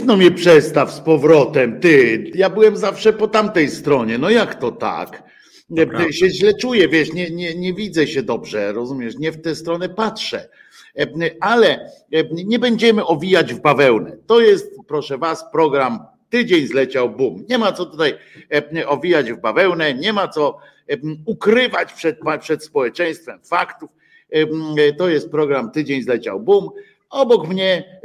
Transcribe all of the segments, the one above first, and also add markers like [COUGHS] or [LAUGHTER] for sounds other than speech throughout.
Weź no mnie przestaw z powrotem, ty. Ja byłem zawsze po tamtej stronie. No jak to tak? Dobra. Się źle czuję, wiesz, nie, nie, nie widzę się dobrze, rozumiesz? Nie w tę stronę patrzę. Ale nie będziemy owijać w bawełnę. To jest, proszę was, program Tydzień zleciał bum. Nie ma co tutaj owijać w bawełnę, nie ma co ukrywać przed, przed społeczeństwem faktów. To jest program Tydzień zleciał bum. Obok mnie,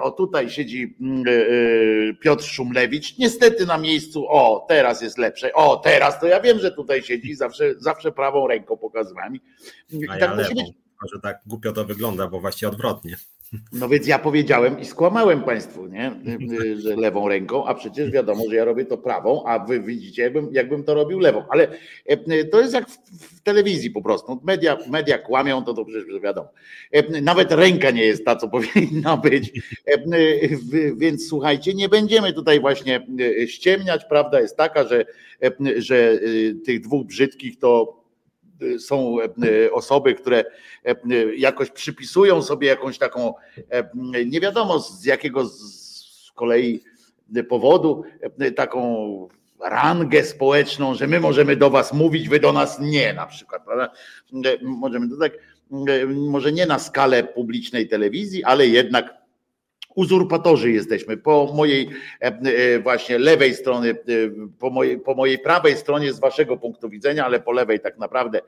o tutaj siedzi mm, e, e, Piotr Szumlewicz, niestety na miejscu, o teraz jest lepsze, o teraz to ja wiem, że tutaj siedzi, zawsze, zawsze prawą ręką pokazywałem. Tak ja musi być. Że tak głupio to wygląda, bo właściwie odwrotnie. No więc ja powiedziałem i skłamałem Państwu, nie? [LAUGHS] że lewą ręką, a przecież wiadomo, że ja robię to prawą, a wy widzicie, jakbym, jakbym to robił lewą. Ale e, to jest jak w, w telewizji po prostu. Media, media kłamią, to to przecież wiadomo. E, nawet ręka nie jest ta, co [LAUGHS] powinna być. E, więc słuchajcie, nie będziemy tutaj właśnie ściemniać. Prawda jest taka, że, że tych dwóch brzydkich to są e, osoby, które e, jakoś przypisują sobie jakąś taką, nie wiadomo z jakiego z kolei powodu, taką rangę społeczną, że my możemy do was mówić, wy do nas nie na przykład. Prawda? Możemy to tak, może nie na skalę publicznej telewizji, ale jednak uzurpatorzy jesteśmy. Po mojej e, e, właśnie lewej stronie, e, po mojej, po mojej prawej stronie z waszego punktu widzenia, ale po lewej tak naprawdę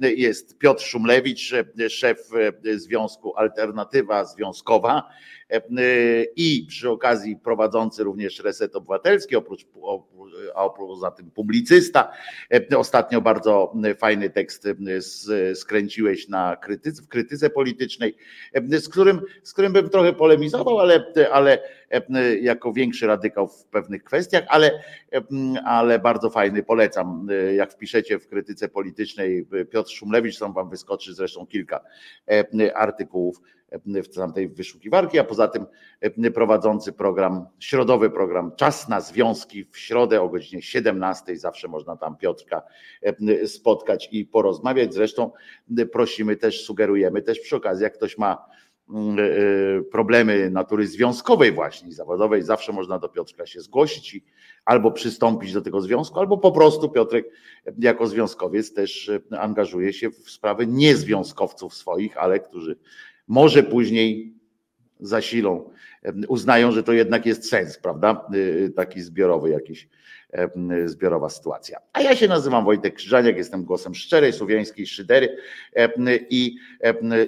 jest Piotr Szumlewicz, szef Związku Alternatywa Związkowa i przy okazji prowadzący również Reset Obywatelski, oprócz, a poza tym publicysta. Ostatnio bardzo fajny tekst skręciłeś na krytyce, w krytyce politycznej, z którym, z którym bym trochę polemizował, ale, ale jako większy radykał w pewnych kwestiach, ale, ale bardzo fajny, polecam. Jak wpiszecie w krytyce politycznej Piotr Szumlewicz, tam wam wyskoczy zresztą kilka artykułów w tamtej wyszukiwarki, a poza tym prowadzący program, środowy program Czas na Związki w środę o godzinie 17. Zawsze można tam Piotrka spotkać i porozmawiać. Zresztą prosimy też, sugerujemy też przy okazji, jak ktoś ma e, problemy natury związkowej właśnie zawodowej, zawsze można do Piotrka się zgłosić i albo przystąpić do tego związku, albo po prostu Piotrek jako związkowiec też angażuje się w sprawy niezwiązkowców swoich, ale którzy może później zasilą, uznają, że to jednak jest sens, prawda? Y, taki zbiorowy jakiś, zbiorowa sytuacja. A ja się nazywam Wojtek Krzyżaniak, jestem głosem szczerej, słowiańskiej szydery i,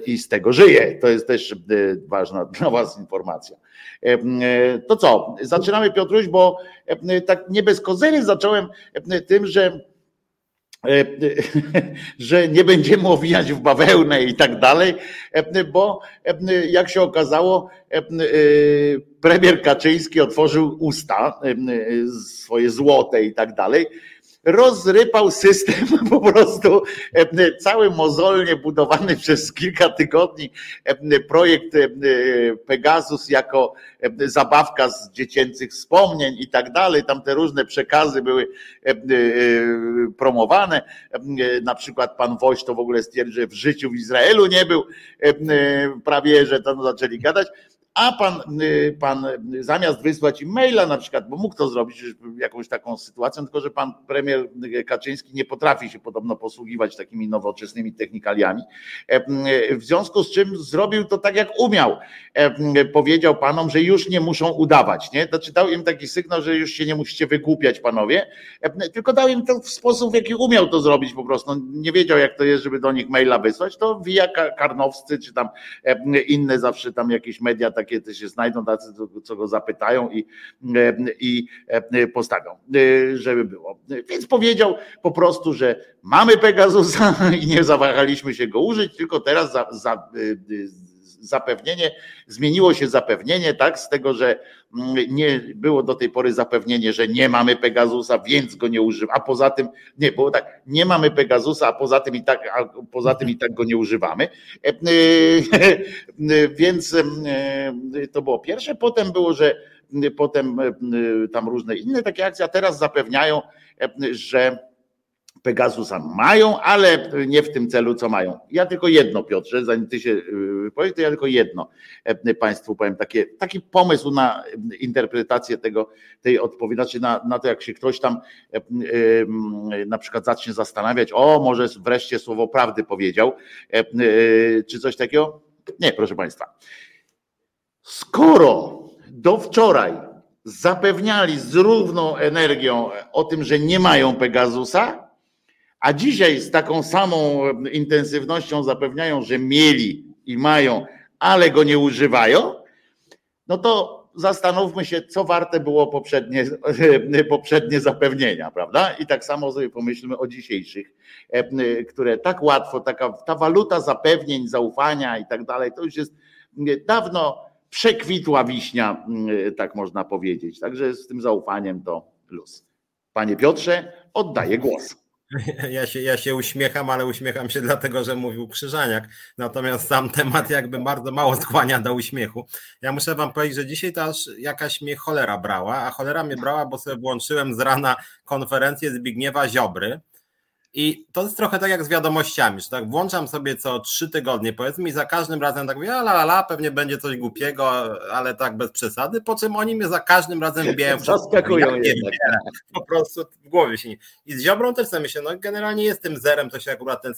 i z tego żyję. To jest też ważna [LAUGHS] dla Was informacja. To co, zaczynamy Piotruś, bo tak nie bez kozery zacząłem tym, że [LAUGHS] że nie będziemy owijać w bawełnę i tak dalej, e, bo e, jak się okazało, premier Kaczyński otworzył usta swoje złote i tak dalej rozrypał system [LAUGHS] po prostu e, cały mozolnie budowany [LAUGHS] przez kilka tygodni e, projekt e, Pegasus jako zabawka z dziecięcych wspomnień i tak dalej. Tam te różne przekazy były promowane. Na przykład pan Woś to w ogóle stwierdził, że w życiu w Izraelu nie był prawie, że tam zaczęli gadać a pan, y, pan zamiast wysłać im maila na przykład, bo mógł to zrobić jakąś taką sytuacją, tylko że pan premier Kaczyński nie potrafi się podobno posługiwać takimi nowoczesnymi technikaliami, e, w związku z czym zrobił to tak jak umiał. E, powiedział panom, że już nie muszą udawać, nie? Znaczy dał im taki sygnał, że już się nie musicie wygłupiać panowie, e, tylko dał im to w sposób, w jaki umiał to zrobić po prostu. No, nie wiedział jak to jest, żeby do nich maila wysłać, to via karnowscy, czy tam inne zawsze tam jakieś media tak takie też się znajdą tacy, co go zapytają i, e, i e, postawią, e, żeby było. Więc powiedział po prostu, że mamy Pegasusa [LAUGHS] i nie zawahaliśmy się go użyć, tylko teraz za, za zapewnienie, zmieniło się zapewnienie, tak, z tego, że mm, nie było do tej pory zapewnienie, że nie mamy Pegasusa, więc go nie używamy, a poza tym, nie, było tak, nie mamy Pegasusa, a poza tym i tak, a poza tym i tak go nie używamy. E, [LAUGHS] e, więc e, to było pierwsze, potem było, że potem tam różne inne takie akcje, a teraz zapewniają, że Pegasusa mają, ale nie w tym celu, co mają. Ja tylko jedno, Piotrze, zanim ty się powiesz, to ja tylko jedno Państwu powiem, takie, taki pomysł na interpretację tego, tej odpowiedzi, znaczy na, na to, jak się ktoś tam na przykład zacznie zastanawiać, o, może wreszcie słowo prawdy powiedział, czy coś takiego. Nie, proszę Państwa. Skoro do wczoraj zapewniali z równą energią o tym, że nie mają Pegasusa, a dzisiaj z taką samą intensywnością zapewniają, że mieli i mają, ale go nie używają, no to zastanówmy się, co warte było poprzednie, [LAUGHS] poprzednie zapewnienia, prawda? I tak samo sobie pomyślmy o dzisiejszych, które tak łatwo, taka ta waluta zapewnień, zaufania i tak dalej, to już jest dawno przekwitła wiśnia, tak można powiedzieć. Także z tym zaufaniem to plus. Panie Piotrze, oddaję głos. Ja się, ja się uśmiecham, ale uśmiecham się dlatego, że mówił Krzyżaniak. Natomiast sam temat jakby bardzo mało skłania do uśmiechu. Ja muszę wam powiedzieć, że dzisiaj to aż jakaś mnie cholera brała, a cholera mnie brała, bo sobie włączyłem z rana konferencję Zbigniewa Ziobry i to jest trochę tak jak z wiadomościami, że tak włączam sobie co trzy tygodnie, powiedzmy, i za każdym razem tak mówię, la, la, la, pewnie będzie coś głupiego, ale tak bez przesady, po czym oni mnie za każdym razem wbijają. [LAUGHS] Zaskakują ja jednak. Po prostu w głowie się nie. I z Ziobrą też sobie myślę, no generalnie jest tym zerem, to się akurat ten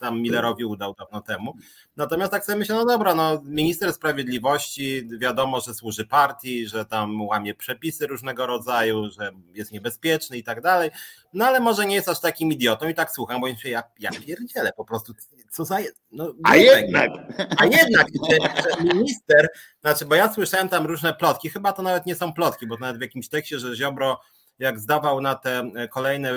tam Millerowi udał dawno temu. Natomiast tak sobie myślę, no dobra, no minister sprawiedliwości, wiadomo, że służy partii, że tam łamie przepisy różnego rodzaju, że jest niebezpieczny i tak dalej, no ale może nie jest aż takim idiotą i tak słucham, bo myślę, ja, ja pierdzielę po prostu, co za... No, a jednak! A jednak, że minister, znaczy, bo ja słyszałem tam różne plotki, chyba to nawet nie są plotki, bo nawet w jakimś tekście, że Ziobro jak zdawał na te kolejne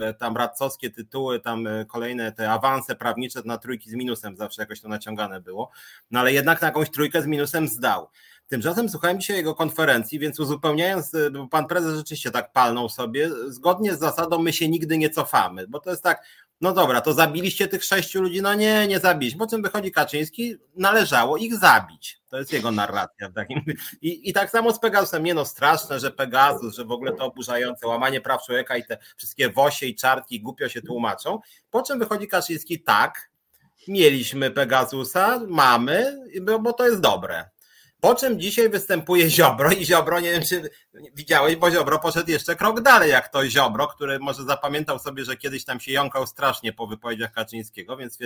e, tam radcowskie tytuły, tam e, kolejne te awanse prawnicze na trójki z minusem zawsze jakoś to naciągane było, no ale jednak na jakąś trójkę z minusem zdał. Tymczasem słuchałem dzisiaj jego konferencji, więc uzupełniając, bo pan prezes rzeczywiście tak palnął sobie, zgodnie z zasadą my się nigdy nie cofamy, bo to jest tak, no dobra, to zabiliście tych sześciu ludzi, no nie, nie zabiliśmy. Po czym wychodzi Kaczyński, należało ich zabić. To jest jego narracja. I, I tak samo z Pegasusem, nie no straszne, że Pegasus, że w ogóle to oburzające, łamanie praw człowieka i te wszystkie wosie i czarki głupio się tłumaczą. Po czym wychodzi Kaczyński, tak, mieliśmy Pegasusa, mamy, bo to jest dobre. Po czym dzisiaj występuje Ziobro i Ziobro, nie wiem czy widziałeś, bo Ziobro poszedł jeszcze krok dalej, jak to Ziobro, który może zapamiętał sobie, że kiedyś tam się jąkał strasznie po wypowiedziach Kaczyńskiego, więc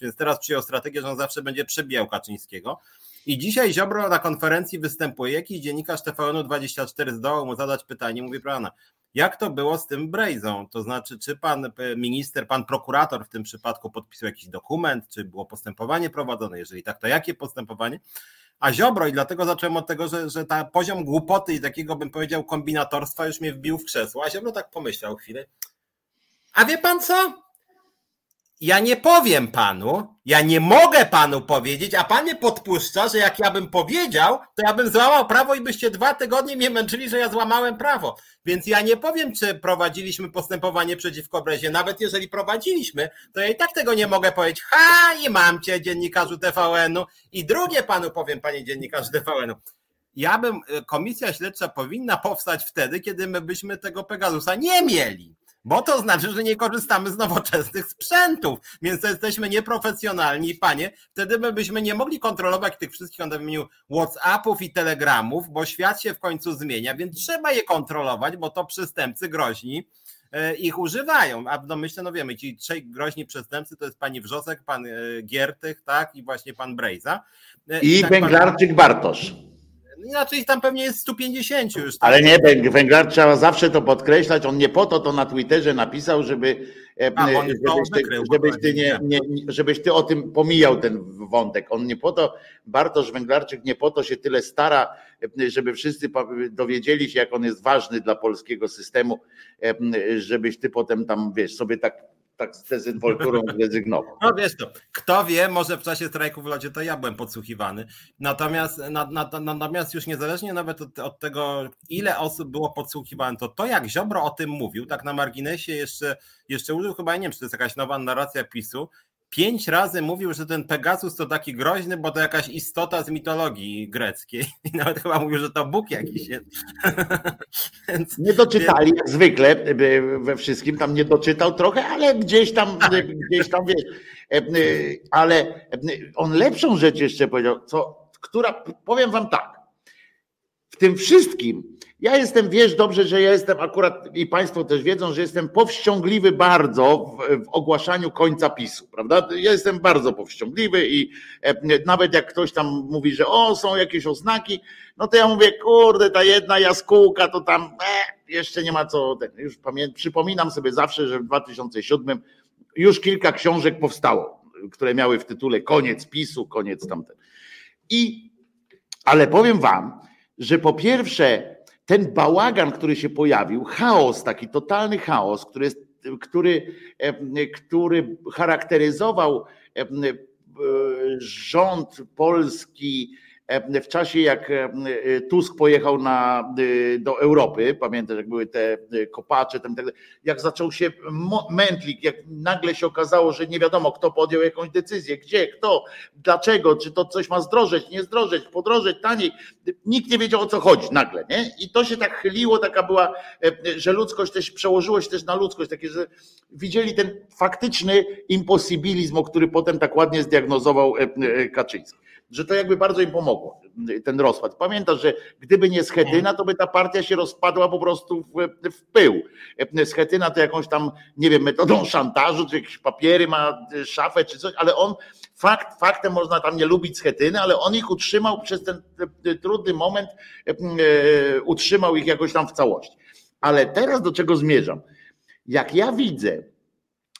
więc teraz przyjął strategię, że on zawsze będzie przebijał Kaczyńskiego. I dzisiaj Ziobro na konferencji występuje, jakiś dziennikarz TVN-24 zdołał mu zadać pytanie, mówi proszę jak to było z tym Brejzą? To znaczy, czy pan minister, pan prokurator w tym przypadku podpisał jakiś dokument, czy było postępowanie prowadzone? Jeżeli tak, to jakie postępowanie? A Ziobro, i dlatego zacząłem od tego, że, że ta poziom głupoty i takiego bym powiedział kombinatorstwa już mnie wbił w krzesło, a Ziobro tak pomyślał chwilę. A wie pan co? Ja nie powiem panu, ja nie mogę panu powiedzieć, a pan mnie podpuszcza, że jak ja bym powiedział, to ja bym złamał prawo i byście dwa tygodnie mnie męczyli, że ja złamałem prawo. Więc ja nie powiem, czy prowadziliśmy postępowanie przeciwko Brezie. Nawet jeżeli prowadziliśmy, to ja i tak tego nie mogę powiedzieć. Ha, i mam cię, dziennikarzu TVN-u. I drugie panu powiem, panie dziennikarzu TVN-u. Ja bym, komisja śledcza powinna powstać wtedy, kiedy my byśmy tego Pegasusa nie mieli bo to znaczy, że nie korzystamy z nowoczesnych sprzętów, więc jesteśmy nieprofesjonalni. Panie, wtedy my byśmy nie mogli kontrolować tych wszystkich, on wymienił WhatsAppów i Telegramów, bo świat się w końcu zmienia, więc trzeba je kontrolować, bo to przestępcy groźni e, ich używają. A w domyśle, no wiemy, ci trzej groźni przestępcy to jest pani Wrzosek, pan e, Giertych, tak, i właśnie pan Brejza. E, I, I tak Węglarczyk pan... Bartosz. Inaczej tam pewnie jest 150 już. Tak? Ale nie, Węglar trzeba zawsze to podkreślać. On nie po to to na Twitterze napisał, żeby, e, A, żebyś, ty, żebyś, ty nie, nie, żebyś ty o tym pomijał ten wątek. On nie po to, Bartosz Węglarczyk nie po to się tyle stara, e, żeby wszyscy dowiedzieli się, jak on jest ważny dla polskiego systemu, e, żebyś ty potem tam, wiesz, sobie tak tak z dezynwolturą [LAUGHS] zrezygnował. No wiesz to, kto wie, może w czasie strajku w lodzie to ja byłem podsłuchiwany. Natomiast, na, na, natomiast już niezależnie nawet od, od, tego, ile osób było podsłuchiwane, to to jak Ziobro o tym mówił, tak na marginesie jeszcze, jeszcze użył chyba, nie wiem, czy to jest jakaś nowa narracja PiSu, pięć razy mówił, że ten Pegasus to taki groźny, bo to jakaś istota z mitologii greckiej. [LAUGHS] I nawet chyba mówił, że to Bóg jakiś jest. [LAUGHS] Więc, nie doczytali jak zwykle we wszystkim, tam nie doczytał trochę, ale gdzieś tam, tak. gdzieś tam wiesz. Ale on lepszą rzecz jeszcze powiedział, co, która, powiem wam tak, tym wszystkim ja jestem, wiesz dobrze, że ja jestem akurat i Państwo też wiedzą, że jestem powściągliwy bardzo w, w, ogłaszaniu końca PiSu, prawda? Ja jestem bardzo powściągliwy i e, nawet jak ktoś tam mówi, że o, są jakieś oznaki, no to ja mówię, kurde, ta jedna jaskółka to tam e, jeszcze nie ma co. Już pamię, przypominam sobie zawsze, że w 2007 już kilka książek powstało, które miały w tytule koniec PiSu, koniec tamten. I, ale powiem Wam, że po pierwsze, ten bałagan, który się pojawił, chaos, taki totalny chaos, który, jest, który, który charakteryzował rząd polski w czasie jak Tusk pojechał na, do Europy, pamiętasz jak były te kopacze, ten, jak zaczął się mętlik, jak nagle się okazało, że nie wiadomo kto podjął jakąś decyzję, gdzie, kto, dlaczego, czy to coś ma zdrożeć, nie zdrożeć, podrożeć, taniej, nikt nie wiedział o co chodzi nagle, nie? I to się tak chyliło, taka była, że ludzkość też przełożyło się też na ludzkość, takie, że widzieli ten faktyczny imposybilizm, o który potem tak ładnie zdiagnozował Kaczyński że to jakby bardzo im pomogło, ten rozpad. Pamiętasz, że gdyby nie Schetyna, to by ta partia się rozpadła po prostu w, w pył. Schetyna to jakąś tam, nie wiem, metodą szantażu, czy jakieś papiery ma, szafę czy coś, ale on, fakt, faktem można tam nie lubić Schetyny, ale on ich utrzymał przez ten trudny moment, e, utrzymał ich jakoś tam w całości. Ale teraz do czego zmierzam? Jak ja widzę,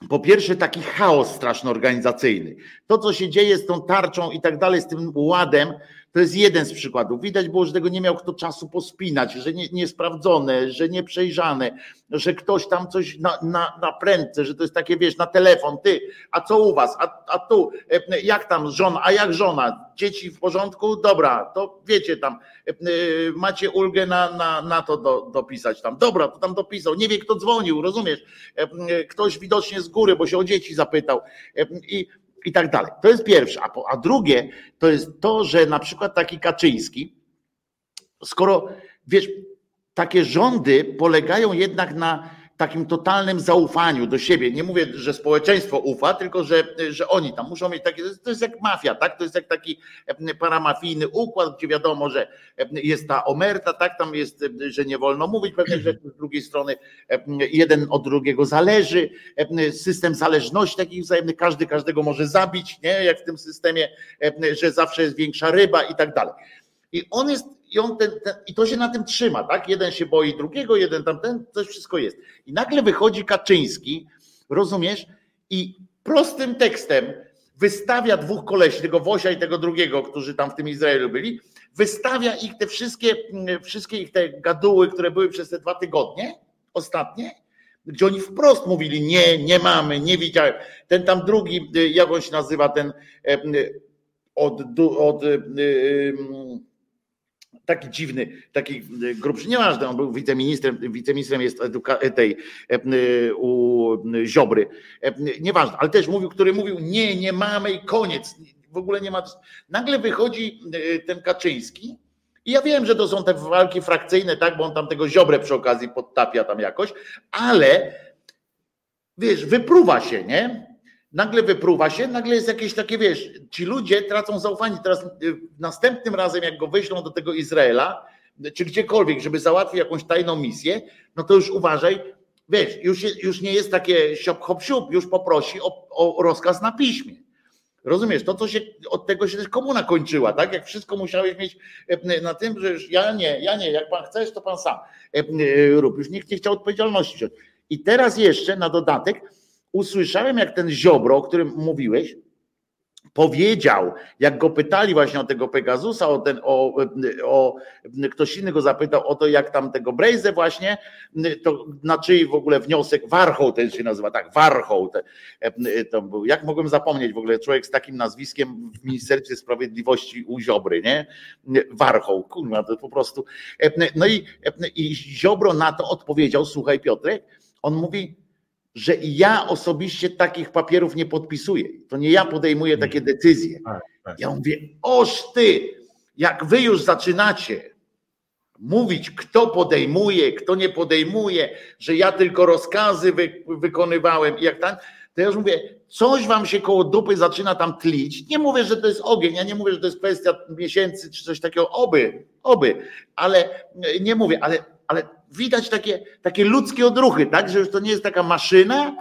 po pierwsze taki chaos straszny organizacyjny. To, co się dzieje z tą tarczą i tak dalej, z tym ładem, to jest jeden z przykładów. Widać było, że tego nie miał kto czasu pospinać, że nie, niesprawdzone, że nieprzejrzane, że ktoś tam coś na, na, na prędce, że to jest takie, wiesz, na telefon, ty, a co u was, a, a tu, e, jak tam żona, a jak żona, dzieci w porządku, dobra, to wiecie tam, e, macie ulgę na, na, na to do, dopisać tam, dobra, to tam dopisał, nie wie kto dzwonił, rozumiesz, e, ktoś widocznie z góry, bo się o dzieci zapytał. I i tak dalej. To jest pierwsze. A, a drugie to jest to, że na przykład taki Kaczyński, skoro wiesz, takie rządy polegają jednak na takim totalnym zaufaniu do siebie. Nie mówię, że społeczeństwo ufa, tylko że, że oni tam muszą mieć takie, to jest jak mafia, tak? To jest jak taki paramafijny układ, gdzie wiadomo, że jest ta omerta, tak? Tam jest, że nie wolno mówić pewnych rzeczy, z drugiej strony jeden od drugiego zależy, system zależności takich wzajemnych, każdy każdego może zabić, nie? Jak w tym systemie, że zawsze jest większa ryba i tak dalej. I on jest, i, on ten, ten, i to się na tym trzyma, tak? Jeden się boi drugiego, jeden tamten, to wszystko jest. I nagle wychodzi Kaczyński, rozumiesz? I prostym tekstem wystawia dwóch kolesi, tego Wosia i tego drugiego, którzy tam w tym Izraelu byli, wystawia ich te wszystkie, wszystkie ich te gaduły, które były przez te dwa tygodnie ostatnie, gdzie oni wprost mówili, nie, nie mamy, nie widziałem. Ten tam drugi, jak on się nazywa, ten e, od, od, od taki dziwny, taki e, grubszy, nieważne, on był wiceministrem, wiceministrem jest eduka- tej e, u Ziobry, e, nieważne, ale też mówił, który mówił nie, nie mamy i koniec, w ogóle nie ma. Nagle wychodzi ten Kaczyński i ja wiem, że to są te walki frakcyjne, tak, bo on tam tego Ziobrę przy okazji podtapia tam jakoś, ale wiesz, wypruwa się, nie? Nagle wypruwa się, nagle jest jakieś takie, wiesz, ci ludzie tracą zaufanie. Teraz y, następnym razem, jak go wyślą do tego Izraela, czy gdziekolwiek, żeby załatwić jakąś tajną misję, no to już uważaj, wiesz, już, już nie jest takie siop hop siup, już poprosi o, o rozkaz na piśmie. Rozumiesz, to co się, od tego się też komuna kończyła, tak? Jak wszystko musiałeś mieć e, na tym, że już ja nie, ja nie, jak pan chcesz, to pan sam e, e, rób. Już nikt nie chciał odpowiedzialności. I teraz jeszcze na dodatek usłyszałem, jak ten Ziobro, o którym mówiłeś, powiedział, jak go pytali właśnie o tego Pegasusa, o, ten, o, o ktoś inny go zapytał o to, jak tam tego Brejze właśnie, to na czyj w ogóle wniosek, Warchoł ten się nazywa, tak, Warchoł, to był, jak mogłem zapomnieć w ogóle, człowiek z takim nazwiskiem w Ministerstwie Sprawiedliwości u Ziobry, nie? Warchoł, kurwa, to po prostu. No i, i Ziobro na to odpowiedział, słuchaj Piotrek, on mówi, że ja osobiście takich papierów nie podpisuję. To nie ja podejmuję takie decyzje. Tak, tak. Ja mówię, oż ty, jak wy już zaczynacie mówić, kto podejmuje, kto nie podejmuje, że ja tylko rozkazy wy, wykonywałem i jak tam, to ja już mówię, coś wam się koło dupy zaczyna tam tlić. Nie mówię, że to jest ogień, ja nie mówię, że to jest kwestia miesięcy czy coś takiego, oby, oby, ale nie mówię, ale, ale widać takie, takie ludzkie odruchy, tak, że już to nie jest taka maszyna,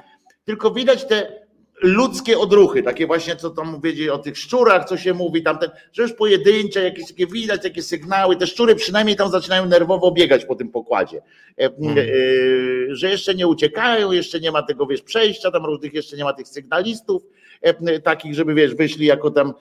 tylko widać te ludzkie odruchy, takie właśnie, co tam mówicie o tych szczurach, co się mówi, tamten, że już pojedyncze, jakieś takie widać, takie sygnały, te szczury przynajmniej tam zaczynają nerwowo biegać po tym pokładzie, hmm. że jeszcze nie uciekają, jeszcze nie ma tego, wiesz, przejścia tam różnych, jeszcze nie ma tych sygnalistów, e, takich, żeby, wiesz, wyszli jako tam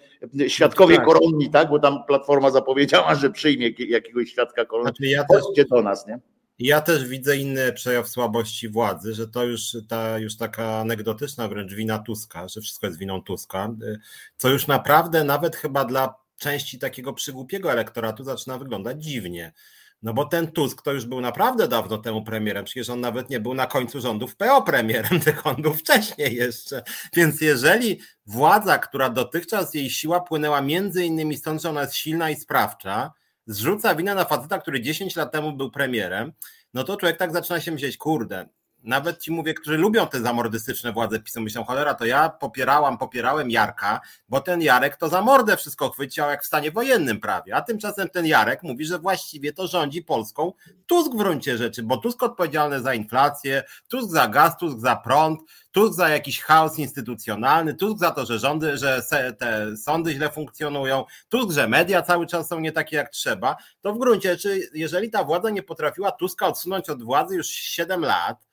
świadkowie tak. koronni, tak, bo tam Platforma zapowiedziała, że przyjmie jakiegoś świadka koronni, znaczy ja też, do nas, nie? Ja też widzę inny przejaw słabości władzy, że to już ta już taka anegdotyczna wręcz wina Tuska, że wszystko jest winą Tuska, co już naprawdę nawet chyba dla części takiego przygłupiego elektoratu zaczyna wyglądać dziwnie. No bo ten Tusk to już był naprawdę dawno temu premierem, przecież on nawet nie był na końcu rządów PO premierem, [LAUGHS] tylko on był wcześniej jeszcze. Więc jeżeli władza, która dotychczas jej siła płynęła między innymi stąd, że ona jest silna i sprawcza, zrzuca winę na faceta, który 10 lat temu był premierem, no to człowiek tak zaczyna się myśleć, kurde, nawet ci mówię, którzy lubią te zamordystyczne władze PiSu, myślą, cholera, to ja popierałam, popierałem Jarka, bo ten Jarek to za mordę wszystko chwyciał jak w stanie wojennym prawie, a tymczasem ten Jarek mówi, że właściwie to rządzi Polską Tusk w gruncie rzeczy, bo Tusk odpowiedzialny za inflację, Tusk za gaz, Tusk za prąd, Tusk za jakiś chaos instytucjonalny, Tusk za to, że rządy, że te sądy źle funkcjonują, Tusk, że media cały czas są nie takie jak trzeba, to w gruncie rzeczy, jeżeli ta władza nie potrafiła Tuska odsunąć od władzy już 7 lat,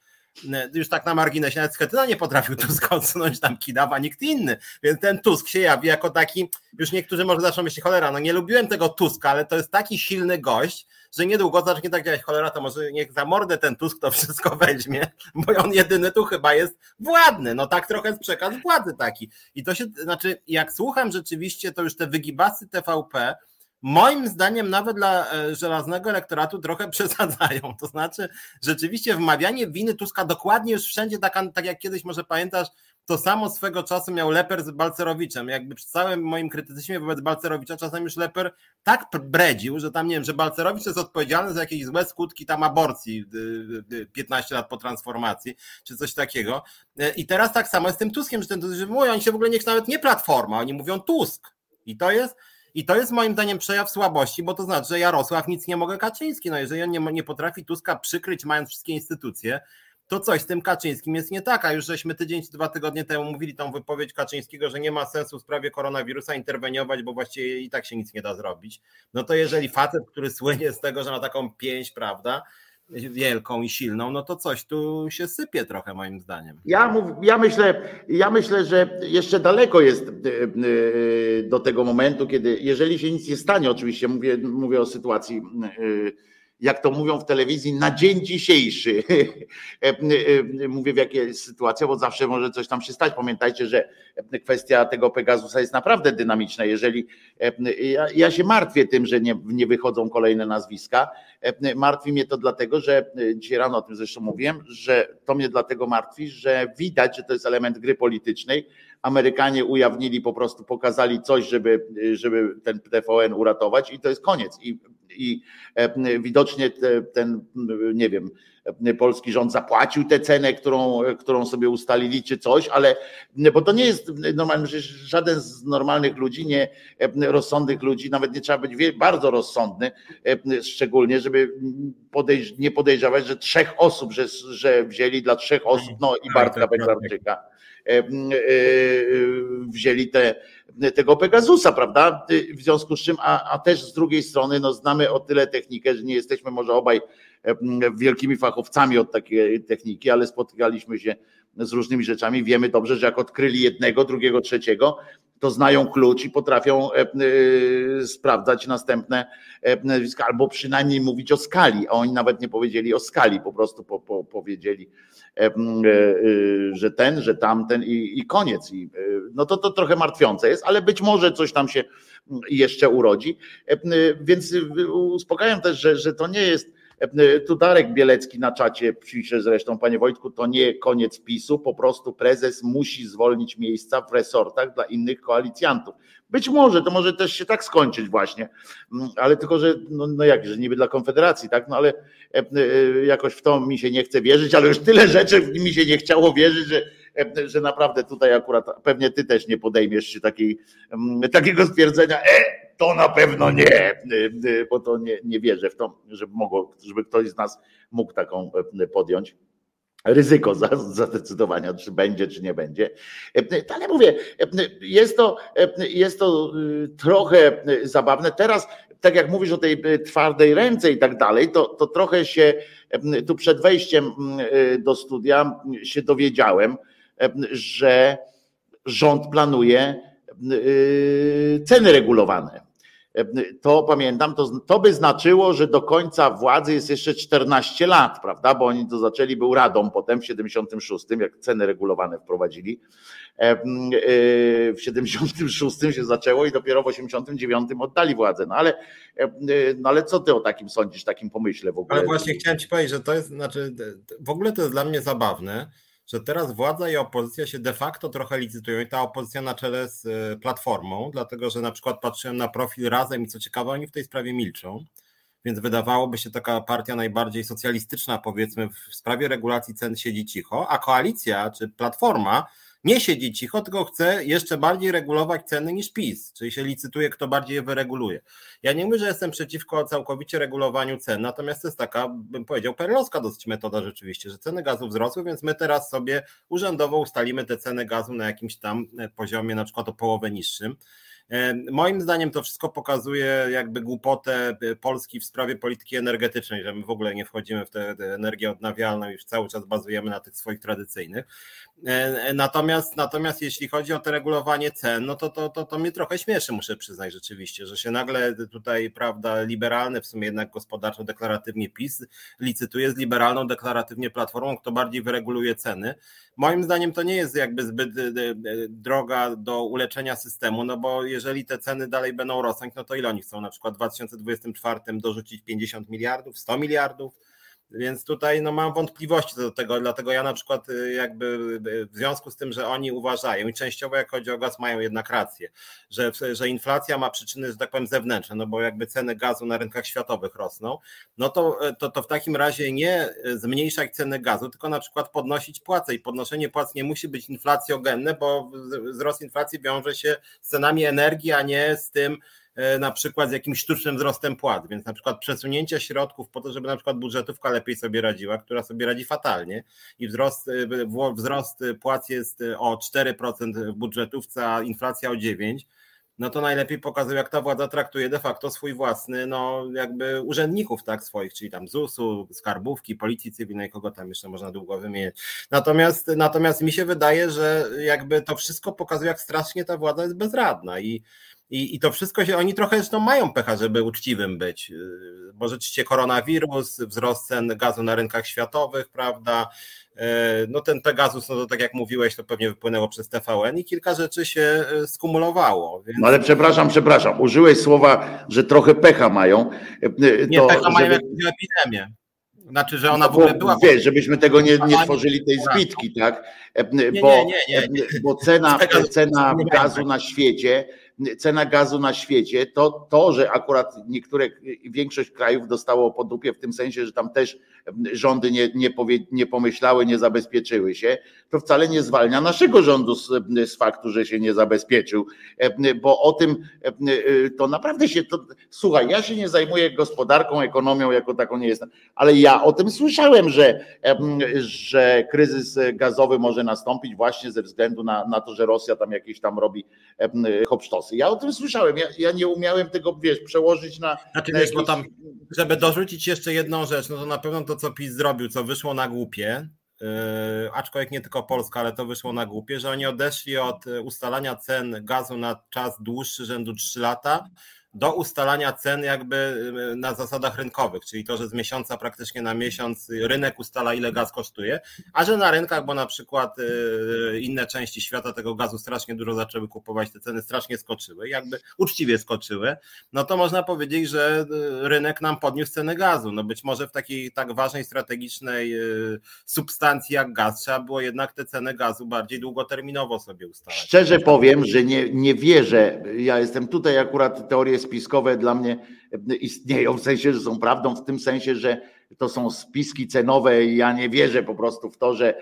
już tak na marginesie, nawet Schetyna nie potrafił Tuska [LAUGHS] odsunąć tam Kidawa, nikt inny, więc ten Tusk się jawi jako taki, już niektórzy może zaczną myśleć, cholera, no nie lubiłem tego Tuska, ale to jest taki silny gość, że niedługo zacznie tak działać, cholera, to może niech za mordę ten Tusk to wszystko [LAUGHS] weźmie, bo on jedyny tu chyba jest władny, no tak trochę jest przekaz władzy taki. I to się, znaczy jak słucham rzeczywiście, to już te wygibasy TVP, moim zdaniem nawet dla e, żelaznego elektoratu trochę [LAUGHS] przesadzają. To znaczy, rzeczywiście wmawianie winy Tuska dokładnie już wszędzie, tak, tak jak kiedyś może pamiętasz, to samo swego czasu miał Leper z Balcerowiczem. Jakby przy całym moim krytycyzmie wobec Balcerowicza czasem już Leper tak bredził, że tam nie wiem, że Balcerowicz jest odpowiedzialny za jakieś złe skutki tam aborcji 15 lat po transformacji, czy coś takiego. E, I teraz tak samo jest z tym Tuskiem, że ten Tusk, że mówią, oni się w ogóle niech nawet nie Platforma, oni mówią Tusk. I to jest i to jest moim zdaniem przejaw słabości, bo to znaczy, że Jarosław nic nie mogę Kaczyński. No jeżeli on nie, nie potrafi Tuska przykryć, mając wszystkie instytucje, to coś z tym Kaczyńskim jest nie tak. A już żeśmy tydzień czy dwa tygodnie temu mówili tą wypowiedź Kaczyńskiego, że nie ma sensu w sprawie koronawirusa interweniować, bo właściwie i tak się nic nie da zrobić. No to jeżeli facet, który słynie z tego, że ma taką pięść, prawda, wielką i silną, no to coś tu się sypie trochę moim zdaniem. Ja, mów, ja, myślę, ja myślę, że jeszcze daleko jest e, e, do tego momentu, kiedy jeżeli się nic nie stanie, oczywiście mówię, mówię o sytuacji e, jak to mówią w telewizji, na dzień dzisiejszy. [LAUGHS] E, e, mówię w jakiej jest sytuacja, bo zawsze może coś tam się stać. Pamiętajcie, że kwestia tego Pegasusa jest naprawdę dynamiczna. Jeżeli e, ja, ja się martwię tym, że nie, nie wychodzą kolejne nazwiska, martwi mnie to dlatego, że dzisiaj rano o tym zresztą mówiłem, że to mnie dlatego martwi, że widać, że to jest element gry politycznej. Amerykanie ujawnili, po prostu pokazali coś, żeby, żeby ten TVN uratować i to jest koniec. I i e, widocznie ten, nie wiem, polski rząd zapłacił tę cenę, którą, którą sobie ustalili, czy coś, ale bo to nie jest normalne, że żaden z normalnych ludzi, nie rozsądnych ludzi, nawet nie trzeba być bardzo rozsądny, szczególnie, żeby podejrz, nie podejrzewać, że trzech osób, że, że wzięli dla trzech osób, no i Bartka Beklarczyka, e, e, wzięli te tego Pegasusa, prawda? W związku z czym, a, a też z drugiej strony, no znamy o tyle technikę, że nie jesteśmy może obaj wielkimi fachowcami od takiej techniki, ale spotykaliśmy się z różnymi rzeczami. Wiemy dobrze, że jak odkryli jednego, drugiego, trzeciego, to znają klucz i potrafią y, sprawdzać następne nazwiska, albo przynajmniej mówić o skali, a oni nawet nie powiedzieli o skali, po prostu po, po, powiedzieli, e, że ten, że tamten i, i koniec. I, no to to trochę martwiące jest, ale być może coś tam się jeszcze urodzi. Więc uspokajam też, że, że to nie jest Tu Darek Bielecki na czacie pisze zresztą, panie Wojtku, to nie koniec PiSu, po prostu prezes musi zwolnić miejsca w resortach dla innych koalicjantów. Być może, to może też się tak skończyć właśnie, mm, ale tylko, że no, no jak, że niby dla Konfederacji, tak, no ale e, e, jakoś w to mi się nie chce wierzyć, ale już tyle rzeczy mi się nie chciało wierzyć, że, e, że naprawdę tutaj akurat pewnie ty też nie podejmiesz się takiej, mm, takiego stwierdzenia, e, to na pewno nie, bo to nie, nie wierzę w to, żeby, mogło, żeby ktoś z nas mógł taką podjąć ryzyko zadecydowania, czy będzie, czy nie będzie. Ale mówię, jest to, jest to y, trochę zabawne. Teraz, tak jak mówisz o tej twardej ręce i tak dalej, to, to trochę się tu przed wejściem y, do studia się dowiedziałem, że rząd planuje y, ceny regulowane to pamiętam, to, to by znaczyło, że do końca władzy jest jeszcze 14 lat, prawda? Bo oni to zaczęli, był Radą potem w 76, jak ceny regulowane wprowadzili. E, w 76 się zaczęło i dopiero w 89 oddali władzę. No ale, no ale co ty o takim sądzisz, takim pomyśle w ogóle? Ale właśnie chciałem ci powiedzieć, że to jest, znaczy, w ogóle to jest dla mnie zabawne że teraz władza i opozycja się de facto trochę licytują i ta opozycja na czele z e, Platformą, dlatego że na przykład patrzyłem na profil Razem i co ciekawe oni w tej sprawie milczą, więc wydawałoby się taka partia najbardziej socjalistyczna powiedzmy w sprawie regulacji cen siedzi cicho, a koalicja czy Platforma nie siedzi cicho, tylko chce jeszcze bardziej regulować ceny niż PiS, czyli się licytuje, kto bardziej je wyreguluje. Ja nie mówię, że jestem przeciwko całkowicie regulowaniu cen, natomiast to jest taka, bym powiedział, perlowska dosyć metoda rzeczywiście, że ceny gazu wzrosły, więc my teraz sobie urzędowo ustalimy te ceny gazu na jakimś tam poziomie, na przykład o połowę niższym. E, moim zdaniem to wszystko pokazuje jakby głupotę e, Polski w sprawie polityki energetycznej, że my w ogóle nie wchodzimy w tę energię odnawialną i cały czas bazujemy na tych swoich tradycyjnych. E, natomiast, natomiast jeśli chodzi o to regulowanie cen, no to, to, to, to mnie trochę śmieszy, muszę przyznać rzeczywiście, że się nagle tutaj, prawda, liberalny, w sumie jednak gospodarczo deklaratywnie PiS licytuje z liberalną deklaratywnie platformą, kto bardziej wyreguluje ceny. Moim zdaniem to nie jest jakby zbyt droga do uleczenia systemu, no bo jeżeli te ceny dalej będą rosnąć, no to ile oni chcą na przykład w 2024 dorzucić 50 miliardów, 100 miliardów? Więc tutaj no, mam wątpliwości co do tego, dlatego ja na przykład y, jakby y, w związku z tym, że oni uważają i częściowo jak chodzi o gaz mają jednak rację, że, że inflacja ma przyczyny, że tak powiem zewnętrzne, no bo jakby ceny gazu na rynkach światowych rosną, no to, y, to, to w takim razie nie zmniejszać ceny gazu, tylko na przykład podnosić płace i podnoszenie płac nie musi być inflacjogenne, bo wzrost inflacji wiąże się z cenami energii, a nie z tym, na przykład z jakimś sztucznym wzrostem płac, więc na przykład przesunięcie środków po to, żeby na przykład budżetówka lepiej sobie radziła, która sobie radzi fatalnie. I wzrost, e, wzrost płac jest o 4% w budżetówce, a inflacja o 9%, no to najlepiej pokazuje, jak ta władza traktuje de facto swój własny, no jakby urzędników tak swoich, czyli tam ZUS-u, skarbówki, policji cywilnej, kogo tam jeszcze można długo wymienić. Natomiast, natomiast mi się wydaje, że jakby to wszystko pokazuje, jak strasznie ta władza jest bezradna. I i, I to wszystko się, oni trochę zresztą mają pecha, żeby uczciwym być, y, bo rzeczywiście koronawirus, wzrost cen gazu na rynkach światowych, prawda, y, no ten Pegasus, no to tak jak mówiłeś, to pewnie wypłynęło przez TVN i kilka rzeczy się y, skumulowało. Więc... No ale przepraszam, przepraszam, użyłeś słowa, że trochę pecha mają. Nie, to, pecha mają żeby... epidemię. Znaczy, że ona w ogóle była. Wiesz, żebyśmy tego nie, nie tworzyli tej zbitki, tak? Bo, nie, nie, nie, bo cena, cena gazu na świecie cena gazu na świecie, to to, że akurat niektóre, większość krajów dostało po dupie w tym sensie, że tam też rządy nie, nie, powie, nie pomyślały, nie zabezpieczyły się, to wcale nie zwalnia naszego rządu z, z faktu, że się nie zabezpieczył, bo o tym to naprawdę się, to, słuchaj, ja się nie zajmuję gospodarką, ekonomią jako taką nie jestem, ale ja o tym słyszałem, że, że kryzys gazowy może nastąpić właśnie ze względu na, na to, że Rosja tam jakieś tam robi Ja o tym słyszałem, ja, ja nie umiałem tego, wiesz, przełożyć na... Znaczy, na wiesz, jakieś... bo tam, żeby dorzucić jeszcze jedną rzecz, no to na pewno to to, co PiS zrobił, co wyszło na głupie, yy, aczkolwiek nie tylko Polska, ale to wyszło na głupie, że oni odeszli od ustalania cen gazu na czas dłuższy, rzędu 3 lata, do ustalania cen jakby na zasadach rynkowych, czyli to, że z miesiąca praktycznie na miesiąc rynek ustala ile gaz kosztuje, a że na rynkach, bo na przykład inne części świata tego gazu strasznie dużo zaczęły kupować, te ceny strasznie skoczyły, jakby uczciwie skoczyły, no to można powiedzieć, że rynek nam podniósł ceny gazu. No być może w takiej tak ważnej strategicznej substancji jak gaz trzeba było jednak te ceny gazu bardziej długoterminowo sobie ustalać. Szczerze powiem, że nie, nie wierzę. Ja jestem tutaj akurat teorie spiskowe dla mnie istnieją, w sensie, że są prawdą, w tym sensie, że to są spiski cenowe i ja nie wierzę po prostu w to, że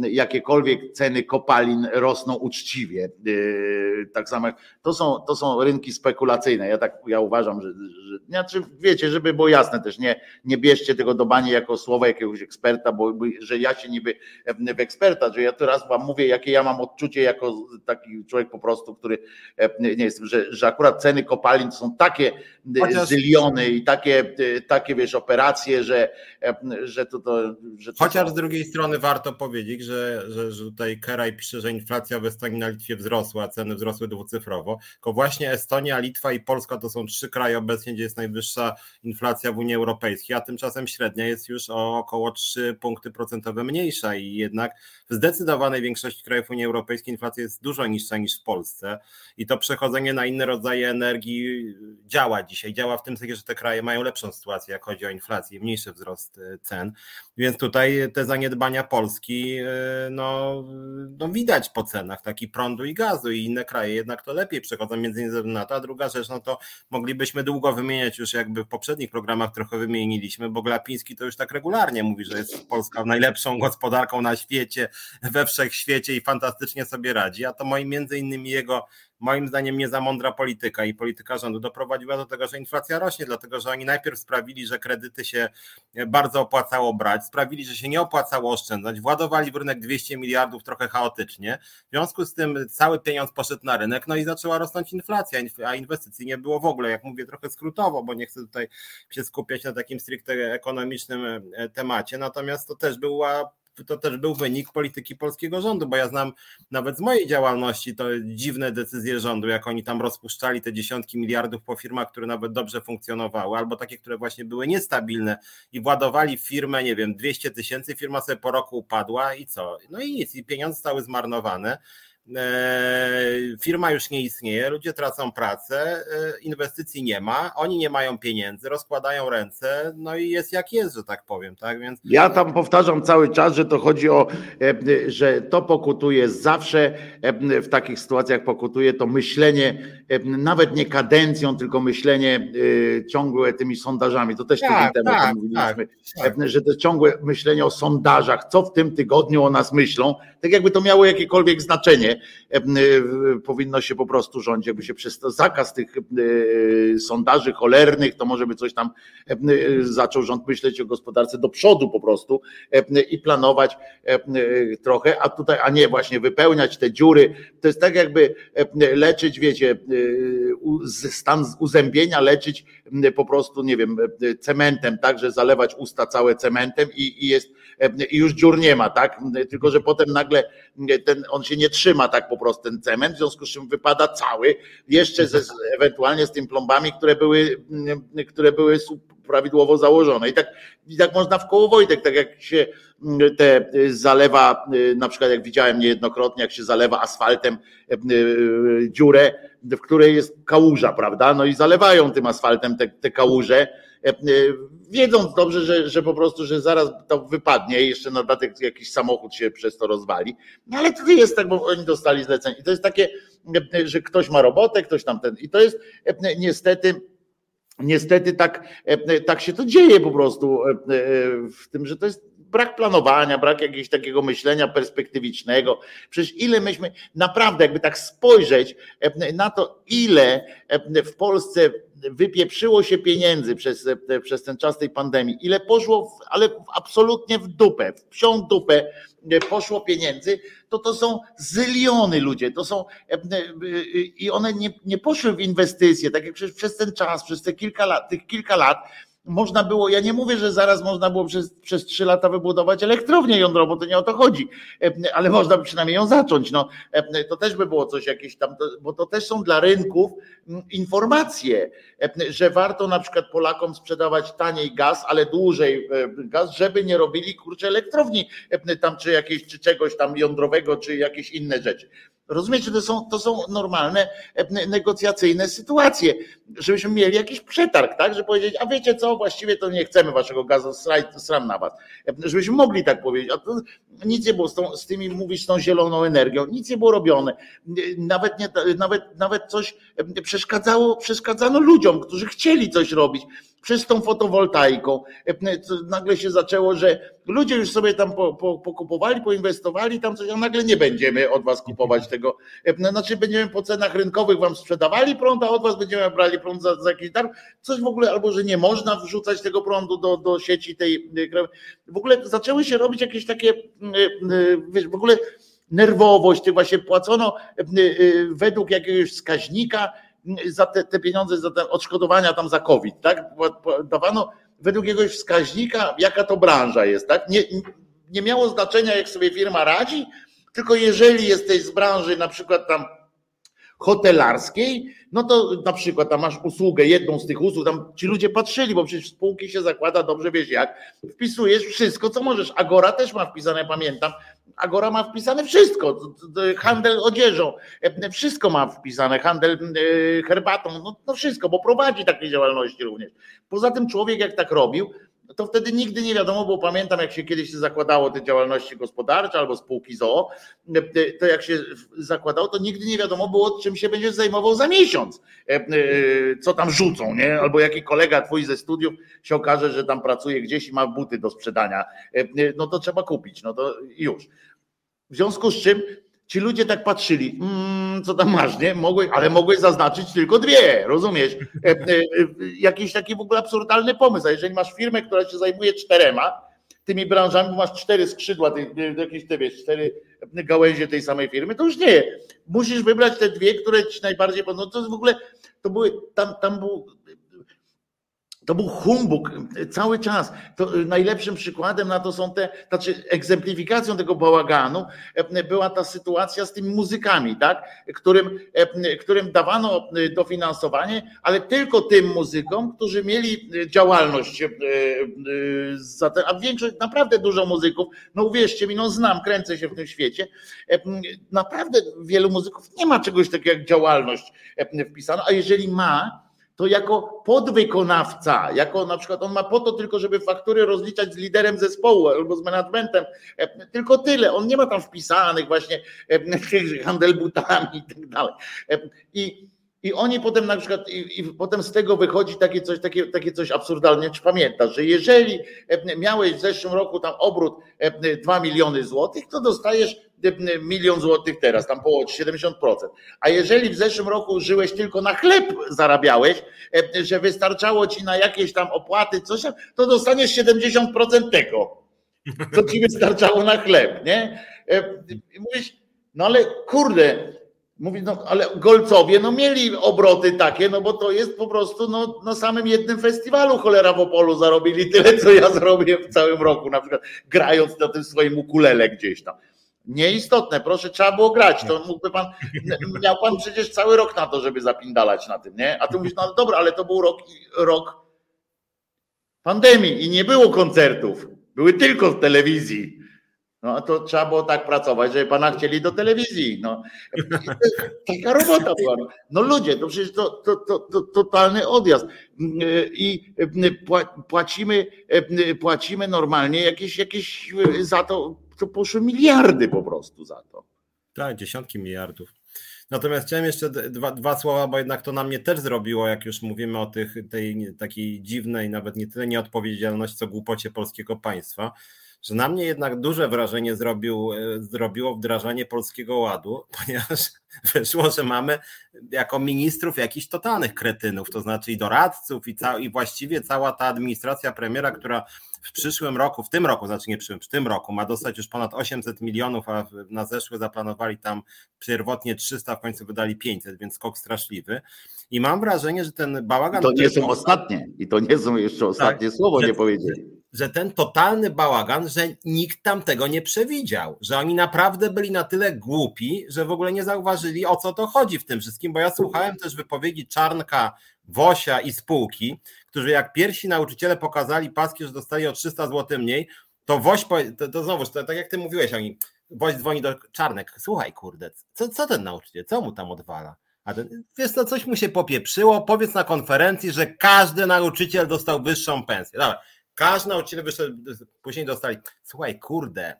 jakiekolwiek ceny kopalin rosną uczciwie. Yy, tak samo, to są, to są rynki spekulacyjne. Ja tak ja uważam, że, że znaczy wiecie, żeby było jasne też, nie, nie bierzcie tego do bani jako słowa jakiegoś eksperta, bo że ja się niby w eksperta, że ja teraz wam mówię, jakie ja mam odczucie jako taki człowiek po prostu, który nie jestem, że, że akurat ceny kopalin to są takie Chociaż... zyliony i takie, takie wiesz, operacje, że, że to, to że to Chociaż z drugiej strony warto powiedzieć, że, że, że tutaj Keraj pisze, że inflacja w Estonii na Litwie wzrosła, a ceny wzrosły dwucyfrowo, tylko właśnie Estonia, Litwa i Polska to są trzy kraje obecnie, gdzie jest najwyższa inflacja w Unii Europejskiej, a tymczasem średnia jest już o około 3 punkty procentowe mniejsza i jednak w zdecydowanej większości krajów Unii Europejskiej inflacja jest dużo niższa niż w Polsce. I to przechodzenie na inne rodzaje energii działa dzisiaj. Działa w tym sensie, że te kraje mają lepszą sytuację, jak chodzi o inflację, mniejszy wzrost e, cen. Więc tutaj te zaniedbania Polski e, no, no widać po cenach taki prądu i gazu i inne kraje jednak to lepiej przechodzą między innymi na to. A druga rzecz, no to moglibyśmy długo wymieniać już jakby w poprzednich programach trochę wymieniliśmy, bo Glapiński to już tak regularnie mówi, że jest Polska najlepszą gospodarką na świecie, we wszechświecie i fantastycznie sobie radzi, a to moim między innymi jego moim zdaniem nie za mądra polityka i polityka rządu doprowadziła do tego, że inflacja rośnie, dlatego że oni najpierw sprawili, że kredyty się bardzo opłacało brać, sprawili, że się nie opłacało oszczędzać, władowali w rynek 200 miliardów trochę chaotycznie, w związku z tym cały pieniądz poszedł na rynek, no i zaczęła rosnąć inflacja, a inwestycji nie było w ogóle, jak mówię trochę skrótowo, bo nie chcę tutaj się skupiać na takim stricte ekonomicznym e, temacie, natomiast to też była to też był wynik polityki polskiego rządu, bo ja znam nawet z mojej działalności to dziwne decyzje rządu, jak oni tam rozpuszczali te dziesiątki miliardów po firmach, które nawet dobrze funkcjonowały, albo takie, które właśnie były niestabilne i władowali firmę, nie wiem, 200 tysięcy, firma sobie po roku upadła i co? No i nic, i pieniądze zostały zmarnowane. E, firma już nie istnieje, ludzie tracą pracę, e, inwestycji nie ma, oni nie mają pieniędzy, rozkładają ręce, no i jest jak jest, że tak powiem, tak? Więc... Ja tam powtarzam cały czas, że to chodzi o, e, że to pokutuje zawsze w takich sytuacjach pokutuje to myślenie, nawet nie kadencją, tylko myślenie ciągłe tymi sondażami. To też tak, tydzień temu tak, mówiliśmy, tak, tak. że to ciągłe myślenie o sondażach, co w tym tygodniu o nas myślą, tak jakby to miało jakiekolwiek znaczenie E, powinno się po prostu rządzić, jakby się przez zakaz tych e, sondaży cholernych, to może by coś tam e, zaczął rząd myśleć o gospodarce do przodu po prostu i planować trochę, a tutaj, a nie właśnie wypełniać te dziury. To jest tak jakby leczyć, wiecie, stan uzębienia leczyć po prostu, nie wiem, cementem, tak, że zalewać usta całe cementem i, i jest, i już dziur nie ma, tak? Tylko, że potem nagle ten, on się nie trzyma tak po prostu ten cement, w związku z czym wypada cały, jeszcze ze, ewentualnie z tymi plombami, które były, które były prawidłowo założone. I tak, I tak można w koło Wojtek, tak jak się te zalewa, na przykład jak widziałem niejednokrotnie, jak się zalewa asfaltem dziurę, w której jest kałuża, prawda? No i zalewają tym asfaltem te, te kałuże, wiedząc dobrze, że, że po prostu, że zaraz to wypadnie jeszcze na dodatek jakiś samochód się przez to rozwali. No ale to jest tak, bo oni dostali zlecenie. I to jest takie, że ktoś ma robotę, ktoś tam ten. I to jest niestety. Niestety tak, tak się to dzieje po prostu w tym, że to jest brak planowania, brak jakiegoś takiego myślenia perspektywicznego. Przecież ile myśmy, naprawdę jakby tak spojrzeć na to, ile w Polsce wypieprzyło się pieniędzy przez, przez ten czas tej pandemii, ile poszło, w, ale absolutnie w dupę, w psią dupę poszło pieniędzy, to to są zyliony ludzie, to są i one nie, nie poszły w inwestycje, tak jak przez, przez ten czas, przez te kilka lat, tych kilka lat można było, ja nie mówię, że zaraz można było przez, przez 3 lata wybudować elektrownię jądrową, to nie o to chodzi, ale można by przynajmniej ją zacząć. No, to też by było coś jakieś tam, bo to też są dla rynków mm, informacje, że warto na przykład Polakom sprzedawać taniej gaz, ale dłużej gaz, żeby nie robili kurczę elektrowni tam czy jakieś, czy czegoś tam jądrowego, czy jakieś inne rzeczy. Rozumiecie, to są, to są normalne e, negocjacyjne sytuacje, żebyśmy mieli jakiś przetarg, tak, że powiedzieć, a wiecie co, właściwie to nie chcemy waszego gazu, sram na was. E, żebyśmy mogli tak powiedzieć, a to nic nie było z, tą, z tymi, tą zieloną energią, nic nie było robione. Nawet, nie, nawet, nawet coś przeszkadzało, przeszkadzano ludziom, którzy chcieli coś robić przez tą fotowoltaiką. Nagle się zaczęło, że ludzie już sobie tam pokupowali, poinwestowali tam coś, a nagle nie będziemy od was kupować tego. Znaczy będziemy po cenach rynkowych wam sprzedawali prąd, a od was będziemy brali prąd za, za jakiś dar. Coś w ogóle, albo że nie można wrzucać tego prądu do, do sieci tej. W ogóle zaczęły się robić jakieś takie, wiesz, w ogóle nerwowość, tych właśnie płacono według jakiegoś wskaźnika, za te, te pieniądze, za te odszkodowania tam za COVID, tak? Dawano według jakiegoś wskaźnika, jaka to branża jest, tak? Nie, nie miało znaczenia, jak sobie firma radzi, tylko jeżeli jesteś z branży na przykład tam hotelarskiej, no to na przykład tam masz usługę, jedną z tych usług, tam ci ludzie patrzyli, bo przecież spółki się zakłada, dobrze wiesz jak, wpisujesz wszystko, co możesz. Agora też ma wpisane, pamiętam, Agora ma wpisane wszystko, handel odzieżą, e, wszystko ma wpisane, handel e, herbatą, no, no wszystko, bo prowadzi takie działalności również. Poza tym człowiek jak tak robił, to wtedy nigdy nie wiadomo, bo pamiętam, jak się kiedyś zakładało te działalności gospodarcze albo spółki ZOO, to jak się zakładało, to nigdy nie wiadomo było, czym się będziesz zajmował za miesiąc, e, e, co tam rzucą, nie? Albo jaki kolega twój ze studiów się okaże, że tam pracuje gdzieś i ma buty do sprzedania, e, no to trzeba kupić, no to już. W związku z czym Ci ludzie tak patrzyli, mmm, co tam masz, nie? Mogłeś, ale mogłeś zaznaczyć tylko dwie, rozumiesz? E, e, e, jakiś taki w ogóle absurdalny pomysł. A jeżeli masz firmę, która się zajmuje czterema tymi branżami, masz cztery skrzydła, ty, jakieś te wiesz, cztery gałęzie tej samej firmy, to już nie. Musisz wybrać te dwie, które ci najbardziej podobają. To jest w ogóle, to były, tam, tam był to był humbug cały czas. To y, najlepszym przykładem na to są te, znaczy egzemplifikacją tego bałaganu e, była ta sytuacja z tymi muzykami, tak? którym, e, którym dawano y, dofinansowanie, ale tylko tym muzykom, którzy mieli y, działalność, a większość, naprawdę dużo muzyków, no uwierzcie mi, no znam, kręcę się w tym świecie, e, naprawdę wielu muzyków nie ma czegoś takiego jak działalność wpisana, a jeżeli ma, to jako podwykonawca, jako na przykład on ma po to tylko, żeby faktury rozliczać z liderem zespołu albo z managementem, e, tylko tyle. On nie ma tam wpisanych właśnie e, [LAUGHS] handel butami i tak dalej. E, I oni potem na przykład, i, i, potem z tego wychodzi takie coś, takie, takie coś absurdalne. Czy pamiętasz, że jeżeli miałeś w zeszłym roku tam obrót 2 miliony złotych, to dostajesz milion złotych teraz, tam połowa 70%. A jeżeli w zeszłym roku żyłeś tylko na chleb, zarabiałeś, że wystarczało ci na jakieś tam opłaty, coś, to dostaniesz 70% tego, co ci wystarczało na chleb, nie? I mówisz, no ale kurde, Mówi, no ale Golcowie no mieli obroty takie, no bo to jest po prostu no, na samym jednym festiwalu cholera w Opolu zarobili tyle, co ja zrobię w całym roku, na przykład grając na tym swoim ukulele gdzieś tam. Nieistotne, proszę, trzeba było grać. To mógłby pan, miał pan przecież cały rok na to, żeby zapindalać na tym, nie? A ty mówisz, no dobra, ale to był rok, rok pandemii i nie było koncertów. Były tylko w telewizji. No to trzeba było tak pracować, żeby pana chcieli do telewizji. No. [LAUGHS] Taka robota była. No ludzie, to przecież to, to, to, to totalny odjazd. I płacimy, płacimy normalnie jakieś, jakieś za to, to poszły miliardy po prostu za to. Tak, dziesiątki miliardów. Natomiast chciałem jeszcze dwa, dwa słowa, bo jednak to na mnie też zrobiło, jak już mówimy o tych, tej takiej dziwnej, nawet nie tyle nieodpowiedzialności, co głupocie polskiego państwa że na mnie jednak duże wrażenie zrobił, e, zrobiło wdrażanie Polskiego Ładu, [LAUGHS] ponieważ wyszło, że mamy jako ministrów jakichś totalnych kretynów, to znaczy i doradców, i, ca- i właściwie cała ta administracja premiera, która w przyszłym roku, w tym roku, znaczy nie przyszłym, w tym roku ma dostać już ponad 800 milionów, a na zeszły zaplanowali tam pierwotnie 300, w końcu wydali 500, więc skok straszliwy. I mam wrażenie, że ten bałagan... To nie są ostatnie, i to nie są jeszcze ostatnie tak, słowo, nie powiedzieli. Że ten totalny bałagan, że nikt tam tego nie przewidział, że oni naprawdę byli na tyle głupi, że w ogóle nie zauważyli, o co to chodzi w tym wszystkim, bo ja słuchałem też wypowiedzi Czarnka, Wosia i spółki, którzy jak pierwsi nauczyciele pokazali paski, że dostali o 300 zł mniej, to Woś, to, to to, tak jak ty mówiłeś, oni, Woś dzwoni do Czarnek, słuchaj kurde, co, co ten nauczyciel, co mu tam odwala? A ten, wiesz co, coś mu się popieprzyło, powiedz na konferencji, że każdy nauczyciel dostał wyższą pensję. Dobra, każdy nauczyciel wyszedł, później dostali, słuchaj, kurde,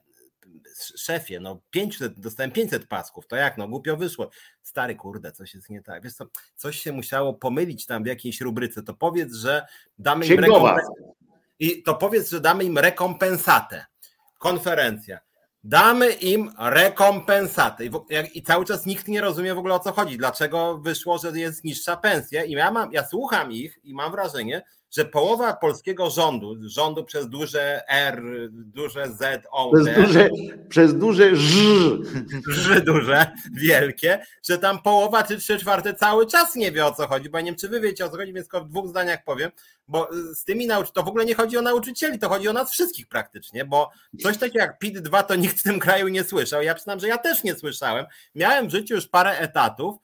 szefie, no 500, dostałem 500 pasków, to jak, no głupio wyszło. Stary, kurde, coś jest nie tak. Wiesz co, coś się musiało pomylić tam w jakiejś rubryce, to powiedz, że damy im rekompensatę. I to powiedz, że damy im rekompensatę. Konferencja. Damy im rekompensatę. I, I, cały czas nikt nie rozumie w ogóle o co chodzi. Dlaczego wyszło, że jest niższa pensja? I ja, mam, ja słucham ich i mam wrażenie, że połowa polskiego rządu, rządu przez duże R, duże Z, O, przez duże, przez duże Ż, Ż duże, wielkie, że tam połowa czy trzy czwarte cały czas nie wie o co chodzi, bo nie wiem, czy wy wiecie o co chodzi, więc tylko w dwóch zdaniach powiem, bo z tymi nauczycielami, to w ogóle nie chodzi o nauczycieli, to chodzi o nas wszystkich praktycznie, bo coś takiego jak PIT-2 to nikt w tym kraju nie słyszał, ja przyznam, że ja też nie słyszałem, miałem w życiu już parę etatów,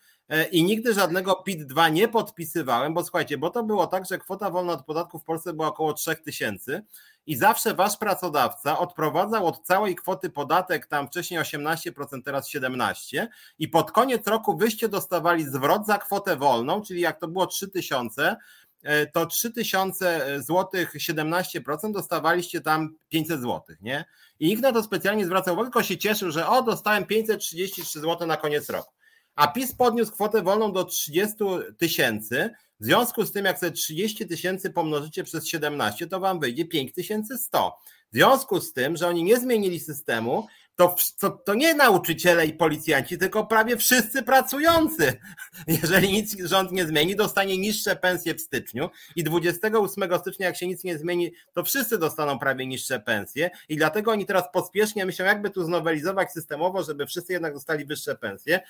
i nigdy żadnego PIT-2 nie podpisywałem, bo słuchajcie, bo to było tak, że kwota wolna od podatku w Polsce była około 3000 i zawsze wasz pracodawca odprowadzał od całej kwoty podatek, tam wcześniej 18%, teraz 17% i pod koniec roku wyście dostawali zwrot za kwotę wolną, czyli jak to było 3000, e, to 3000 zł 17% dostawaliście tam 500 zł, nie? I nikt na to specjalnie zwracał uwagę, tylko się cieszył, że o, dostałem 533 zł na koniec roku a PiS podniósł kwotę wolną do 30 tysięcy. W związku z tym, jak sobie 30 tysięcy pomnożycie przez 17, to wam wyjdzie 5100. W związku z tym, że oni nie zmienili systemu, to, to, to nie nauczyciele i policjanci, tylko prawie wszyscy pracujący. [LAUGHS] Jeżeli nic rząd nie zmieni, dostanie niższe pensje w styczniu i 28 stycznia, jak się nic nie zmieni, to wszyscy dostaną prawie niższe pensje i dlatego oni teraz pospiesznie myślą, jakby tu znowelizować systemowo, żeby wszyscy jednak dostali wyższe pensje,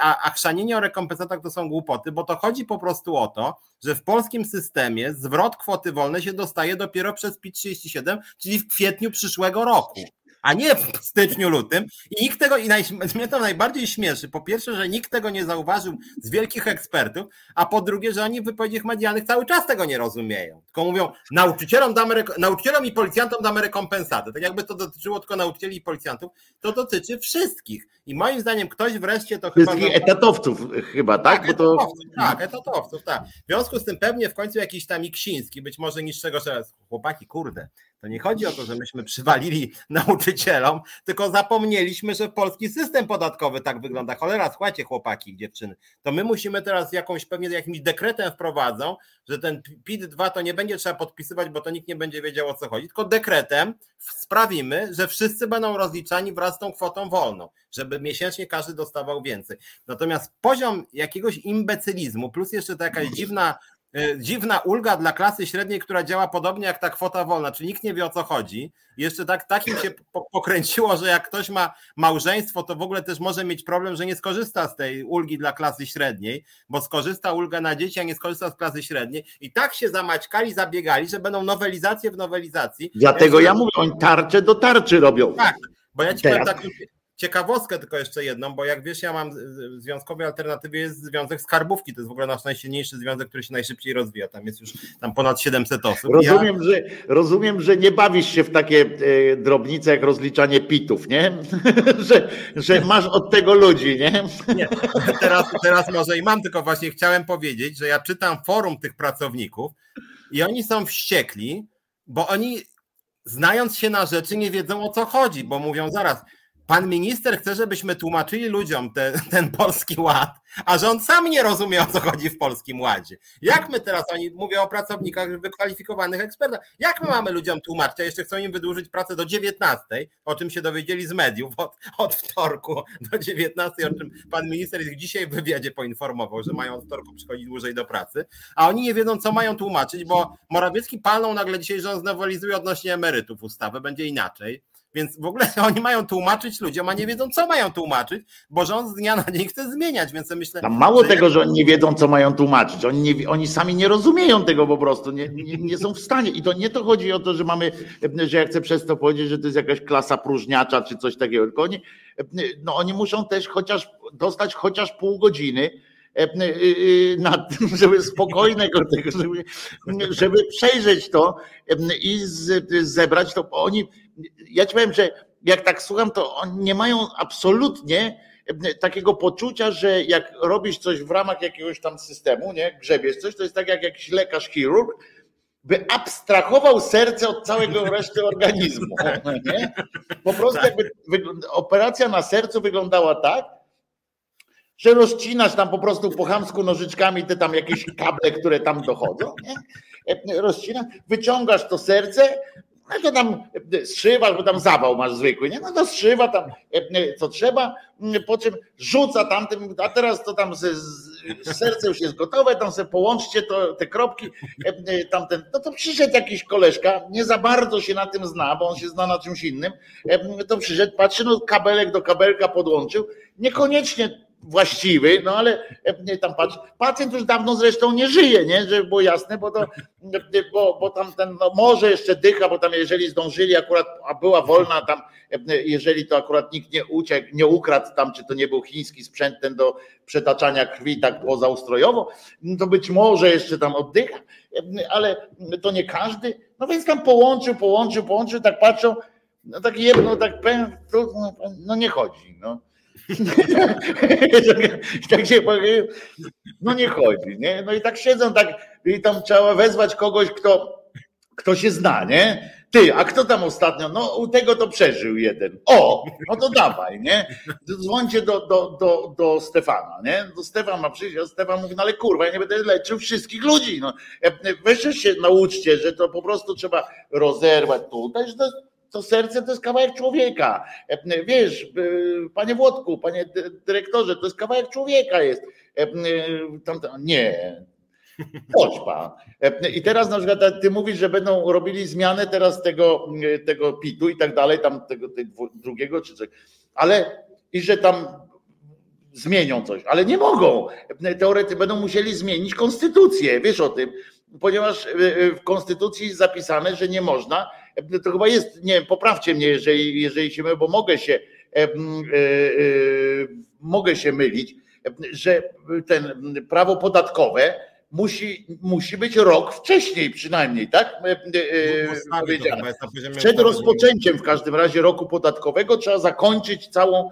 a, a chrzanienie o rekompensatach to są głupoty, bo to chodzi po prostu o to, że w polskim systemie zwrot kwoty wolnej się dostaje dopiero przez PIT 37, czyli w kwietniu przyszłego roku a nie w [LAUGHS] styczniu, lutym. I nikt tego, i naj, mnie to najbardziej śmieszy. Po pierwsze, że nikt tego nie zauważył z wielkich ekspertów, a po drugie, że oni w wypowiedziach medialnych cały czas tego nie rozumieją. Tylko mówią, nauczycielom, damy, nauczycielom i policjantom damy rekompensatę. Tak jakby to dotyczyło tylko nauczycieli i policjantów, to dotyczy wszystkich. I moim zdaniem ktoś wreszcie to chyba... Wszystkich etatowców chyba, tak? Tak, etatowców, to... tak, etatowców, tak. W związku z tym pewnie w końcu jakiś tam Iksiński, być może niższego że chłopaki, kurde, to nie chodzi o to, że myśmy przywalili [LAUGHS] nauczycielom, tylko zapomnieliśmy, że polski system podatkowy tak wygląda. Cholera, słuchajcie, chłopaki, dziewczyny, to my musimy teraz jakąś pewnie jakimś dekretem wprowadzą, że ten PIT-2 to nie będzie trzeba podpisywać, bo to nikt nie będzie wiedział o co chodzi, tylko dekretem sprawimy, że wszyscy będą rozliczani wraz z tą kwotą wolną, żeby miesięcznie każdy dostawał więcej. Natomiast poziom jakiegoś imbecylizmu, plus jeszcze ta jakaś dziwna E, dziwna ulga dla klasy średniej, która działa podobnie jak ta kwota wolna, czyli nikt nie wie o co chodzi. Jeszcze tak, takim się pokręciło, że jak ktoś ma małżeństwo, to w ogóle też może mieć problem, że nie skorzysta z tej ulgi dla klasy średniej, bo skorzysta ulga na dzieci, a nie skorzysta z klasy średniej. I tak się zamaćkali, zabiegali, że będą nowelizacje w nowelizacji. Dlatego ja mówię, oni tarcze do tarczy robią. Tak, bo ja ci powiem tak, ciekawostkę tylko jeszcze jedną, bo jak wiesz, ja mam w związkowej alternatywie jest związek skarbówki, to jest w ogóle nasz najsilniejszy związek, który się najszybciej rozwija, tam jest już tam ponad 700 osób. Rozumiem, ja... że, rozumiem że nie bawisz się w takie e, drobnice jak rozliczanie pitów, nie? [LAUGHS] że, że masz od tego ludzi, nie? nie, teraz, teraz może i mam, tylko właśnie chciałem powiedzieć, że ja czytam forum tych pracowników i oni są wściekli, bo oni znając się na rzeczy nie wiedzą o co chodzi, bo mówią zaraz, pan minister chce, żebyśmy tłumaczyli ludziom te, ten polski ład, a on sam nie rozumie, o co chodzi w polskim ładzie. Jak my teraz, oni mówią o pracownikach wykwalifikowanych ekspertach, jak my mamy ludziom tłumaczyć, a jeszcze chcą im wydłużyć pracę do 19, o czym się dowiedzieli z mediów od, od wtorku do 19, o czym pan minister ich dzisiaj w wywiadzie poinformował, że mają od wtorku przychodzić dłużej do pracy, a oni nie wiedzą, co mają tłumaczyć, bo Morawiecki palną nagle dzisiaj, że on znowelizuje odnośnie emerytów ustawę, będzie inaczej. Więc w ogóle [LAUGHS] oni mają tłumaczyć ludziom, a nie wiedzą, co mają tłumaczyć, bo rząd z dnia na dzień chce zmieniać, więc myślę. Tam mało że... tego, że oni nie wiedzą, co mają tłumaczyć. Oni, nie, oni sami nie rozumieją tego po prostu, nie, nie, nie, są w stanie. I to nie to chodzi o to, że mamy, że ja chcę przez to powiedzieć, że to jest jakaś klasa próżniacza czy coś takiego, tylko oni, no, oni muszą też chociaż dostać chociaż pół godziny e, e, e, na tym, [LAUGHS] żeby spokojnego tego, żeby, żeby przejrzeć to i zebrać to. Oni ja ci powiem, że jak tak słucham, to oni nie mają absolutnie e, takiego poczucia, że jak robisz coś w ramach jakiegoś tam systemu, nie, grzebiesz coś, to jest tak jak jakiś lekarz, chirurg, by abstrahował serce od całego reszty [LAUGHS] organizmu. Nie? Po prostu jakby operacja na sercu wyglądała tak, że rozcinasz tam po prostu po chamsku nożyczkami te tam jakieś kable, które tam dochodzą, nie? E, rozcinasz, wyciągasz to serce, no to tam zszywasz, bo tam zawał masz zwykły, nie? No to zszywa tam e, co trzeba, po czym rzuca tamtym, a teraz to tam z, serce już jest gotowe, tam sobie połączcie to, te kropki, e, e, tamten, no to przyszedł jakiś koleżka, nie za bardzo się na tym zna, bo on się zna na czymś innym, to przyszedł, patrzy, no kabelek do kabelka podłączył, niekoniecznie właściwy, no ale e, tam patrz, pacjent już dawno zresztą nie żyje, nie, żeby było jasne, bo to, bo, bo tam ten, no może jeszcze dycha, bo tam jeżeli zdążyli akurat, a była wolna tam, e, jeżeli to akurat nikt nie uciekł, nie ukradł tam, czy to nie był chiński sprzęt ten do przetaczania krwi tak pozaustrojowo, no to być może jeszcze tam oddycha, e, ale to nie każdy, no więc tam połączył, połączył, połączył, tak patrzą, no tak jedno, tak no, no nie chodzi, no. [LAUGHS] tak się powiem, no nie chodzi, nie? No i tak siedzą, tak i tam trzeba wezwać kogoś, kto, kto się zna, nie? Ty, a kto tam ostatnio? No u tego to przeżył jeden. O, no to dawaj, nie? Dzwońcie do, do, do, do Stefana, nie? Do Stefan ma przyjść, a Stefan mówi, no ale kurwa, ja nie będę leczył wszystkich ludzi. No. Weźcie się nauczcie, że to po prostu trzeba rozerwać tutaj, że to to serce to jest kawałek człowieka. Wiesz, panie Włodku, panie dyrektorze, to jest kawałek człowieka jest. Nie. Chodź pan. I teraz na przykład ty mówisz, że będą robili zmianę teraz tego, tego pitu i tak dalej, tam tego, tego drugiego czy coś, ale i że tam zmienią coś, ale nie mogą. Teorety będą musieli zmienić konstytucję, wiesz o tym, ponieważ w konstytucji jest zapisane, że nie można to chyba jest, nie wiem, poprawcie mnie, jeżeli, jeżeli się mylę, bo mogę się, e, e, e, mogę się mylić, że ten prawo podatkowe musi, musi być rok wcześniej przynajmniej, tak? Przed rozpoczęciem w każdym razie roku podatkowego trzeba zakończyć całą,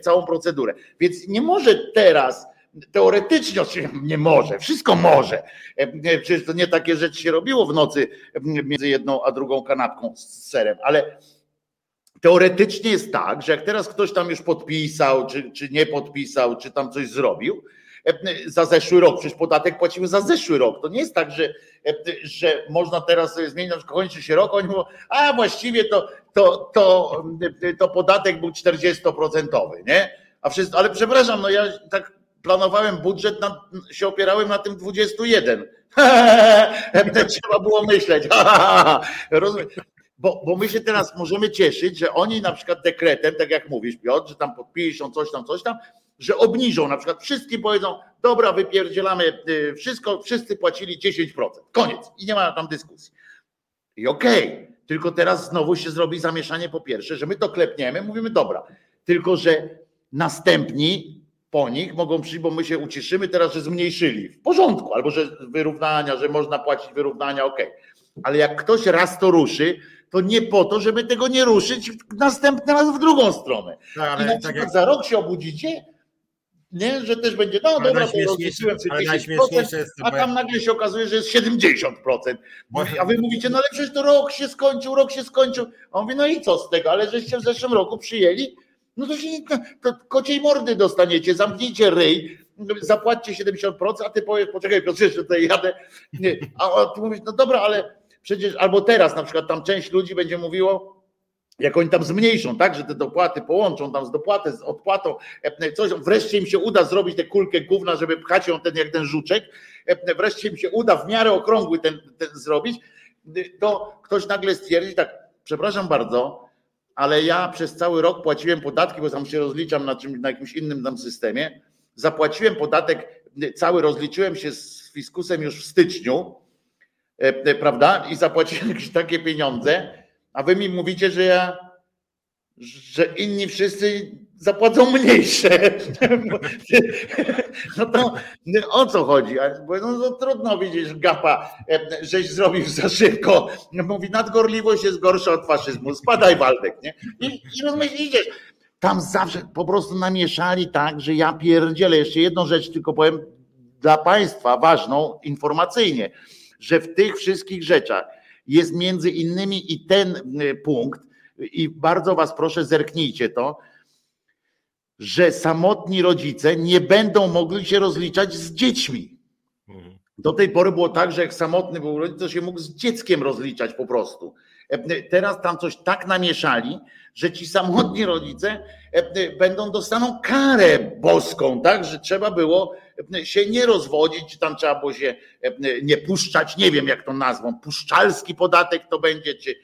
całą procedurę. Więc nie może teraz teoretycznie nie może, wszystko może. E, przecież to nie takie rzeczy się robiło w nocy między jedną a drugą kanapką z serem, ale teoretycznie jest tak, że jak teraz ktoś tam już podpisał, czy, czy nie podpisał, czy tam coś zrobił, e, za zeszły rok, przecież podatek płacimy za zeszły rok. To nie jest tak, że, e, że można teraz sobie zmienić, że kończy się rok, oni mówią, a właściwie to, to, to, to podatek był 40%, nie? A wszyscy, ale przepraszam, no ja tak planowałem budżet, na, się opierałem na tym 21. [LAUGHS] Trzeba było myśleć. [LAUGHS] Bo, bo my się teraz możemy cieszyć, że oni na przykład dekretem, tak jak mówisz Piotr, że tam podpiszą coś tam, coś tam, że obniżą, na przykład wszyscy powiedzą, dobra, wypierdzielamy y, wszystko, wszyscy płacili 10%. Koniec. I nie ma tam dyskusji. I okej, okay. tylko teraz znowu się zrobi zamieszanie po pierwsze, że my to klepniemy, mówimy dobra, tylko że następni po nich mogą przyjść, bo my się ucieszymy teraz, że zmniejszyli. W porządku, albo że wyrównania, że można płacić wyrównania, ok. Ale jak ktoś raz to ruszy, to nie po to, żeby tego nie ruszyć następny raz w drugą stronę. No, ale I na tak jak... za rok się obudzicie, nie, że też będzie, no dobra, to rozliczyłem 10%, a tam nagle się okazuje, że jest 70%. A wy mówicie, no ale przecież to rok się skończył, rok się skończył. A on mówi, no i co z tego, ale żeście w zeszłym roku przyjęli No to, się, to kociej mordy dostaniecie, zamknijcie ryj, zapłaćcie 70%, a ty powiesz, poczekaj Piotrze, że tutaj jadę. Nie. A ty mówisz, no dobra, ale przecież, albo teraz na przykład tam część ludzi będzie mówiło, jak oni tam zmniejszą, tak, że te dopłaty połączą tam z dopłatą, z odpłatą, coś, wreszcie im się uda zrobić tę kulkę gówna, żeby pchać ją ten jak ten żuczek, wreszcie im się uda w miarę okrągły ten, ten zrobić, to ktoś nagle stwierdzi tak, przepraszam bardzo, ale ja przez cały rok płaciłem podatki, bo tam się rozliczam na, czym, na jakimś innym tam systemie, zapłaciłem podatek cały, rozliczyłem się z fiskusem już w styczniu, e, prawda, i zapłaciłem [LAUGHS] jakieś takie pieniądze, a wy mi mówicie, że ja, że inni wszyscy zapłacą mniejsze. [LAUGHS] No to o co chodzi? No, no trudno widzieć, gapa, żeś zrobił za szybko. Mówi, nadgorliwość jest gorsza od faszyzmu. Spadaj Waldek, nie? I, i idziesz. Tam zawsze po prostu namieszali tak, że ja pierdzielę. Jeszcze jedną rzecz tylko powiem dla Państwa ważną informacyjnie, że w tych wszystkich rzeczach jest między innymi i ten y, punkt, i bardzo Was proszę, zerknijcie to, że samotni rodzice nie będą mogli się rozliczać z dziećmi. Mhm. Do tej pory było tak, że jak samotny był rodzic, to się mógł z dzieckiem rozliczać po prostu. Teraz tam coś tak namieszali, że ci samotni rodzice będą dostaną karę boską, tak, że trzeba było się nie rozwodzić, czy tam trzeba było się nie puszczać, nie wiem jak to nazwą, puszczalski podatek to będzie, czy,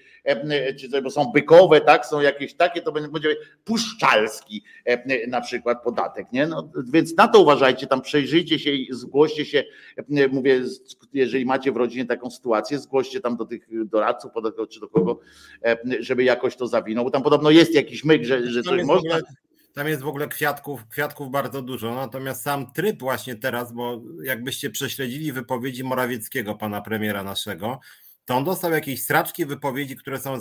czy bo są bykowe, tak, są jakieś takie, to będzie puszczalski na przykład podatek, nie? No, więc na to uważajcie, tam przejrzyjcie się i zgłoście się, mówię, jeżeli macie w rodzinie taką sytuację, zgłoście tam do tych doradców podatkowych czy do kogo, żeby jakoś to zawinął, bo tam podobno jest jakiś myk, że, że coś można. Tam jest w ogóle kwiatków, kwiatków bardzo dużo, natomiast sam tryb właśnie teraz, bo jakbyście prześledzili wypowiedzi Morawieckiego, pana premiera naszego, to on dostał jakieś straczki wypowiedzi, które są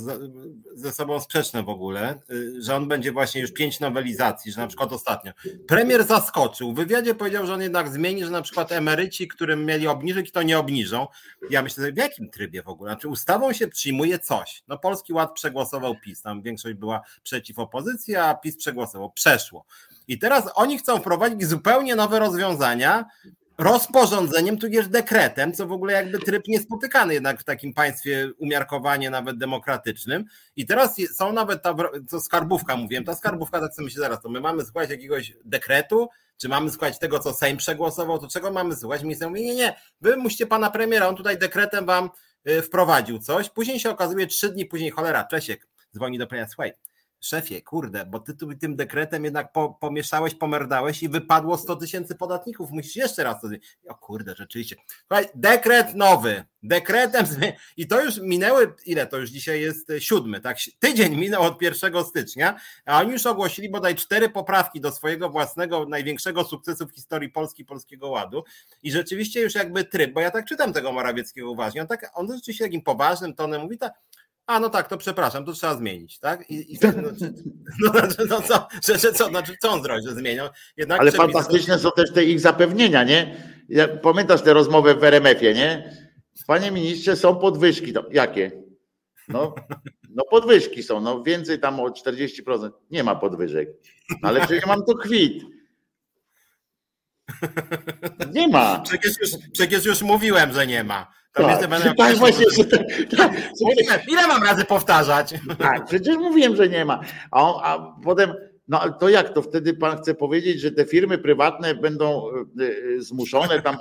ze sobą sprzeczne w ogóle, y, że on będzie właśnie już pięć nowelizacji, że na przykład ostatnio. Premier zaskoczył, w wywiadzie powiedział, że on jednak zmieni, że na przykład emeryci, którym mieli obniżyć, to nie obniżą. Ja myślę, w jakim trybie w ogóle? Znaczy ustawą się przyjmuje coś. No Polski Ład przegłosował PiS, tam większość była przeciw opozycji, a PiS przegłosował, przeszło. I teraz oni chcą wprowadzić zupełnie nowe rozwiązania, rozporządzeniem, tudzież dekretem, co w ogóle jakby tryb niespotykany jednak w takim państwie umiarkowanie nawet demokratycznym. I teraz są nawet ta, co skarbówka mówiłem, ta skarbówka, tak sobie myślę zaraz, to my mamy słuchać jakiegoś dekretu, czy mamy słuchać tego, co Sejm przegłosował, to czego mamy słuchać? Minister mówi, nie, nie, wy musicie pana premiera, on tutaj dekretem wam y, wprowadził coś, później się okazuje, trzy dni później, cholera, Czesiek dzwoni do premiera, słuchaj, szefie, kurde, bo ty tu tym dekretem jednak po, pomieszałeś, pomerdałeś i wypadło 100 tysięcy podatników, musisz jeszcze raz to zrobić. O kurde, rzeczywiście. Słuchaj, dekret nowy, dekretem i to już minęły, ile to już dzisiaj jest siódmy, tak? Tydzień minął od 1 stycznia, a oni już ogłosili bodaj cztery poprawki do swojego własnego, największego sukcesu w historii Polski, Polskiego Ładu i rzeczywiście już jakby tryb, bo ja tak czytam tego Morawieckiego uważnie, on, tak, on rzeczywiście takim poważnym tonem mówi, tak, a no tak, to przepraszam, to trzeba zmienić, tak? I, i [LAUGHS] no, no, no, co, że, że co, znaczy, co on zrobi, że zmienią? Jednak Ale fantastyczne są też te ich zapewnienia, nie? Pamiętasz tę rozmowę w RMF-ie, nie? Panie ministrze, są podwyżki. To, jakie? No, no podwyżki są, no więcej tam o 40%. Nie ma podwyżek. Ale przecież mam tu kwit. Nie ma. [LAUGHS] Przecież już, przecież już mówiłem, że nie ma. Tak, [LAUGHS] tak właśnie, że [LAUGHS] tak, tak, Ile mam razy powtarzać? Tak, przecież mówiłem, że nie ma. A, a potem, no to jak to wtedy pan chce powiedzieć, że te firmy prywatne będą e, e, zmuszone tam,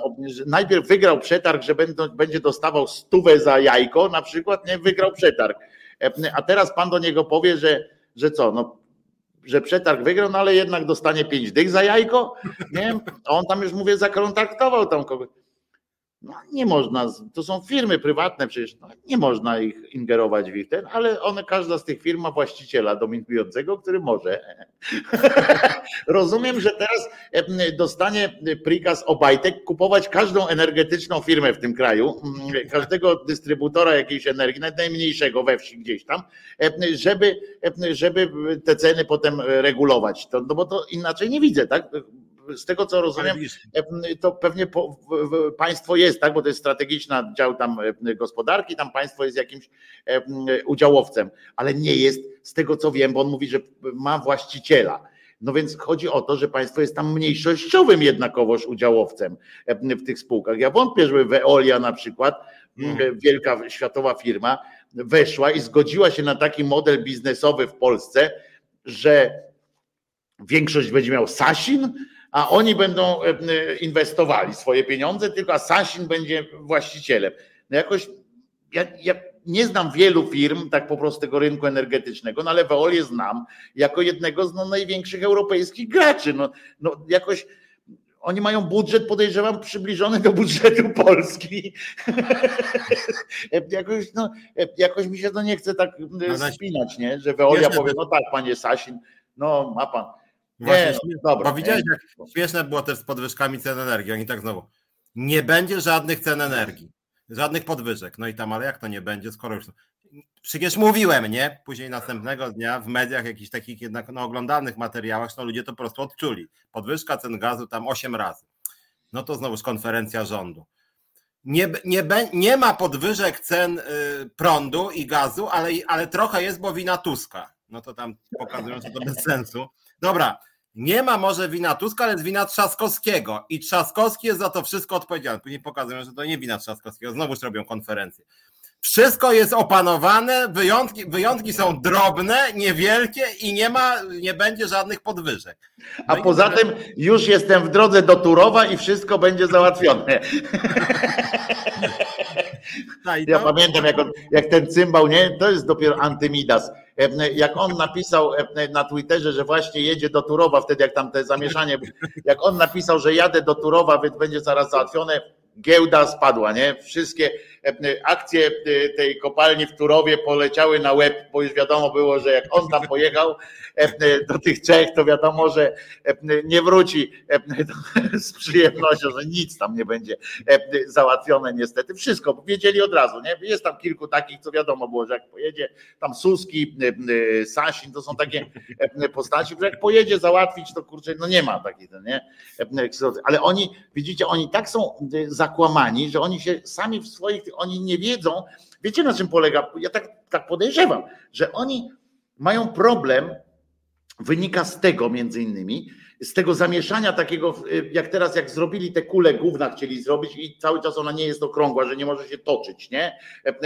najpierw wygrał przetarg, że będą, będzie dostawał stówę za jajko, na przykład, nie wygrał przetarg. E, a teraz pan do niego powie, że, że co, no że przetarg wygrał, no ale jednak dostanie pięć dych za jajko, nie? A on tam już mówię, zakontraktował tam kogoś. No, nie można, to są firmy prywatne, przecież no, nie można ich ingerować w ich ten, ale one, każda z tych firm ma właściciela dominującego, który może. [LAUGHS] Rozumiem, że teraz dostanie prikaz Obajtek kupować każdą energetyczną firmę w tym kraju, każdego dystrybutora jakiejś energii, najmniejszego we wsi gdzieś tam, żeby, żeby te ceny potem regulować. To, no bo to inaczej nie widzę, tak? Z tego co rozumiem, to pewnie po, państwo jest, tak, bo to jest strategiczna dział tam gospodarki, tam państwo jest jakimś udziałowcem, ale nie jest z tego co wiem, bo on mówi, że ma właściciela. No więc chodzi o to, że państwo jest tam mniejszościowym jednakowoż udziałowcem w tych spółkach. Ja wątpię, żeby Veolia na przykład, hmm. wielka światowa firma, weszła i zgodziła się na taki model biznesowy w Polsce, że większość będzie miał Sasin, a oni będą inwestowali swoje pieniądze, tylko Sasin będzie właścicielem. No jakoś ja, ja nie znam wielu firm, tak po prostu tego rynku energetycznego, no ale Veolię znam jako jednego z no, największych europejskich graczy. No, no jakoś oni mają budżet, podejrzewam, przybliżony do budżetu [LAUGHS] Polski. jakoś, no, jakoś mi się to nie chce tak e, spinać, nie? że Veolia powie, no tak, panie Sasin, no ma pan. Nie, no, dobra, bo widziałeś, jak śmieszne było też z podwyżkami cen energii. Oni tak znowu, nie będzie żadnych cen energii. Żadnych podwyżek. No i tam, ale jak to nie będzie, skoro już. Przecież mówiłem, nie? Później następnego dnia w mediach, jakichś takich jednak no, oglądanych materiałach, no ludzie to po prostu odczuli. Podwyżka cen gazu tam 8 razy. No to znowuż konferencja rządu. Nie, nie, nie ma podwyżek cen y, prądu i gazu, ale, ale trochę jest, bo wina Tuska. No to tam pokazują, że to bez sensu. Dobra, nie ma może wina Tuska, ale jest wina Trzaskowskiego. I Trzaskowski jest za to wszystko odpowiedzialny. Później pokazują, że to nie wina Trzaskowskiego. Znowuż robią konferencję. Wszystko jest opanowane, wyjątki, wyjątki są drobne, niewielkie i nie ma, nie będzie żadnych podwyżek. No A poza tym już jestem w drodze do Turowa i wszystko będzie załatwione. [LAUGHS] [LAUGHS] Ja pamiętam, jak, on, jak ten cymbał, nie? To jest dopiero antymidas jak on napisał na Twitterze, że właśnie jedzie do Turowa, wtedy jak tam te zamieszanie, jak on napisał, że jadę do Turowa, będzie zaraz załatwione, giełda spadła, nie? Wszystkie akcje tej kopalni w Turowie poleciały na łeb, bo już wiadomo było, że jak on tam pojechał do tych Czech, to wiadomo, że nie wróci z przyjemnością, że nic tam nie będzie załatwione niestety. Wszystko wiedzieli od razu, nie? Jest tam kilku takich, co wiadomo było, że jak pojedzie tam Suski, Sasin, to są takie postaci, że jak pojedzie załatwić, to kurczę, no nie ma takich, nie? Ale oni, widzicie, oni tak są zakłamani, że oni się sami w swoich oni nie wiedzą, wiecie na czym polega, ja tak, tak podejrzewam, że oni mają problem, wynika z tego między innymi, z tego zamieszania takiego, jak teraz, jak zrobili te kule główna chcieli zrobić i cały czas ona nie jest okrągła, że nie może się toczyć, nie?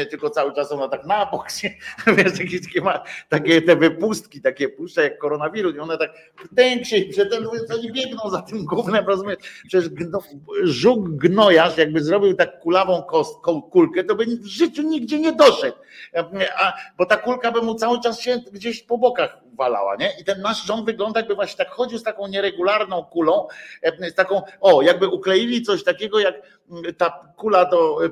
Tylko cały czas ona tak na bok się, wiesz, takie, takie, ma, takie te wypustki, takie puszcza jak koronawirus i one tak tęk się i przed oni biegną za tym głównym, rozumiesz? Przecież gno, żuk gnojarz jakby zrobił tak kulawą kost, kulkę, to by w życiu nigdzie nie doszedł, a, bo ta kulka by mu cały czas się gdzieś po bokach walała, nie? I ten nasz rząd wygląda jakby właśnie tak chodził z taką nie nieregularną kulą, e, z taką, o, jakby ukleili coś takiego jak mm, ta kula do, e,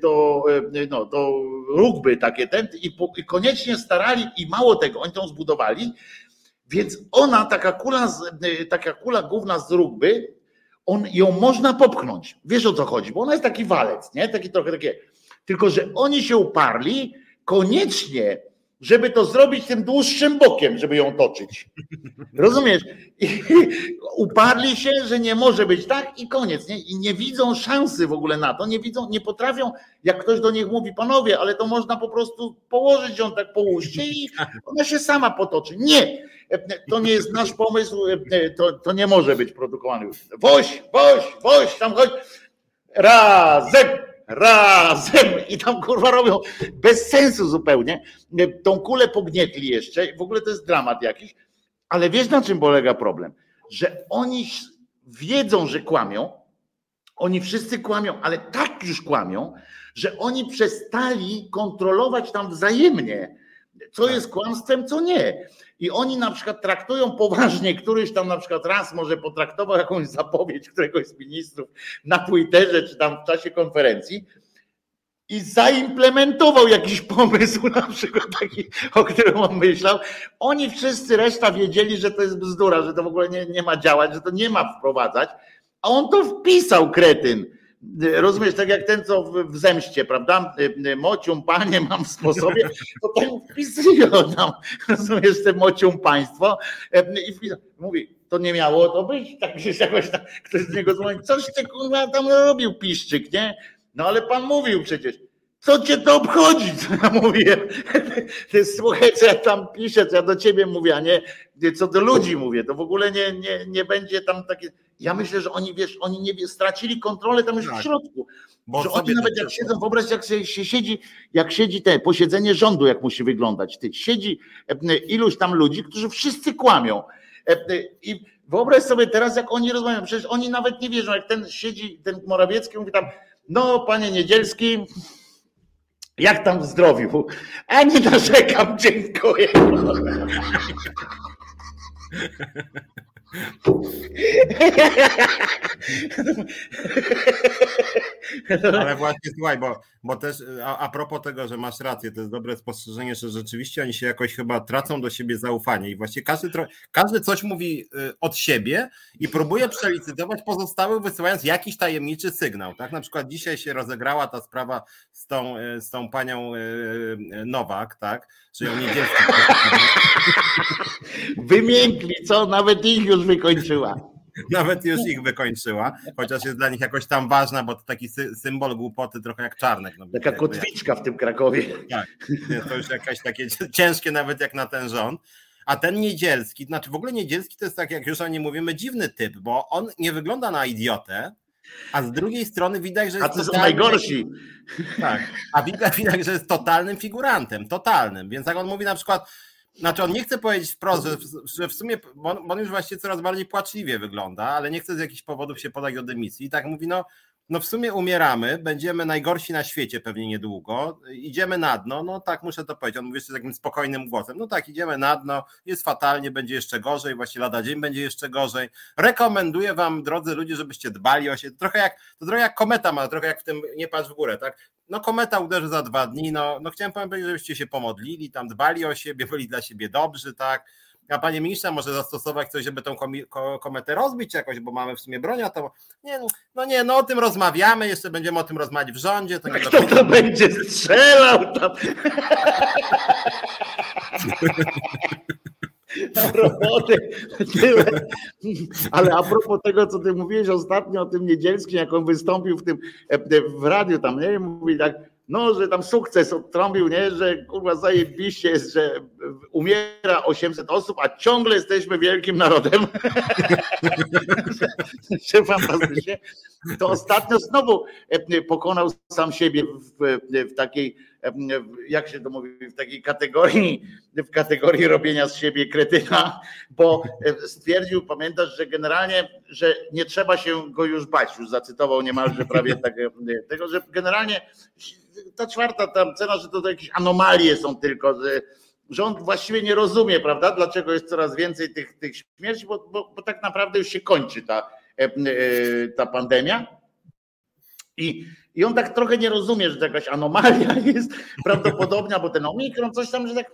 do, e, no, do rugby takie ten i, i koniecznie starali i mało tego, oni tą zbudowali, więc ona, taka kula, taka kula główna z rugby, on, ją można popchnąć. Wiesz o co chodzi, bo ona jest taki walec, nie? Taki trochę takie. Tylko, że oni się uparli koniecznie żeby to zrobić tym dłuższym bokiem, żeby ją toczyć. Rozumiesz? I [LAUGHS] uparli się, że nie może być tak i koniec. Nie? I nie widzą szansy w ogóle na to, nie widzą, nie potrafią, jak ktoś do nich mówi, panowie, ale to można po prostu położyć ją tak połóżcie i ona się sama potoczy. Nie, to nie jest nasz pomysł, to, to nie może być produkowany. Woś, woś, woś, tam chodź. Razem, razem i tam kurwa robią bez sensu zupełnie. Tą kulę pognietli jeszcze, w ogóle to jest dramat jakiś, ale wiesz na czym polega problem? Że oni wiedzą, że kłamią, oni wszyscy kłamią, ale tak już kłamią, że oni przestali kontrolować tam wzajemnie, co tak. jest kłamstwem, co nie. I oni na przykład traktują poważnie, któryś tam na przykład raz może potraktował jakąś zapowiedź któregoś z ministrów na Twitterze czy tam w czasie konferencji i zaimplementował jakiś pomysł, na przykład taki, o którym on myślał. Oni wszyscy, reszta wiedzieli, że to jest bzdura, że to w ogóle nie, nie ma działać, że to nie ma wprowadzać, a on to wpisał, kretyn. Rozumiesz, tak jak ten, co w zemście, prawda? Mocium, panie, mam w sposobie, to ten wpisuje tam, rozumiesz, te mocium państwo i mówi, to nie miało to być, tak [LAUGHS] się jakoś tam, ktoś z niego dzwoni, coś ty kurwa tam robił piszczyk, nie? No ale pan mówił przecież, co cię to obchodzi, [LAUGHS] co ja mówię? [LAUGHS] Słuchaj, co ja tam piszę, co ja do ciebie mówię, a nie co do ludzi mówię, to w ogóle nie, nie, nie będzie tam takie, ja myślę, że oni, wiesz, oni nie stracili kontrolę tam już w tak. środku, bo że oni nawet jak siedzą, wyobraź jak się siedzi, jak siedzi te posiedzenie rządu, jak musi wyglądać. Ty, siedzi e, iluś tam ludzi, którzy wszyscy kłamią. E, I wyobraź sobie teraz, jak oni rozmawiają. Przecież oni nawet nie wierzą, jak ten siedzi, ten Morawiecki mówi tam, no panie Niedzielski, jak tam w zdrowiu? A nie narzekam, dziękuję. [LAUGHS] [LAUGHS] Ale właśnie słuchaj, bo, bo też a, a propos tego, że masz rację, to jest dobre spostrzeżenie, że rzeczywiście oni się jakoś chyba tracą do siebie zaufanie i właśnie każdy, każdy coś mówi y, od siebie i próbuje przelicytować pozostałych, wysyłając jakiś tajemniczy sygnał. Tak na przykład dzisiaj się rozegrała ta sprawa z tą, y, z tą panią y, Nowak, tak, czyli o niedzielskim. [LAUGHS] Wymiękli, co? Nawet ich już wykończyła. Nawet już ich wykończyła, chociaż jest dla nich jakoś tam ważna, bo to taki sy symbol głupoty, trochę jak czarnek. No, Taka kotwiczka w tym Krakowie. Tak, to już jakaś takie ciężkie nawet jak na ten rząd. A ten Niedzielski, znaczy w ogóle Niedzielski to jest tak, jak już o nim mówimy, dziwny typ, bo on nie wygląda na idiotę, a z drugiej strony widać, że jest. A to są najgorsi. Tak, a widać, [LAUGHS] widać, że jest totalnym figurantem, totalnym. Więc jak on mówi na przykład, znaczy on nie chce powiedzieć wprost, że, że w sumie, on, on już właściwie coraz bardziej płaczliwie wygląda, ale nie chce z jakichś powodów się podać do dymisji. I tak mówi, no no w sumie umieramy, będziemy najgorsi na świecie pewnie niedługo, idziemy na dno, no tak muszę to powiedzieć, on mówi jeszcze takim spokojnym głosem, no tak, idziemy na dno, jest fatalnie, będzie jeszcze gorzej, właśnie lada dzień będzie jeszcze gorzej. Rekomenduję wam, drodzy ludzie, żebyście dbali o siebie, trochę jak, to trochę jak kometa ma, trochę jak w tym Nie patrz w górę, tak? No kometa uderzy za dwa dni, no, no chciałem powiedzieć, żebyście się pomodlili, tam dbali o siebie, byli dla siebie dobrzy, tak? A panie ministrze może zastosować coś, żeby tą kometę rozbić jakoś, bo mamy w sumie broń, a to nie, no, no nie, no o tym rozmawiamy, jeszcze będziemy o tym rozmawiać w rządzie. To nie Kto to będzie strzelał tam? [LAUGHS] roboty. Ale a propos tego, co ty mówiłeś ostatnio o tym niedzielskim, jak on wystąpił w tym w radiu tam, nie? Mówi tak, no, że tam sukces odtrąbił, nie, że kurwa zajebiście jest, że umiera 800 osób, a ciągle jesteśmy wielkim narodem. [LAUGHS] że, fantastycznie. To ostatnio znowu e, pokonał sam siebie w, w takiej, e, jak się to mówi, w takiej kategorii, w kategorii robienia z siebie kretyna, bo e, stwierdził, pamiętasz, że generalnie, że nie trzeba się go już bać, już zacytował niemalże prawie tak, tego, że generalnie ta czwarta tam cena, że to jakieś anomalie są tylko, że rząd właściwie nie rozumie, prawda, dlaczego jest coraz więcej tych, tych śmierci, bo, bo, bo tak naprawdę już się kończy ta, e, e, ta pandemia. I, I on tak trochę nie rozumie, że to jakaś anomalia [LAUGHS] jest prawdopodobna, bo ten omikron, coś tam, że tak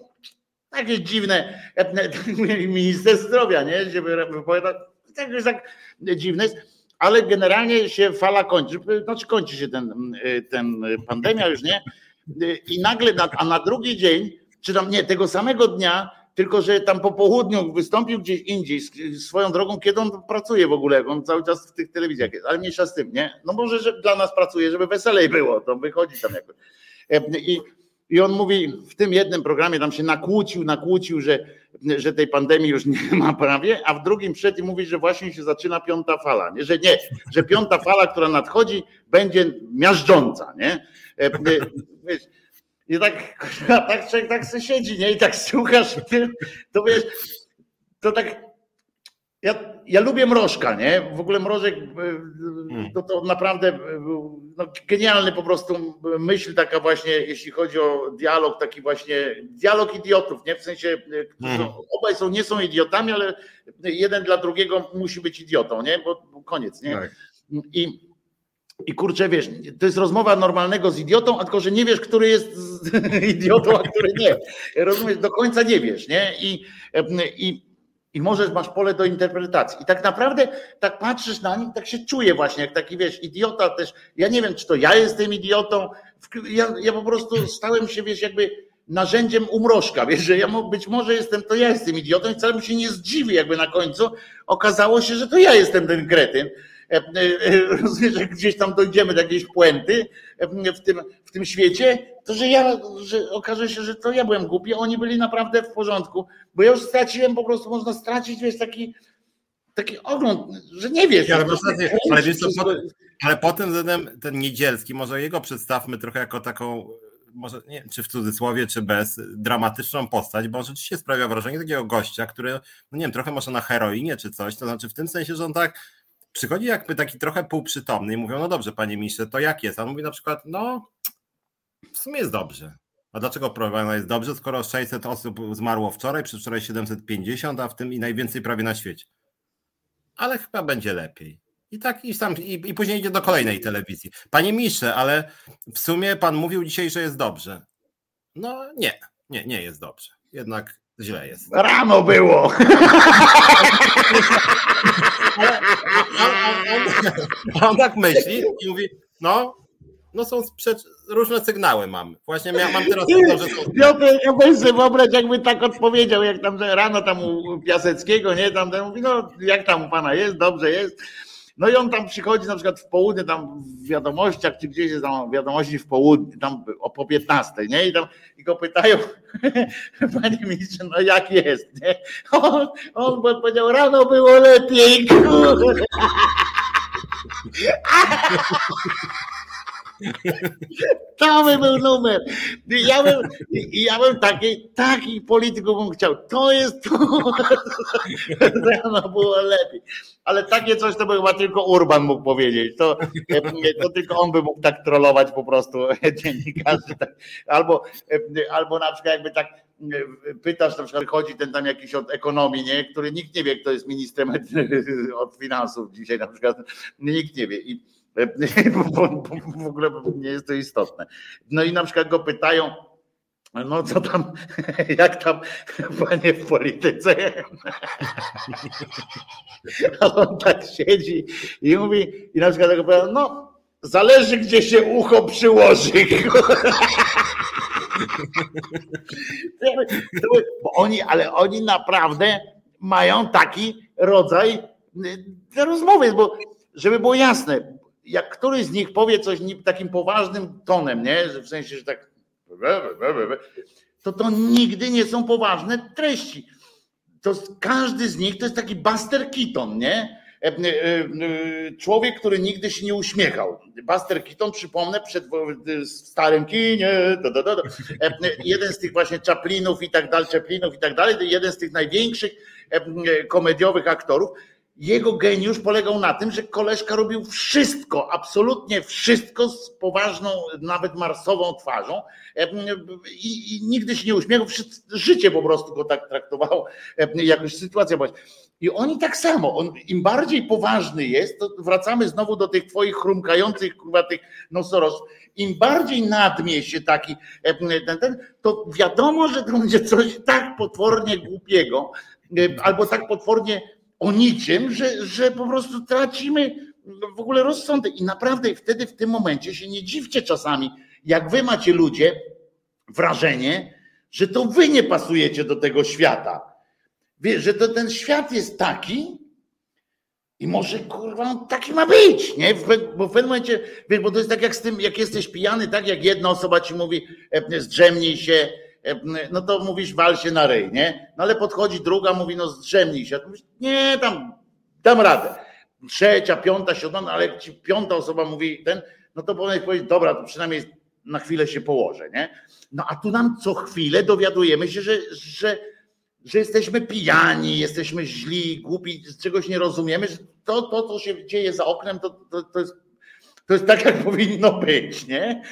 takie dziwne, e, [LAUGHS] minister zdrowia, nie, się wypowiada, tak, tak dziwne jest ale generalnie się fala kończy, znaczy kończy się ten, ten pandemia już, nie? I nagle, a na drugi dzień, czy tam nie, tego samego dnia, tylko że tam po południu wystąpił gdzieś indziej, swoją drogą, kiedy on pracuje w ogóle, on cały czas w tych telewizjach jest, ale mniejsza z tym, nie? No może, że dla nas pracuje, żeby weselej było, to wychodzi tam jakoś. I i on mówi w tym jednym programie, tam się nakłócił, nakłócił, że, że tej pandemii już nie ma prawie, a w drugim przed i mówi, że właśnie się zaczyna piąta fala. Nie? Że nie, że piąta fala, która nadchodzi, będzie miażdżąca. Nie? E, e, wiesz, I tak, tak, tak, tak se siedzi, nie? I tak słuchasz, to wiesz, to tak ja, ja lubię mrożka, nie? W ogóle mrożek e, to, to naprawdę no, genialny po prostu myśl taka właśnie, jeśli chodzi o dialog, taki właśnie dialog idiotów, nie? W sensie e, hmm. obaj są, nie są idiotami, ale jeden dla drugiego musi być idiotą, nie? Bo, bo koniec, nie? Tak. I i kurczę, wiesz, to jest rozmowa normalnego z idiotą, a tylko, że nie wiesz, który jest [LAUGHS] idiotą, a który nie. Rozumiesz, do końca nie wiesz, nie? I, i i możesz, masz pole do interpretacji. I tak naprawdę tak patrzysz na nich, tak się czuję właśnie, jak taki wiesz, idiota też. Ja nie wiem, czy to ja jestem idiotą. Ja, ja po prostu [LAUGHS] stałem się, wiesz, jakby narzędziem umrożka, wiesz, że ja być może jestem, to ja jestem idiotą i wcale mi się nie zdziwi, jakby na końcu okazało się, że to ja jestem ten kretyn. E, e, rozumiesz, że gdzieś tam dojdziemy do jakiejś puenty w tym, w tym świecie, to że ja, że okaże się, że to ja byłem głupi, oni byli naprawdę w porządku, bo ja już straciłem, po prostu można stracić, wiesz, taki, taki ogląd, że nie wiesz. ale, ale, wiesz co, po, ale potem względem ten Niedzielski, może jego przedstawmy trochę jako taką może nie wiem, czy w cudzysłowie, czy bez, dramatyczną postać, bo on rzeczywiście sprawia wrażenie takiego gościa, który, no nie wiem, trochę może na heroinie czy coś, to znaczy w tym sensie, że on tak przychodzi jakby taki trochę półprzytomny i mówią, no dobrze, panie ministrze, to jak jest? A on mówi na przykład, no w sumie jest dobrze. A dlaczego problema jest dobrze, skoro 600 osób zmarło wczoraj, przedwczoraj 750, a w tym i najwięcej prawie na świecie? Ale chyba będzie lepiej. I tak i sam i, i później idzie do kolejnej telewizji. Panie ministrze, ale w sumie pan mówił dzisiaj, że jest dobrze. No nie, nie, nie jest dobrze. Jednak źle jest. Rano było. [LAUGHS] Ale on, on, on, tak myśli i mówi, no, no są sprzecz... różne sygnały mam. Właśnie miał, mam teraz to, że są... Piotr, ja bym sobie wyobraź, jakby tak odpowiedział, jak tam rano tam u Piaseckiego, nie, tam, tam mówi, no jak tam u pana jest, dobrze jest. No i on tam przychodzi na przykład w południe, tam w wiadomościach, czy gdzieś jest tam wiadomości w południe, tam o po 15, nie? I, tam, i go pytają, [LAUGHS] panie ministrze, no jak jest, nie? [LAUGHS] On, on powiedział, rano było lepiej, [LAUGHS] [LAUGHS] To by był numer. Ja bym, ja bym taki, taki polityków bym chciał. To jest to. [LAUGHS] Rano było lepiej. Ale takie coś to by chyba tylko Urban mógł powiedzieć. To, to tylko on by mógł tak trollować po prostu [LAUGHS] dziennikarzy. Tak. Albo, albo na przykład jakby tak pytasz, na przykład chodzi ten tam jakiś od ekonomii, nie? który nikt nie wie, kto jest ministrem od finansów dzisiaj na przykład. Nikt nie wie. I, [LAUGHS] bo, w ogóle nie jest to istotne. No i na przykład go pytają, no co tam, [LAUGHS] jak tam panie w polityce? [LAUGHS] A on tak siedzi i mówi, i na przykład no zależy gdzie się ucho przyłoży. Bo oni, ale oni naprawdę mają taki rodzaj rozmowy, bo żeby było jasne, jak któryś z nich powie coś takim poważnym tonem, nie? Że w sensie, że tak to to nigdy nie są poważne treści. To każdy z nich to jest taki Buster Keaton, nie? E, e, e, człowiek, który nigdy się nie uśmiechał. Buster Keaton, przypomnę, przed starym kinie, jeden z tych właśnie Chaplinów i tak dalej, Chaplinów i tak dalej, jeden z tych największych komediowych aktorów, jego geniusz polegał na tym, że koleżka robił wszystko, absolutnie wszystko z poważną, nawet marsową twarzą i, i nigdy się nie uśmiechał, życie po prostu go tak traktowało, jakoś sytuacja była. I oni tak samo, on, im bardziej poważny jest, to wracamy znowu do tych twoich chrumkających, kurwa, tych nosoros, im bardziej nadmie się taki ten, ten, to wiadomo, że to będzie coś tak potwornie głupiego, albo tak potwornie o niczym, że, że po prostu tracimy w ogóle rozsądek. I naprawdę wtedy w tym momencie się nie dziwcie czasami, jak wy macie ludzie wrażenie, że to wy nie pasujecie do tego świata. Wiesz, że to ten świat jest taki i może kurwa on taki ma być, nie? Bo w pewnym momencie, wiesz, bo to jest tak jak z tym, jak jesteś pijany, tak jak jedna osoba ci mówi, e, zdrzemnij się, no to mówisz wal się na rej, nie? No ale podchodzi druga, mówi no zdrzemnij się. Mówisz, nie, tam dam radę. Trzecia, piąta, siódma, no ale ci piąta osoba mówi ten, no to powinieneś powiedzieć, dobra, to przynajmniej na chwilę się położę, nie? No a tu nam co chwilę dowiadujemy się, że, że, że jesteśmy pijani, jesteśmy źli, głupi, czegoś nie rozumiemy, że to, to co się dzieje za oknem, to, to, to jest to jest tak, jak [LAUGHS] powinno być, nie?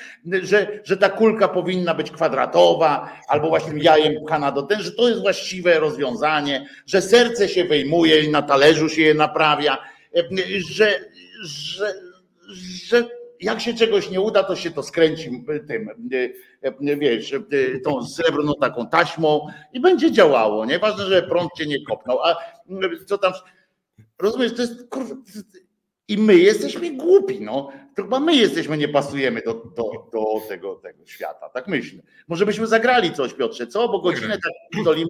Że, że ta kulka powinna być kwadratowa, albo właśnie jajem pchana do ten, że to jest właściwe rozwiązanie, że serce się wyjmuje i na talerzu się je naprawia, że, że, że jak się czegoś nie uda, to się to skręci tym, wiesz, tą srebrną taką taśmą i będzie działało. Nieważne, że prąd cię nie kopnął. A co tam. Rozumiesz, to jest kurwa, I my jesteśmy głupi, no. To chyba my jesteśmy, nie pasujemy do, do, do tego, tego świata. Tak myślę. Może byśmy zagrali coś, Piotrze, co? Bo godzinę tak dolimy.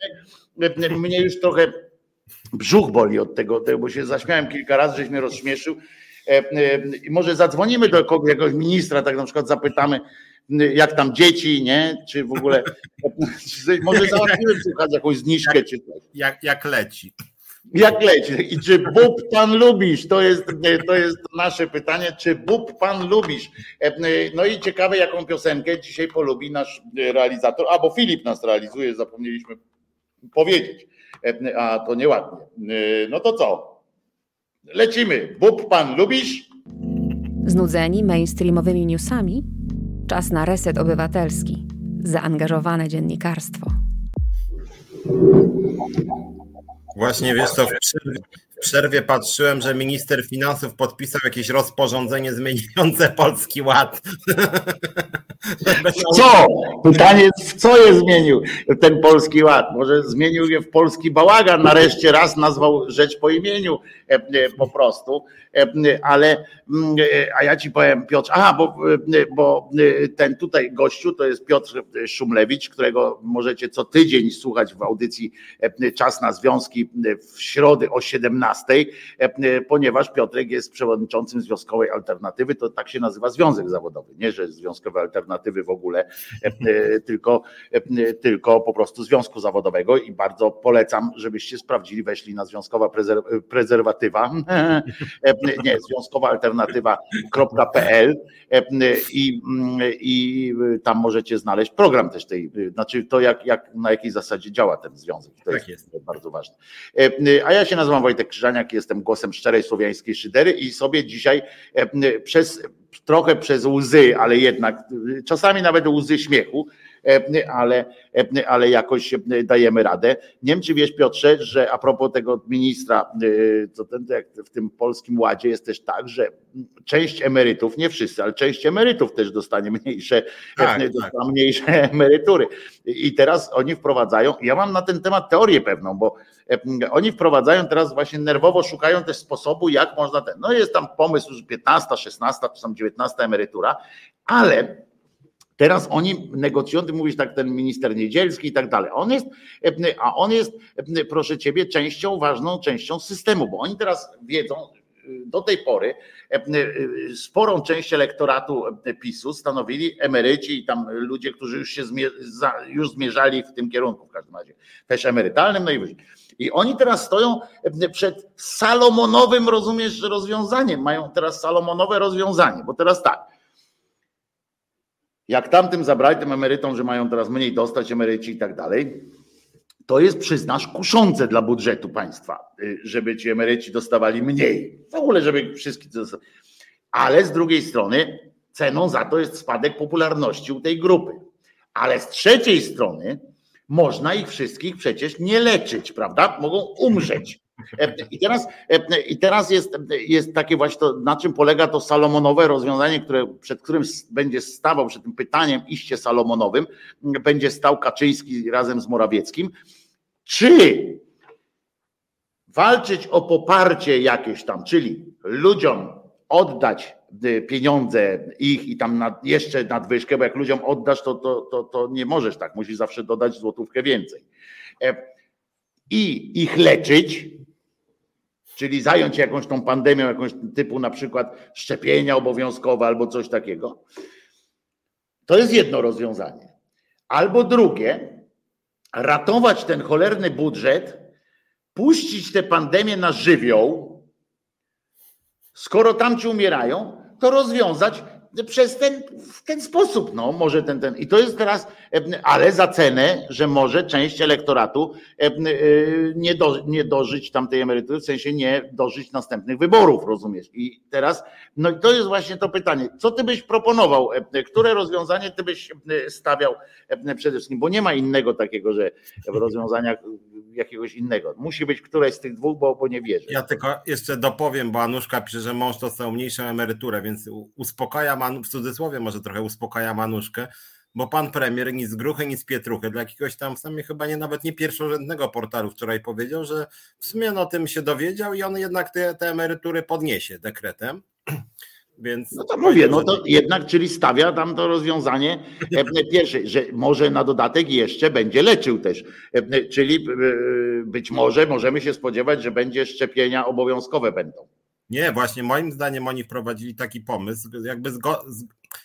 Mnie już trochę brzuch boli od tego, bo się zaśmiałem kilka razy, żeś mnie rozśmieszył. E, e, może zadzwonimy do kogoś, jakiegoś ministra, tak na przykład zapytamy, jak tam dzieci, nie? Czy w ogóle, [LAUGHS] może załatwimy jakąś zniżkę, jak, czy coś. Jak, jak leci. Jak leci? I czy bób pan lubisz? To jest, to jest nasze pytanie. Czy bób pan lubisz? No i ciekawe, jaką piosenkę dzisiaj polubi nasz realizator. A bo Filip nas realizuje, zapomnieliśmy powiedzieć. A to nieładnie. No to co? Lecimy. Bób pan lubisz? Znudzeni mainstreamowymi newsami? Czas na reset obywatelski. Zaangażowane dziennikarstwo. Właśnie wiesz co, w przerwie, w przerwie, patrzyłem, że minister finansów podpisał jakieś rozporządzenie zmieniające Polski Ład. [LAUGHS] Co? Pytanie jest, w co je zmienił ten Polski Ład? Może zmienił je w polski bałagan, nareszcie raz nazwał rzecz po imieniu e, e, po prostu. E, ale mm, a ja ci powiem, Piotr, aha, bo, bo ten tutaj gościu to jest Piotr Szumlewicz, którego możecie co tydzień słuchać w audycji Czas na Związki w środę o 17, ponieważ Piotrek jest przewodniczącym Związkowej Alternatywy, to tak się nazywa Związek Zawodowy, nie, że Związkowe Alternatywy w ogóle, tylko, tylko po prostu Związku Zawodowego i bardzo polecam, żebyście sprawdzili, weszli na Związkowa Prezerwatywa [LAUGHS] nie, związkowa alternatywa.pl i, i tam możecie znaleźć program też tej, znaczy to jak, jak na jakiej zasadzie działa ten związek. To tak jest, jest bardzo ważne. A ja się nazywam Wojtek Krzyżaniak, jestem głosem szczerej słowiańskiej szydery i sobie dzisiaj przez trochę przez łzy, ale jednak czasami nawet łzy śmiechu, E, ale, e, ale jakoś dajemy radę. Nie wiem, czy wiesz, Piotrze, że a propos tego ministra, e, co ten, jak w tym polskim ładzie jest też tak, że część emerytów, nie wszyscy, ale część emerytów też dostanie mniejsze, tak, dostanie tak. mniejsze [LAUGHS] emerytury. I teraz oni wprowadzają, ja mam na ten temat teorię pewną, bo oni wprowadzają teraz właśnie nerwowo, szukają też sposobu, jak można ten, no jest tam pomysł, że 15, 16, czy tam 19 emerytura, ale Teraz oni negocjują, ty mówisz tak, ten minister Niedzielski i tak dalej. On jest, a on jest, proszę ciebie, częścią, ważną częścią systemu, bo oni teraz wiedzą, do tej pory sporą część elektoratu PiSu stanowili emeryci i tam ludzie, którzy już się już zmierzali w tym kierunku w każdym razie, też emerytalnym, no i. I oni teraz stoją przed salomonowym, rozumiesz, rozwiązaniem. Mają teraz salomonowe rozwiązanie, bo teraz tak jak tamtym zabrali tym emerytom, że mają teraz mniej dostać emeryci i tak dalej, to jest, przyznasz, kuszące dla budżetu państwa, y, żeby ci emeryci dostawali mniej. W ogóle, żeby wszystkie. Ale z drugiej strony ceną za to jest spadek popularności u tej grupy. Ale z trzeciej strony można ich wszystkich przecież nie leczyć, prawda? Mogą umrzeć. I teraz, i teraz jest, jest takie właśnie to, na czym polega to salomonowe rozwiązanie, które, przed którym będzie stawał, przed tym pytaniem iście salomonowym, będzie stał Kaczyński razem z Morawieckim. Czy walczyć o poparcie jakieś tam, czyli ludziom oddać y, pieniądze ich i tam nad, jeszcze nadwyżkę, bo jak ludziom oddasz, to, to, to, to nie możesz tak, musisz zawsze dodać złotówkę więcej. I ich leczyć, czyli zająć się jakąś tą pandemią, jakąś typu na przykład szczepienia obowiązkowe albo coś takiego. To jest jedno rozwiązanie. Albo drugie, ratować ten cholerny budżet, puścić tę pandemię na żywioł, skoro tamci umierają, to rozwiązać przez ten, w ten sposób, no może ten, ten. I to jest teraz, ale za cenę, że może część elektoratu e, nie, do, nie dożyć tamtej emerytury, w sensie nie dożyć następnych wyborów, rozumiesz? I teraz, no i to jest właśnie to pytanie, co ty byś proponował, które rozwiązanie ty byś stawiał przede wszystkim, bo nie ma innego takiego, że w rozwiązaniach jakiegoś innego. Musi być któreś z tych dwóch, bo, bo nie wierzę. Ja tylko jeszcze dopowiem, bo Anuszka pisze, że mąż dostał mniejszą emeryturę, więc uspokaja, w cudzysłowie może trochę uspokaja Manuszkę, bo pan premier nic gruchy, nic pietruchy, dla jakiegoś tam w sumie chyba nie nawet nie pierwszorzędnego portalu wczoraj powiedział, że w sumie o tym się dowiedział i on jednak te, te emerytury podniesie dekretem. Więc no to mówię, no to jednak, czyli stawia tam to rozwiązanie e, pierwsze, że może na dodatek jeszcze będzie leczył też. E, czyli e, być może możemy się spodziewać, że będzie szczepienia obowiązkowe będą. Nie, właśnie moim zdaniem oni wprowadzili taki pomysł, jakby zgo,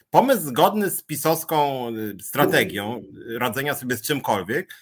pomysł zgodny z pisowską strategią radzenia sobie z czymkolwiek.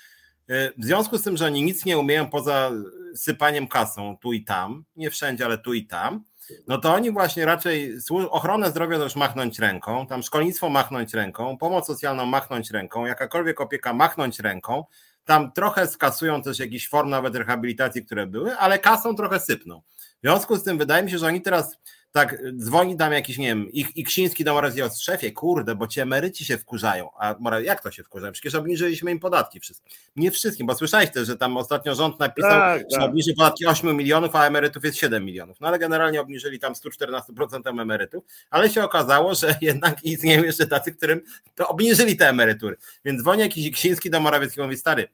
W związku z tym, że oni nic nie umieją poza sypaniem kasą tu i tam, nie wszędzie, ale tu i tam, no to oni właśnie raczej ochronę zdrowia to już machnąć ręką, tam szkolnictwo machnąć ręką, pomoc socjalną machnąć ręką, jakakolwiek opieka machnąć ręką, tam trochę skasują też jakiś form nawet rehabilitacji, które były, ale kasą trochę sypną. W związku z tym wydaje mi się, że oni teraz tak dzwoni tam jakiś, nie wiem, ich Iksiński do Morawieckiego, szefie, kurde, bo ci emeryci się wkurzają. A Morawiecki, jak to się wkurzają? Przecież obniżyliśmy im podatki wszystkim. Nie wszystkim, bo słyszałeś też, że tam ostatnio rząd napisał, tak, że tak. obniży podatki 8 milionów, a emerytów jest 7 milionów. No ale generalnie obniżyli tam 114% emerytów, ale się okazało, że [LAUGHS] jednak istnieją jeszcze tacy, którym to obniżyli te emerytury. Więc dzwoni jakiś Iksiński do Morawieckiego i mówi, stary,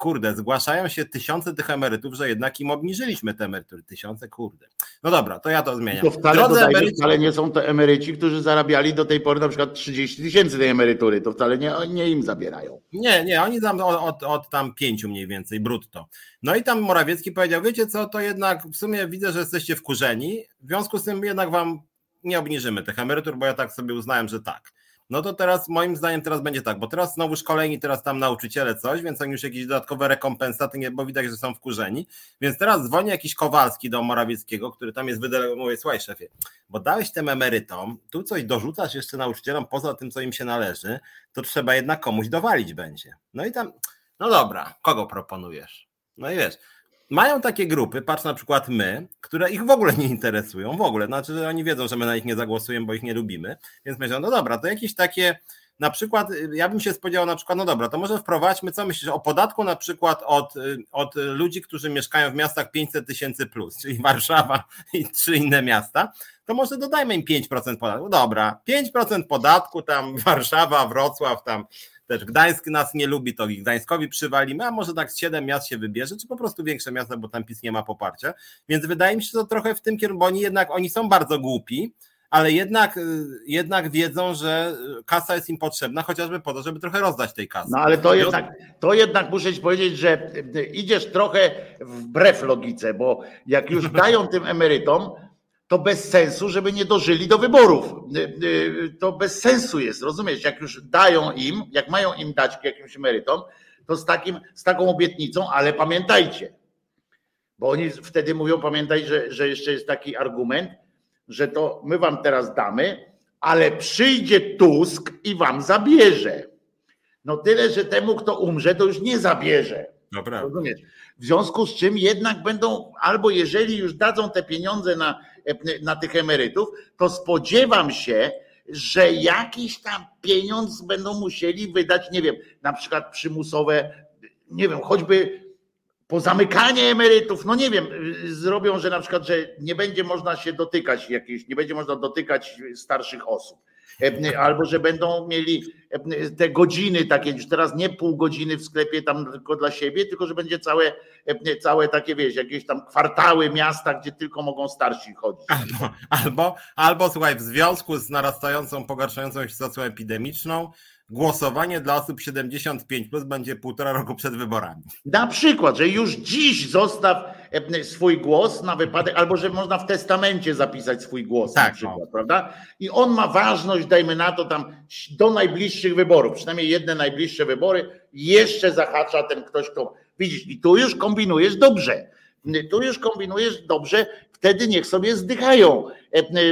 kurde, zgłaszają się tysiące tych emerytów, że jednak im obniżyliśmy te emerytury. Tysiące, kurde. No dobra, to ja to zmieniam. To wcale, dodajmy, emeryci... wcale nie są to emeryci, którzy zarabiali do tej pory na przykład 30 tysięcy tej emerytury. To wcale nie, nie im zabierają. Nie, nie, oni tam od, od, od tam pięciu mniej więcej brutto. No i tam Morawiecki powiedział, wiecie co, to jednak w sumie widzę, że jesteście wkurzeni, w związku z tym jednak wam nie obniżymy tych emerytur, bo ja tak sobie uznałem, że tak. No to teraz moim zdaniem teraz będzie tak, bo teraz znowu szkoleni, teraz tam nauczyciele coś, więc oni już jakieś dodatkowe rekompensaty, bo widać, że są wkurzeni. Więc teraz dzwoni jakiś Kowalski do Morawieckiego, który tam jest wydelegowany, mówi, słuchaj szefie, bo dałeś tym emerytom, tu coś dorzucasz jeszcze nauczycielom poza tym, co im się należy, to trzeba jednak komuś dowalić będzie. No i tam, no dobra, kogo proponujesz? No i wiesz, mają takie grupy, patrz na przykład my, które ich w ogóle nie interesują, w ogóle, znaczy, że oni wiedzą, że my na nich nie zagłosujemy, bo ich nie lubimy, więc myślą, no dobra, to jakieś takie, na przykład, ja bym się spodziewał na przykład, no dobra, to może wprowadźmy, co myślisz, o podatku na przykład od, od ludzi, którzy mieszkają w miastach 500 tysięcy plus, czyli Warszawa [LAUGHS] i trzy inne miasta, to może dodajmy im 5% podatku. Dobra, 5% podatku, tam [LAUGHS] Warszawa, Wrocław, tam też Gdańsk nas nie lubi, to ich Gdańskowi przywalimy, a może tak z siedem miast się wybierze, czy po prostu większe miasta, bo tam PiS nie ma poparcia. Więc wydaje mi się, że to trochę w tym kierunku, bo oni jednak, oni są bardzo głupi, ale jednak, y, jednak wiedzą, że kasa jest im potrzebna, chociażby po to, żeby trochę rozdać tej kasy. No ale to jednak, to jednak muszę ci powiedzieć, że idziesz trochę wbrew logice, bo jak już dają tym emerytom, to bez sensu, żeby nie dożyli do wyborów. Y, y, to bez sensu jest, rozumiesz? Jak już dają im, jak mają im dać jakimś emerytom, to z, takim, z taką obietnicą, ale pamiętajcie, bo oni wtedy mówią, pamiętaj, że, że jeszcze jest taki argument, że to my wam teraz damy, ale przyjdzie Tusk i wam zabierze. No tyle, że temu, kto umrze, to już nie zabierze. Dobra. Rozumiesz? W związku z czym jednak będą, albo jeżeli już dadzą te pieniądze na, na tych emerytów, to spodziewam się, że jakiś tam pieniądz będą musieli wydać, nie wiem, na przykład przymusowe, nie wiem, choćby pozamykanie emerytów, no nie wiem, zrobią, że na przykład, że nie będzie można się dotykać jakiejś, nie będzie można dotykać starszych osób. E, albo że będą mieli te godziny takie, już teraz nie pół godziny w sklepie tam tylko dla siebie, tylko że będzie całe, całe takie, wiesz, jakieś tam kwartały miasta, gdzie tylko mogą starsi chodzić. Albo, albo, albo słuchaj, w związku z narastającą, pogarszającą się sytuacją epidemiczną, głosowanie dla osób 75 plus będzie półtora roku przed wyborami. Na przykład, że już dziś zostaw swój głos na wypadek, albo że można w testamencie zapisać swój głos tak, na przykład, no. prawda? I on ma ważność, dajmy na to tam do najbliższych wyborów, przynajmniej jedne najbliższe wybory, jeszcze zahacza ten ktoś, kto widzisz, i tu już kombinujesz dobrze. Tu już kombinujesz dobrze, wtedy niech sobie zdychają, e, e,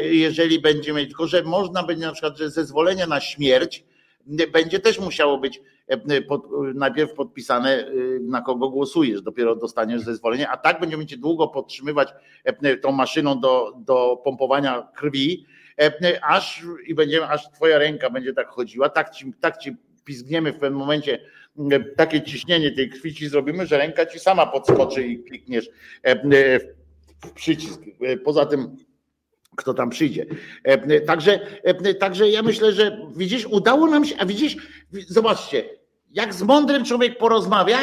jeżeli będziemy, tylko że można będzie na przykład, że zezwolenie na śmierć będzie też musiało być e, pod, najpierw podpisane, e, na kogo głosujesz, dopiero dostaniesz zezwolenie, a tak będziemy cię długo podtrzymywać e, tą maszyną do, do pompowania krwi, aż i będziemy, aż twoja ręka będzie tak chodziła, tak ci, tak ci pizgniemy w pewnym momencie takie ciśnienie tej krwi ci zrobimy, że ręka ci sama podskoczy i klikniesz w przycisk. Poza tym kto tam przyjdzie. Także, także ja myślę, że widzisz, udało nam się, a widzisz, zobaczcie, jak z mądrym człowiek porozmawia,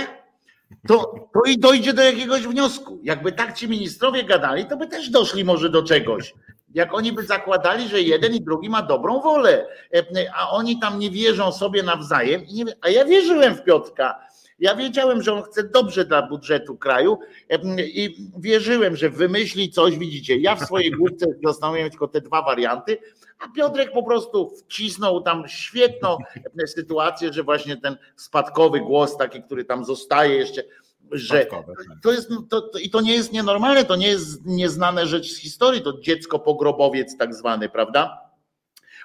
to, to i dojdzie do jakiegoś wniosku. Jakby tak ci ministrowie gadali, to by też doszli może do czegoś. Jak oni by zakładali, że jeden i drugi ma dobrą wolę, a oni tam nie wierzą sobie nawzajem. a ja wierzyłem w Piotrka. Ja wiedziałem, że on chce dobrze dla budżetu kraju i wierzyłem, że wymyśli coś, widzicie. Ja w swojej [LAUGHS] główce zastanawiałem tylko te dwa warianty, a Piotrek po prostu wcisnął tam świetną sytuację, że właśnie ten spadkowy głos, taki, który tam zostaje jeszcze, że tak. to jest, to, to, i to nie jest nienormalne, to nie jest nieznane rzecz z historii, to dziecko pogrobowiec tak zwany, prawda?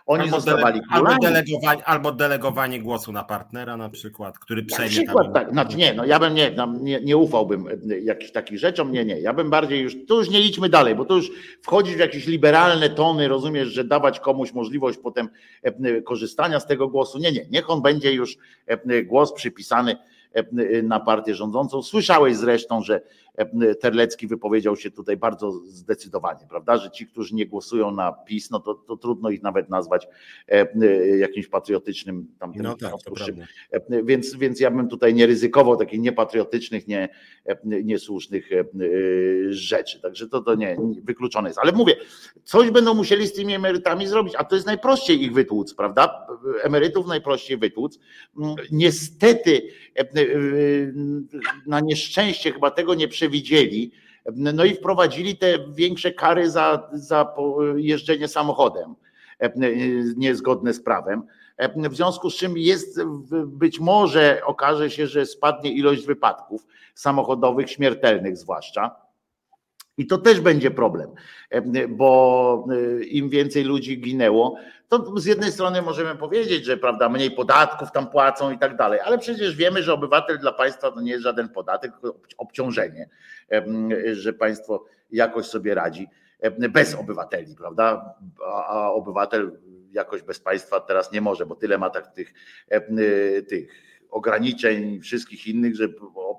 Oni albo zostawali albo delegowanie, albo delegowanie głosu na partnera na przykład, który przejmie. Na przykład tak, znaczy nie, no ja bym nie, nie, nie ufałbym e, jakichś takich rzeczom, nie, nie, ja bym bardziej już, tu już nie idźmy dalej, bo to już wchodzi w jakieś liberalne tony, rozumiesz, że dawać komuś możliwość potem e, korzystania z tego głosu, nie, nie, niech on będzie już e, głos przypisany na partię rządzącą. Słyszałeś zresztą, że Terlecki wypowiedział się tutaj bardzo zdecydowanie, prawda, że ci, którzy nie głosują na PiS, no to, to trudno ich nawet nazwać jakimś patriotycznym tam no tak, więc, więc ja bym tutaj nie ryzykował takich niepatriotycznych, nie, niesłusznych rzeczy. Także to, to nie, wykluczone jest. Ale mówię, coś będą musieli z tymi emerytami zrobić, a to jest najprościej ich wytłuc, prawda? Emerytów najprościej wytłuc. Niestety na nieszczęście chyba tego nie przewidziano przewidzieli. No i wprowadzili te większe kary za, za jeżdżenie samochodem niezgodne z prawem. W związku z czym jest, być może okaże się, że spadnie ilość wypadków samochodowych, śmiertelnych zwłaszcza. I to też będzie problem, bo im więcej ludzi ginęło, to z jednej strony możemy powiedzieć, że prawda, mniej podatków tam płacą i tak dalej, ale przecież wiemy, że obywatel dla państwa to nie jest żaden podatek, obciążenie, że państwo jakoś sobie radzi bez obywateli, prawda? A obywatel jakoś bez państwa teraz nie może, bo tyle ma tak tych, tych ograniczeń wszystkich innych, że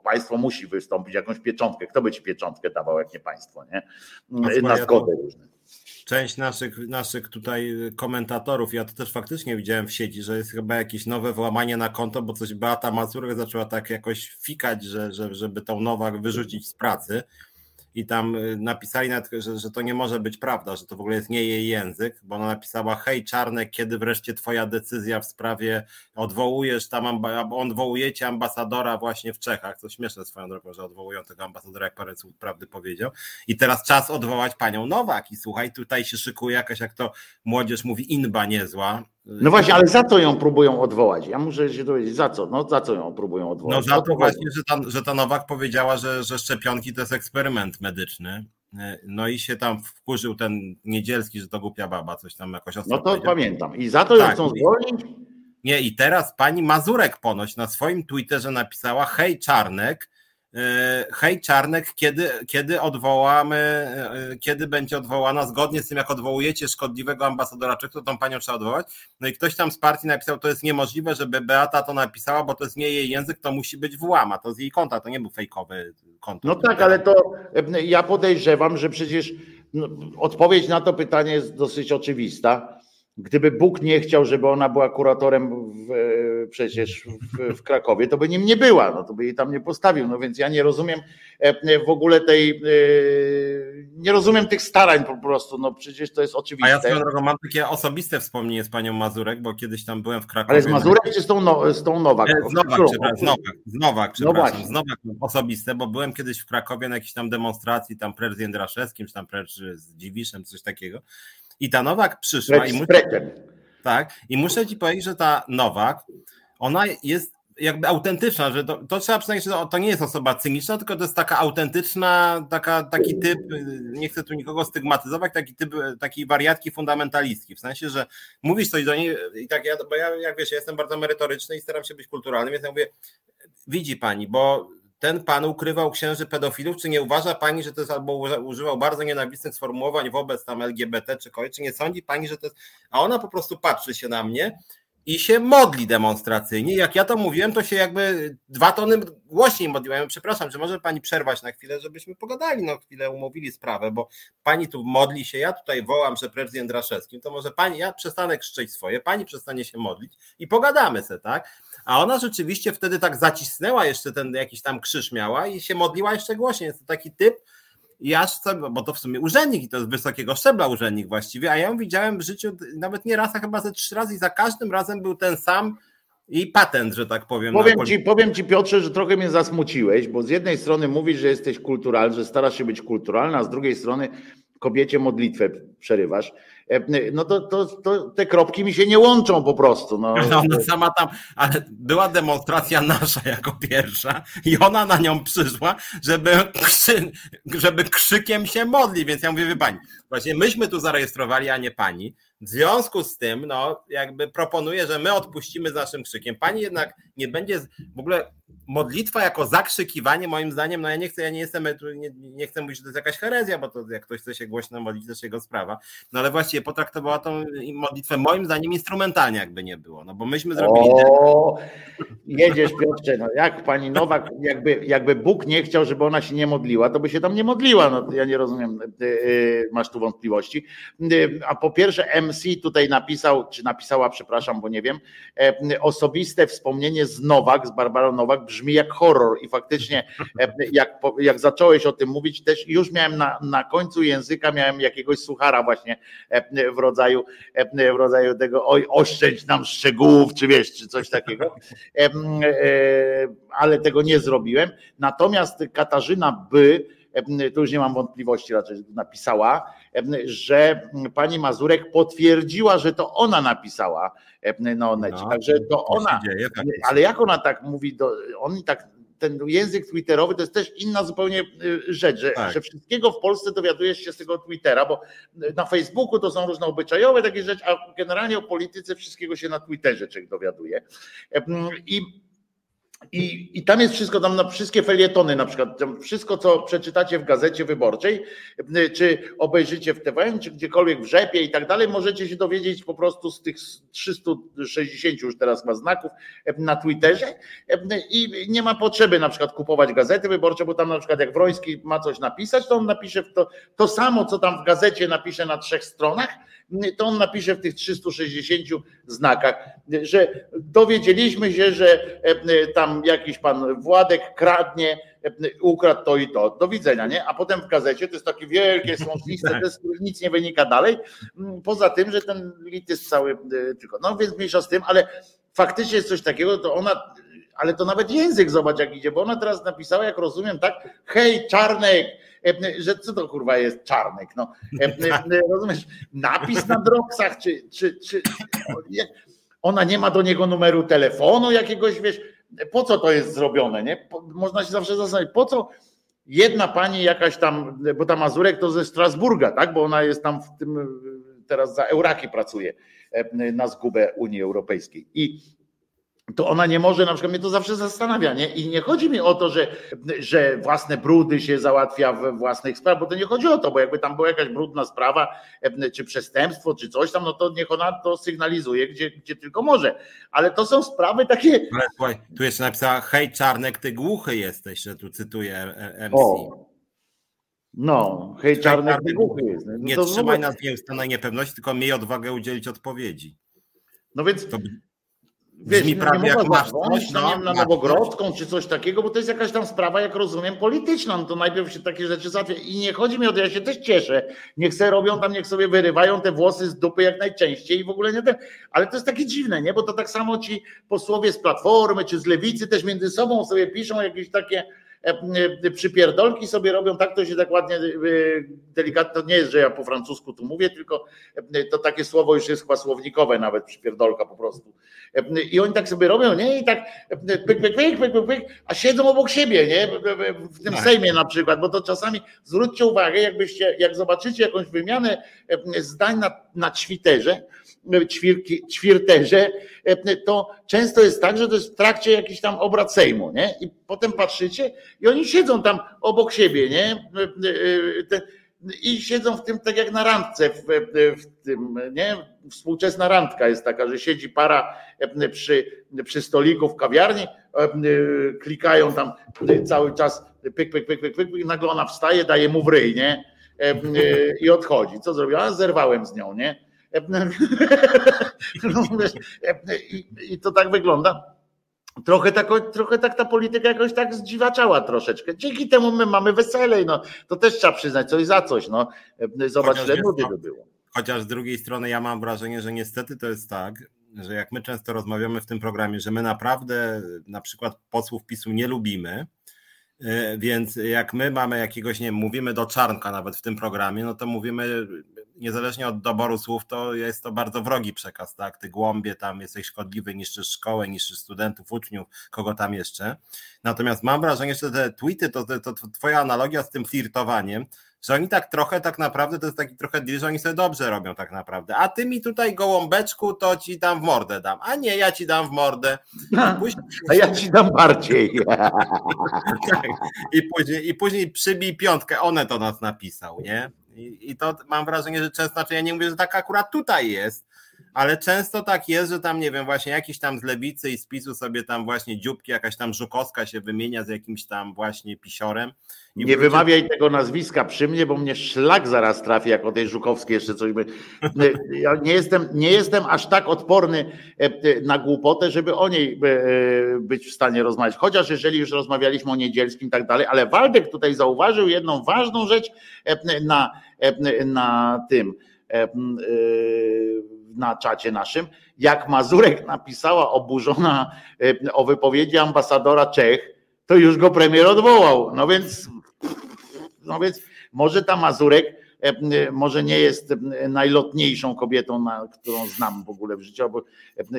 państwo musi wystąpić jakąś pieczątkę. Kto by ci pieczątkę dawał, jak nie państwo, nie? Na zgodę różne część naszych, naszych tutaj komentatorów, ja to też faktycznie widziałem w sieci, że jest chyba jakieś nowe włamanie na konto, bo coś Beata Mazurek zaczęła tak jakoś fikać, że, że, żeby tą Nowak wyrzucić z pracy i tam y, napisali, nawet, że, że to nie może być prawda, że to w ogóle jest nie jej język, bo ona napisała hej Czarnek, kiedy wreszcie twoja decyzja w sprawie odwołujesz tam, odwołujecie ambasadora właśnie w Czechach, co śmieszne swoją drogą, że odwołują tego ambasadora, jak parę słów prawdy powiedział. I teraz czas odwołać panią Nowak. I słuchaj, tutaj się szykuje jakaś, jak to młodzież mówi, inba niezła, no właśnie, ale za co ją próbują odwołać? Ja muszę się dowiedzieć, za co? No za co ją próbują odwołać? No za to właśnie, że ta, że ta Nowak powiedziała, że, że szczepionki to jest eksperyment medyczny. No i się tam wkurzył ten Niedzielski, że to głupia baba, coś tam jakoś No to pamiętam. I za to tak, ją chcą zwolnić? Nie, i teraz pani Mazurek ponoć na swoim Twitterze napisała hej Czarnek, E, hej Czarnek, kiedy, kiedy odwołamy, e, kiedy będzie odwołana, zgodnie z tym jak odwołujecie szkodliwego ambasadora Czech, to tą panią trzeba odwołać. No i ktoś tam z partii napisał, to jest niemożliwe, żeby Beata to napisała, bo to jest nie jej język, to musi być włama, to z jej konta, to nie był fejkowy konto. No tak, ale to e, ja podejrzewam, że przecież no, odpowiedź na to pytanie jest dosyć oczywista Gdyby Bóg nie chciał, żeby ona była kuratorem w, przecież w, w, Krakowie, to by nim nie była, no to by jej tam nie postawił. No więc ja nie rozumiem e, w ogóle tej, e, nie rozumiem tych starań po prostu, no przecież to jest oczywiste. A ja swoją drogą mam takie osobiste wspomnienie z panią Mazurek, bo kiedyś tam byłem w Krakowie. Ale z Mazurek czy z tą, no, z tą Nowak? Z Nowak, przepraszam, z Nowak, z Nowak, no przepraszam, no z Nowak osobiste, bo byłem kiedyś w Krakowie na jakiejś tam demonstracji, tam precz z Jędraszewskim, czy tam precz z Dziwiszem, coś takiego i ta Nowak przyszła i muszę, tak, i muszę ci powiedzieć, że ta Nowak, ona jest jakby autentyczna, że to, to trzeba przyznać, że to, to, nie jest osoba cyniczna, tylko to jest taka autentyczna, taka, taki typ, nie chcę tu nikogo stygmatyzować, taki typ, takiej wariatki fundamentalistki, w sensie, że mówisz coś do niej i tak, ja, bo ja, jak wiesz, ja jestem bardzo merytoryczny i staram się być kulturalny, więc ja mówię, widzi pani, bo ten pan ukrywał księży pedofilów, czy nie uważa pani, że to jest albo używał bardzo nienawistnych sformułowań wobec tam LGBT czy kogoś, czy nie sądzi pani, że to jest... A ona po prostu patrzy się na mnie i się modli demonstracyjnie. Jak ja to mówiłem, to się jakby dwa tony głośniej modliłem. Przepraszam, czy może pani przerwać na chwilę, żebyśmy pogadali, no chwilę umówili sprawę, bo pani tu modli się, ja tutaj wołam, że prezydent Draszewskim, to może pani, ja przestanę krzyczeć swoje, pani przestanie się modlić i pogadamy se, tak? A ona rzeczywiście wtedy tak zacisnęła jeszcze ten jakiś tam krzyż miała i się modliła jeszcze głośniej. Jest to taki typ, i aż bo to w sumie urzędnik i to jest wysokiego szczebla urzędnik właściwie, a ja ją widziałem w życiu nawet nie raz, a chyba ze trzy razy i za każdym razem był ten sam i patent, że tak powiem. Powiem ci, powiem ci Piotrze, że trochę mnie zasmuciłeś, bo z jednej strony mówisz, że jesteś kulturalny, że starasz się być kulturalny, a z drugiej strony kobiecie modlitwę przerywasz. E, no to, to, to, te kropki mi się nie łączą po prostu. No. [LAUGHS] no. Ona sama tam, ale była demonstracja nasza jako pierwsza i ona na nią przyszła, żeby, żeby krzykiem się modli, więc ja mówię, wie pani, właśnie myśmy tu zarejestrowali, a nie pani. W związku z tym, no, jakby proponuję, że my odpuścimy z naszym krzykiem. Pani jednak nie będzie w ogóle modlitwa jako zakrzykiwanie, moim zdaniem, no ja nie chcę, ja nie jestem, nie, nie chcę mówić, że to jest jakaś herezja, bo to jak ktoś chce się głośno modlić, to jest jego sprawa. No ale właściwie potraktowała tą modlitwę moim zdaniem instrumentalnie, jakby nie było, no bo myśmy zrobili. O, jedziesz Piotrze, no jak pani Nowak, jakby, jakby Bóg nie chciał, żeby ona się nie modliła, to by się tam nie modliła, no ja nie rozumiem, masz tu wątpliwości. A po pierwsze MC tutaj napisał, czy napisała, przepraszam, bo nie wiem, osobiste wspomnienie z Nowak, z Barbarą Nowak brzmi jak horror i faktycznie jak, jak zacząłeś o tym mówić, też już miałem na, na końcu języka, miałem jakiegoś suchara właśnie w rodzaju, w rodzaju tego oj, oszczędź nam szczegółów, czy wiesz, czy coś takiego, e, ale tego nie zrobiłem. Natomiast Katarzyna by, tu już nie mam wątpliwości, raczej napisała, że pani Mazurek potwierdziła, że to ona napisała na Onecie. No, Także to ona. Dzieje, ale jak ona tak mówi, do, oni tak ten język twitterowy to jest też inna zupełnie y, rzecz, że, tak. że, wszystkiego w Polsce dowiadujesz się z tego Twittera, bo na Facebooku to są różne obyczajowe takie rzeczy, a generalnie o polityce wszystkiego się na Twitterze człowiek dowiaduje. I i, I tam jest wszystko, tam na wszystkie felietony, na przykład wszystko, co przeczytacie w gazecie wyborczej, czy obejrzycie w TVN, czy gdziekolwiek w rzepie i tak dalej, możecie się dowiedzieć po prostu z tych 360 już teraz ma znaków na Twitterze. I nie ma potrzeby na przykład kupować gazety wyborcze, bo tam na przykład jak Wroński ma coś napisać, to on napisze to, to samo, co tam w gazecie napisze na trzech stronach, to on napisze w tych 360 znakach, że dowiedzieliśmy się, że tam jakiś pan Władek kradnie, ukradł to i to. Do widzenia, nie? A potem w gazecie to jest takie wielkie, [LAUGHS] są listy, nic nie wynika dalej. Poza tym, że ten lit jest cały tylko. No więc mniejsza z tym, ale faktycznie jest coś takiego, to ona ale to nawet język zobacz jak idzie, bo ona teraz napisała, jak rozumiem, tak, hej Czarnek, że co to kurwa jest Czarnek, no, rozumiesz, napis na droksach, czy, czy, czy ona nie ma do niego numeru telefonu jakiegoś, wiesz, po co to jest zrobione, nie? Można się zawsze zastanowić, po co jedna pani jakaś tam, bo ta Mazurek to ze Strasburga, tak, bo ona jest tam w tym, teraz za Euraki pracuje na zgubę Unii Europejskiej. I to ona nie może, na przykład mnie to zawsze zastanawia, nie? I nie chodzi mi o to, że, że własne brudy się załatwia we własnych sprawach, bo to nie chodzi o to, bo jakby tam była jakaś brudna sprawa, czy przestępstwo, czy coś tam, no to niech ona to sygnalizuje, gdzie, gdzie tylko może. Ale to są sprawy takie. Ale słuchaj, tu jeszcze napisała, hej Czarnek, ty głuchy jesteś, że tu cytuję MC. O. No, hej Czarnek, ty głuchy jest. No nie trzymaj nas w na niepewności, tylko miej odwagę udzielić odpowiedzi. No więc to wiesz, Brzmi prawie nie jak masz coś, no, na Nowogrodzką czy coś takiego, bo to jest jakaś tam sprawa, jak rozumiem, polityczna. No to najpierw się takie rzeczy załatwia. I nie chodzi mi o to, ja się też cieszę. Niech se robią tam, niech sobie wyrywają te włosy z dupy jak najczęściej i w ogóle nie. Ale to jest takie dziwne, nie? Bo to tak samo ci posłowie z Platformy czy z Lewicy też między sobą sobie piszą jakieś takie przypierdolki sobie robią, tak to się tak ładnie, e, delikatnie, to nie jest, że ja po francusku tu mówię, tylko to takie słowo już jest chyba słownikowe nawet, przypierdolka po prostu. I oni tak sobie robią, nie? I tak pyk, pyk, pyk, pyk, pyk, pyk a siedzą obok siebie, nie? W tym tak. Sejmie na przykład, bo to czasami, zwróćcie uwagę, jakbyście, jak zobaczycie jakąś wymianę zdań na, na Twitterze, ćwirki, ćwirterze, to często jest tak, że to jest w trakcie jakichś tam obrad Sejmu, nie? I potem patrzycie i oni siedzą tam obok siebie, nie? i siedzą w tym tak jak na randce, w, w tym, nie? Współczesna randka jest taka, że siedzi para przy, przy stoliku w kawiarni, klikają tam cały czas pyk, pyk, pyk, pyk, pyk, i nagle ona wstaje, daje mu w ryj, nie? I odchodzi. Co zrobiła? Zerwałem z nią, nie? [LAUGHS] No, I, I to tak wygląda Trochę tak, trochę tak ta polityka jakoś tak zdziwaczała troszeczkę. Dzięki temu my mamy weselej, no to też trzeba przyznać coś za coś. No. Zobacz, ile nudy by było. Chociaż z drugiej strony ja mam wrażenie, że niestety to jest tak, że jak my często rozmawiamy w tym programie, że my naprawdę na przykład posłów PiSu nie lubimy, e, więc jak my mamy jakiegoś, nie wiem, mówimy do czarnka nawet w tym programie, no to mówimy niezależnie od doboru słów, to jest to bardzo wrogi przekaz, tak? Ty głąbie tam jesteś szkodliwy, niszczysz szkołę, niszczysz studentów, uczniów, kogo tam jeszcze. Natomiast mam wrażenie, że te tweety, to, to, to twoja analogia z tym flirtowaniem, że oni tak trochę, tak naprawdę, to jest taki trochę deal, że oni sobie dobrze robią tak naprawdę. A ty mi tutaj gołąbeczku, to ci dam w mordę dam. A nie, ja ci dam w mordę. [LAUGHS] Później... A ja ci dam bardziej. [LAUGHS] I później, I później przybij piątkę, one to nas napisał, nie? I, I, to mam wrażenie, że często, znaczy ja nie mówię, że tak akurat tutaj jest, ale często tak jest, że tam, nie wiem, właśnie jakiś tam z lewicy i z PiSu sobie tam właśnie dzióbki, jakaś tam Żukowska się wymienia z jakimś tam właśnie pisiorem. Nie wróci... wymawiaj tego nazwiska przy mnie, bo mnie szlak zaraz trafi, jak o tej Żukowskiej jeszcze coś by... [LAUGHS] Ja nie jestem, nie jestem aż tak odporny e, e, na głupotę, żeby o niej e, być w stanie rozmawiać. Chociaż jeżeli już rozmawialiśmy o Niedzielskim i tak dalej, ale Waldek tutaj zauważył jedną ważną rzecz na, na tym na czacie naszym, jak Mazurek napisała oburzona e, o wypowiedzi ambasadora Czech, to już go premier odwołał. No więc, no więc może ta Mazurek e, może nie jest najlotniejszą kobietą, którą znam w ogóle w życiu, bo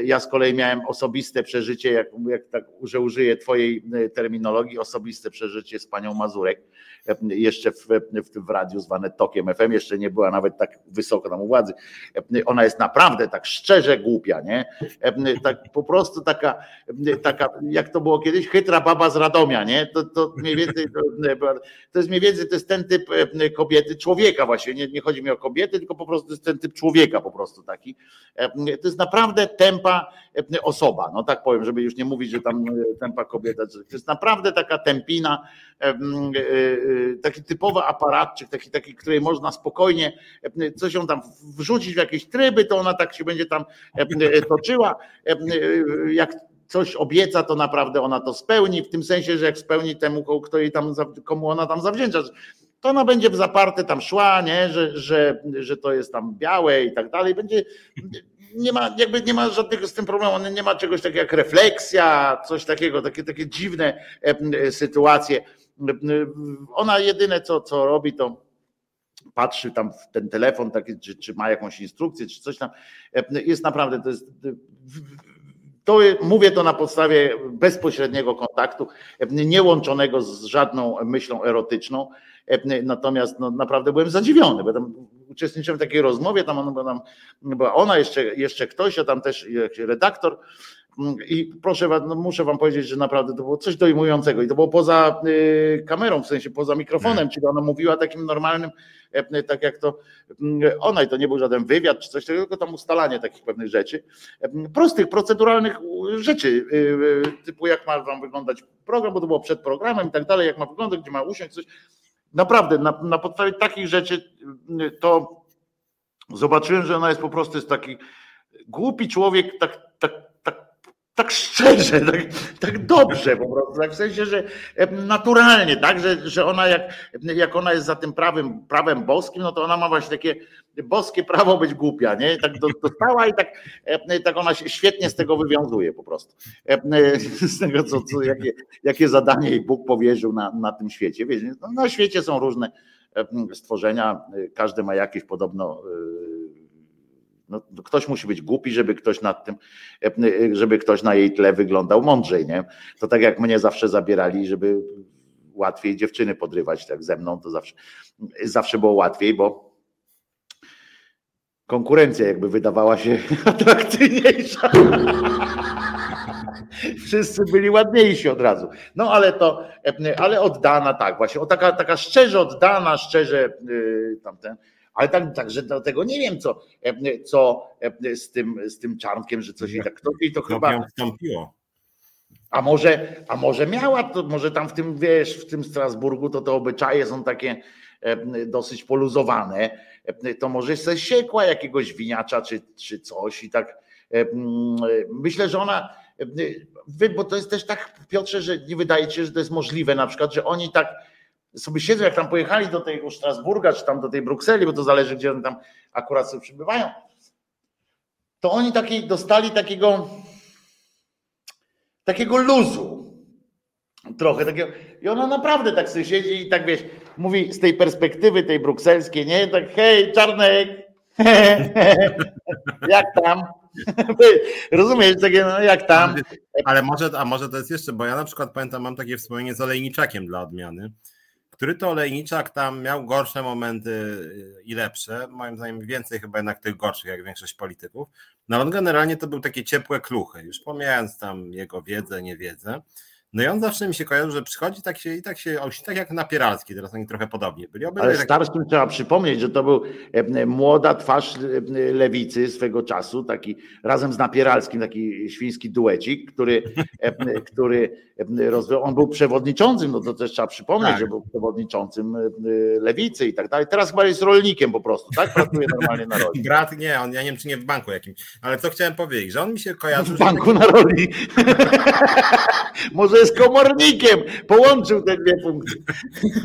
ja z kolei miałem osobiste przeżycie, jak, jak tak, że użyję twojej e, terminologii, osobiste przeżycie z panią Mazurek jeszcze w, w, w radiu zwane Tokiem FM, jeszcze nie była nawet tak wysoko tam u władzy. Ona jest naprawdę tak szczerze głupia, nie? Tak po prostu taka, taka jak to było kiedyś, chytra baba z Radomia, nie? To, to mniej więcej, to, to jest mniej więcej, to jest ten typ kobiety, człowieka właśnie, nie, nie chodzi mi o kobiety, tylko po prostu to jest ten typ człowieka po prostu taki. To jest naprawdę tempa osoba, no tak powiem, żeby już nie mówić, że tam tempa kobieta, to jest naprawdę taka tempina, e, e, taki typowy aparatczyk, taki, taki, której można spokojnie coś ją tam wrzucić w jakieś tryby, to ona tak się będzie tam toczyła. Jak coś obieca, to naprawdę ona to spełni, w tym sensie, że jak spełni temu, kto jej tam, komu ona tam zawdzięcza, to ona będzie w zaparte tam szła, nie? Że, że, że to jest tam białe i tak dalej. Będzie nie ma, jakby nie ma żadnego z tym problemu, nie ma czegoś takiego jak refleksja, coś takiego, takie, takie dziwne sytuacje. Ona jedyne co, co robi, to patrzy tam w ten telefon, taki, czy, czy ma jakąś instrukcję, czy coś tam. Jest naprawdę, to jest. To, mówię to na podstawie bezpośredniego kontaktu, niełączonego z żadną myślą erotyczną. Natomiast no, naprawdę byłem zadziwiony, bo tam uczestniczyłem w takiej rozmowie, tam, ona, tam była ona, jeszcze, jeszcze ktoś, a tam też redaktor i proszę no muszę wam powiedzieć, że naprawdę to było coś dojmującego i to było poza y, kamerą, w sensie poza mikrofonem, czyli ona mówiła takim normalnym, e, tak jak to mm, ona i to nie był żaden wywiad czy coś takiego, tylko tam ustalanie takich pewnych rzeczy, e, prostych, proceduralnych rzeczy, y, y, typu jak ma wam wyglądać program, bo to było przed programem i tak dalej, jak ma wyglądać, gdzie ma usiąść, coś. Naprawdę, na, na podstawie takich rzeczy to zobaczyłem, że ona jest po prostu jest taki głupi człowiek, tak, tak tak szczerze, tak, tak dobrze po prostu, tak w sensie, że naturalnie, tak, że, że ona jak, jak ona jest za tym prawem, prawem boskim, no to ona ma właśnie takie boskie prawo być głupia, nie? Tak dostała i tak, tak ona się świetnie z tego wywiązuje po prostu. [LAUGHS] Z tego, co, co jakie, jakie zadanie jej Bóg powierzył na, na tym świecie. Wiecie, no, na świecie są różne stworzenia, każdy ma jakieś podobno no, ktoś musi być głupi, żeby ktoś nad tym, żeby ktoś na jej tle wyglądał mądrzej, nie? To tak jak mnie zawsze zabierali, żeby łatwiej dziewczyny podrywać tak ze mną, to zawsze, zawsze było łatwiej, bo konkurencja jakby wydawała się [LAUGHS] atrakcyjniejsza. Wszyscy byli ładniejsi od razu. No ale to, ale oddana tak, właśnie, o taka, taka szczerze oddana, szczerze yy, tamten. Ale tak, także dlatego nie wiem, co, co z tym, z tym czarnkiem, że coś jej tak to, i to chyba. Wstąpiło. A może, a może miała to, może tam w tym, wiesz, w tym Strasburgu to te obyczaje są takie dosyć poluzowane to może sobie siekła jakiegoś winiacza czy, czy coś i tak myślę, że ona, bo to jest też tak Piotrze, że nie wydaje się, że to jest możliwe na przykład, że oni tak sobie siedzą, jak tam pojechali do tego Strasburga, czy tam do tej Brukseli, bo to zależy, gdzie oni tam akurat sobie przybywają, to oni taki, dostali takiego takiego luzu trochę takiego. I ona naprawdę tak sobie siedzi i tak wiesz, mówi z tej perspektywy tej brukselskiej, nie? Tak, hej, czarnek, [LAUGHS] jak tam? [LAUGHS] Rozumiesz, takie, no jak tam? Ale może, a może to jest jeszcze, bo ja na przykład pamiętam, mam takie wspomnienie z olejniczakiem dla odmiany, który to olejniczak tam miał gorsze momenty i lepsze, moim zdaniem więcej chyba jednak tych gorszych, jak większość polityków, no on generalnie to był takie ciepłe kluchy, już pomijając tam jego wiedzę, niewiedzę, no i on zawsze mi się kojarzy, że przychodzi tak się i tak się, tak jak Napieralski, teraz oni trochę podobnie byli. Ale tak... starszym trzeba przypomnieć, że to był e, młoda twarz e, lewicy swego czasu, taki razem z Napieralskim, taki świński duecik, który, e, który rozwijał, on był przewodniczącym, no to też trzeba przypomnieć, tak. że był przewodniczącym lewicy i tak dalej. Teraz chyba jest rolnikiem po prostu, tak? Pracuje normalnie na roli. [LAUGHS] Brat, nie, on, ja nie wiem, czy nie w banku jakimś, ale co chciałem powiedzieć, że on mi się kojarzy... W banku na roli. [LAUGHS] Może jest komornikiem. Połączył te dwie funkcje.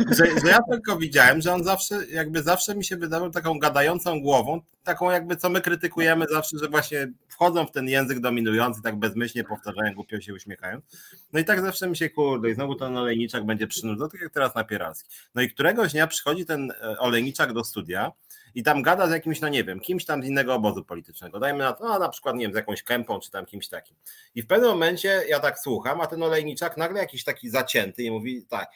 Że, że, ja tylko widziałem, że on zawsze, jakby zawsze mi się wydawał taką gadającą głową, taką jakby co my krytykujemy zawsze, że właśnie wchodzą w ten język dominujący, tak bezmyślnie powtarzają, głupio się uśmiechając. No i tak zawsze mi się kurde, i znowu ten olejniczak będzie przynudzał, tak jak teraz na Pieralski. No i któregoś dnia przychodzi ten e, olejniczak do studia i tam gada z jakimś, no nie wiem, kimś tam z innego obozu politycznego. Dajmy na to, no, na przykład, nie wiem, z jakąś kępą czy tam kimś takim. I w pewnym momencie ja tak słucham, a ten olejniczak nagle jakiś taki zacięty i mówi tak,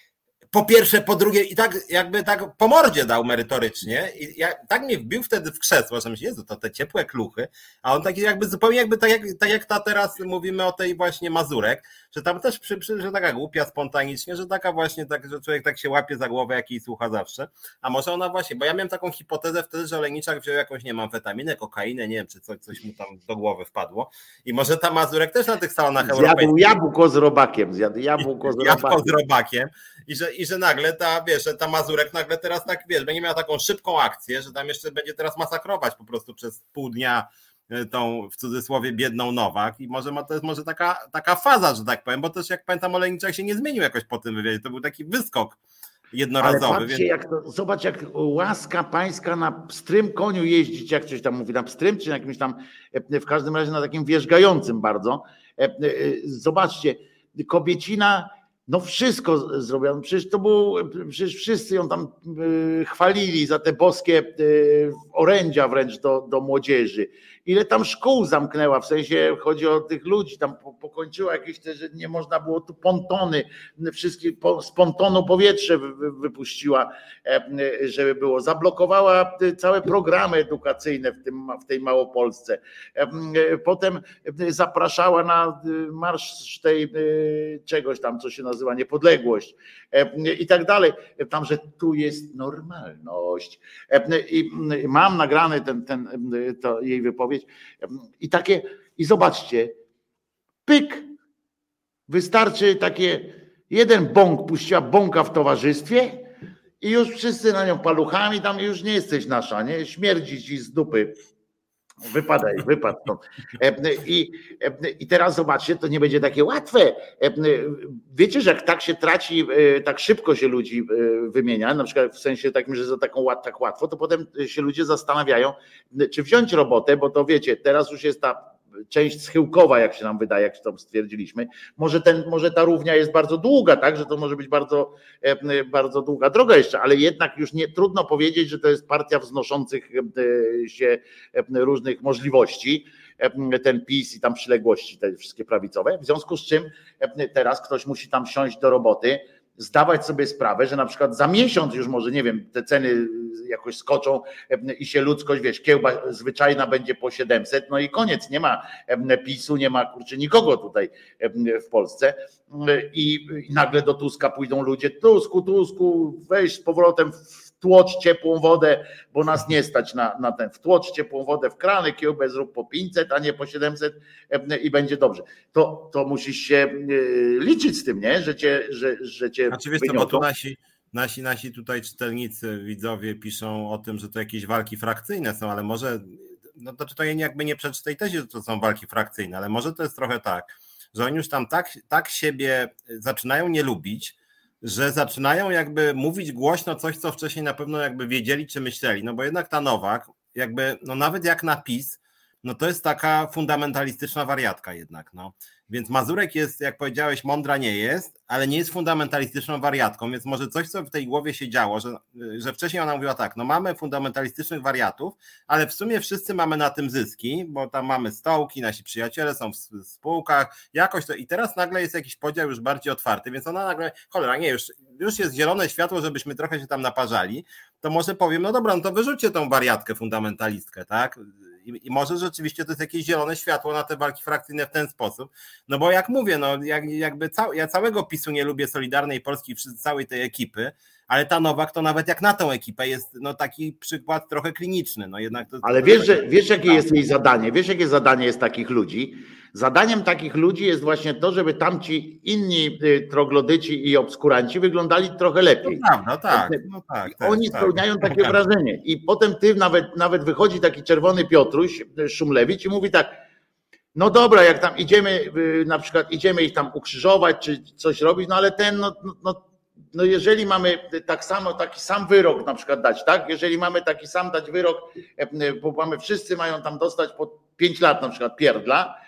po pierwsze, po drugie i tak jakby tak po mordzie dał merytorycznie i ja, tak mnie wbił wtedy w krzesło, że myślę, Jezu, to te ciepłe kluchy, a on taki jakby zupełnie jakby tak jak, tak jak ta teraz mówimy o tej właśnie Mazurek, że tam też przy, przy, że taka głupia spontanicznie, że taka właśnie tak, że człowiek tak się łapie za głowę, jak jej słucha zawsze, a może ona właśnie, bo ja miałem taką hipotezę wtedy, że Olejniczak wziął jakąś, nie mam wetaminę, kokainę, nie wiem, czy coś, coś mu tam do głowy wpadło i może ta Mazurek też na tych salonach zjadł europejskich. Jabłko z robakiem, zjadł jabłko z robakiem. Jabłko z robakiem i że, i że nagle ta, wiesz, ta Mazurek nagle teraz tak, wiesz, będzie miała taką szybką akcję, że tam jeszcze będzie teraz masakrować po prostu przez pół dnia tą w cudzysłowie biedną Nowak i może ma, to jest może taka, taka faza, że tak powiem, bo też jak pamiętam Olejniczak się nie zmienił jakoś po tym wywiadzie, to był taki wyskok jednorazowy. Ale patrzcie, jak to, zobacz jak łaska pańska na pstrym koniu jeździć, jak coś tam mówi, na pstrym czy na jakimś tam, e, w każdym razie na takim wierzgającym bardzo. E, zobaczcie, kobiecina no wszystko zrobiono. Przecież to był, przecież wszyscy ją tam chwalili za te boskie orędzia wręcz do, do młodzieży ile tam szkół zamknęła, w sensie chodzi o tych ludzi, tam pokończyła jakieś te, że nie można było tu pontony, wszystkie z pontonu powietrze wypuściła, e, żeby było, zablokowała całe programy edukacyjne w, tym, w tej Małopolsce. E, potem zapraszała na marsz tej czegoś tam, co się nazywa niepodległość e, i tak dalej. Tam, że tu jest normalność. I mam nagrany ten, ten, to jej wypowiedź, i takie, i zobaczcie, pyk, wystarczy takie, jeden bąk puściła bąka w towarzystwie i już wszyscy na nią paluchami, tam już nie jesteś nasza, nie? Śmierdzi ci z dupy. Wypadaj, wypadł stąd. I, I teraz zobaczcie, to nie będzie takie łatwe. Wiecie, że jak tak się traci, e, tak szybko się ludzi e, wymienia, na przykład w sensie takim, że za taką tak łatwo, to potem się ludzie zastanawiają, czy wziąć robotę, bo to wiecie, teraz już jest ta część schyłkowa, jak się nam wydaje, jak tam stwierdziliśmy. Może, ten, może ta równia jest bardzo długa, tak, że to może być bardzo, e, bardzo długa droga jeszcze, ale jednak już nie trudno powiedzieć, że to jest partia wznoszących e, się e, różnych możliwości ten PiS i tam przyległości te wszystkie prawicowe, w związku z czym teraz ktoś musi tam siąść do roboty zdawać sobie sprawę, że na przykład za miesiąc już może, nie wiem, te ceny jakoś skoczą i się ludzkość, wiesz, kiełba zwyczajna będzie po 700, no i koniec, nie ma PiSu, nie ma kurczę nikogo tutaj w Polsce. I nagle do Tuska pójdą ludzie, Tusku, Tusku, weź z powrotem wtłocz ciepłą wodę, bo nas nie stać na, na ten, wtłocz ciepłą wodę w krany, kiełbę zrób po 500, a nie po 700 i będzie dobrze. To, to musisz się e, liczyć z tym, nie? Że cię, że, że cię Oczywiście, bo tu nasi, nasi, nasi tutaj czytelnicy, widzowie piszą o tym, że to jakieś walki frakcyjne są, ale może, no to, to ja jakby nie przeczytaj tezie, że to są walki frakcyjne, ale może to jest trochę tak, że oni już tam tak, tak siebie zaczynają nie lubić, że zaczynają jakby mówić głośno coś, co wcześniej na pewno jakby wiedzieli czy myśleli, no bo jednak ta Nowak, jakby, no nawet jak napis, no to jest taka fundamentalistyczna wariatka jednak, no. Więc Mazurek jest, jak powiedziałeś, mądra nie jest, ale nie jest fundamentalistyczną wariatką, więc może coś, co w tej głowie się działo, że, że wcześniej ona mówiła tak, no mamy fundamentalistycznych wariatów, ale w sumie wszyscy mamy na tym zyski, bo tam mamy stołki, nasi przyjaciele są w spółkach, jakoś to i teraz nagle jest jakiś podział już bardziej otwarty, więc ona nagle, cholera, nie, już, już jest zielone światło, żebyśmy trochę się tam naparzali, to może powiem, no dobra, no to wyrzućcie tą wariatkę fundamentalistkę, tak? I, I, może rzeczywiście to jest jakieś zielone światło na te walki frakcyjne w ten sposób. No bo jak mówię, no jak, jakby cał, ja całego PiSu nie lubię Solidarnej Polski, całej tej ekipy, ale ta Nowak to nawet jak na tą ekipę jest no taki przykład trochę kliniczny. No jednak to, ale wiesz, że, wiesz jakie jest jej zadanie? Wiesz jakie zadanie jest takich ludzi? Zadaniem takich ludzi jest właśnie to, żeby tamci inni y, troglodyci i obskuranci wyglądali trochę lepiej. No prawda, tak. No tak, tak Oni tak, spełniają tak, takie wrażenie. I potem ty nawet, nawet wychodzi taki czerwony Piotruś y, Szumlewicz i mówi tak, no dobra, jak tam idziemy, y, na przykład idziemy ich tam ukrzyżować, czy coś robić, no ale ten, no, no, no, no jeżeli mamy tak samo, taki sam wyrok na przykład dać, tak? Jeżeli mamy taki sam dać wyrok, e, bo mamy wszyscy mają tam dostać po 5 lat na przykład pierdla,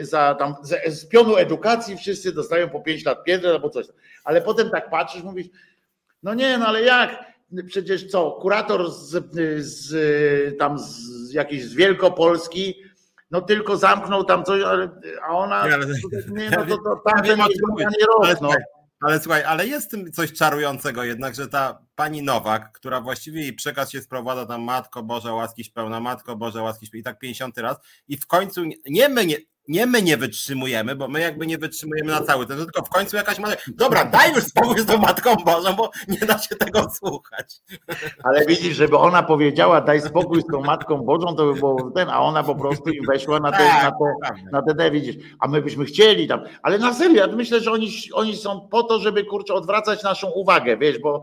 za tam z, pionu edukacji wszyscy dostają po 5 lat piedrę albo coś. Ale potem tak patrzysz, mówisz, no nie, no ale jak? Przecież co, kurator z, z tam z jakiejś z Wielkopolski, no tylko zamknął tam coś, a ona, nie, ale, nie no to, to tamten ja nie, rok, no. Ale słuchaj, ale jest tym coś czarującego jednak, że ta pani Nowak, która właściwie jej przekaz się sprowadza tam Matko Boże, łaskiś pełna, Matko Boże, łaskiś i tak 50 raz i w końcu nie my nie, nie my nie wytrzymujemy, bo my jakby nie wytrzymujemy na cały ten, tylko w końcu jakaś ma. Dobra, daj już spokój z tą Matką Bożą, bo nie da się tego słuchać. Ale widzisz, żeby ona powiedziała daj spokój z tą Matką Bożą, to by było ten, a ona po prostu i weszła na te, tak, na te, na te, te widzisz, a my byśmy chcieli tam, ale na serio, ja myślę, że oni, oni są po to, żeby kurczę odwracać naszą uwagę, wiesz, bo,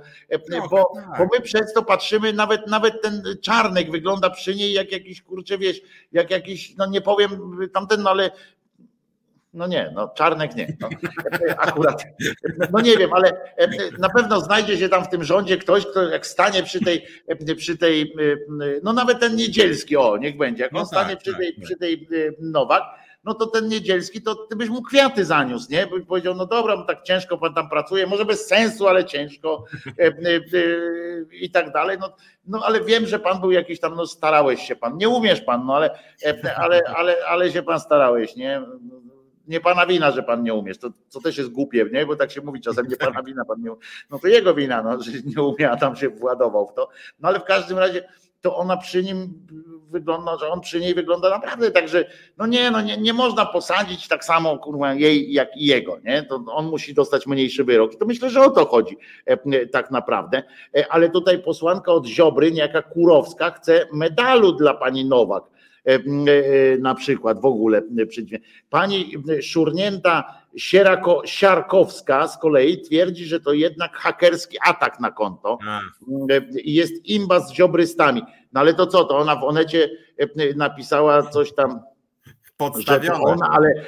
bo, tak. bo my przez to patrzymy, nawet, nawet ten czarnek wygląda przy niej jak jakiś kurczę, wiesz, jak jakiś, no nie powiem tamten, no ale no nie, no Czarnek nie. No, akurat. No nie wiem, ale e, na pewno znajdzie się tam w tym rządzie ktoś, kto jak stanie przy tej, e, przy tej, e, no nawet ten niedzielski, o niech będzie, jak on no stanie tak, przy, tej, tak, przy tej Nowak, no to ten niedzielski, to ty byś mu kwiaty zaniósł, nie? By powiedział, no dobra, tak ciężko pan tam pracuje, może bez sensu, ale ciężko i tak dalej. No, no ale wiem, że pan był jakiś tam, no starałeś się pan, nie umiesz pan, no ale, ale, ale, ale się pan starałeś, nie? Nie pana wina, że pan nie umiesz, to, co też jest głupie, nie? bo tak się mówi czasem, nie pana wina, pan nie no to jego wina, no, że nie umie, a tam się władował w to, no ale w każdym razie to ona przy nim wygląda, że on przy niej wygląda naprawdę tak, że no nie, no nie, nie można posadzić tak samo kurwa jej jak i jego, nie? To on musi dostać mniejszy wyrok. I to myślę, że o to chodzi e, tak naprawdę. E, ale tutaj posłanka od Ziobry, niejaka Kurowska, chce medalu dla pani Nowak E, e, na przykład w ogóle. Pani szurnięta Sierako, Siarkowska z kolei twierdzi, że to jednak hakerski atak na konto i jest imba z ziobrystami. No ale to co, to ona w Onecie napisała coś tam podstawione. Ona, ale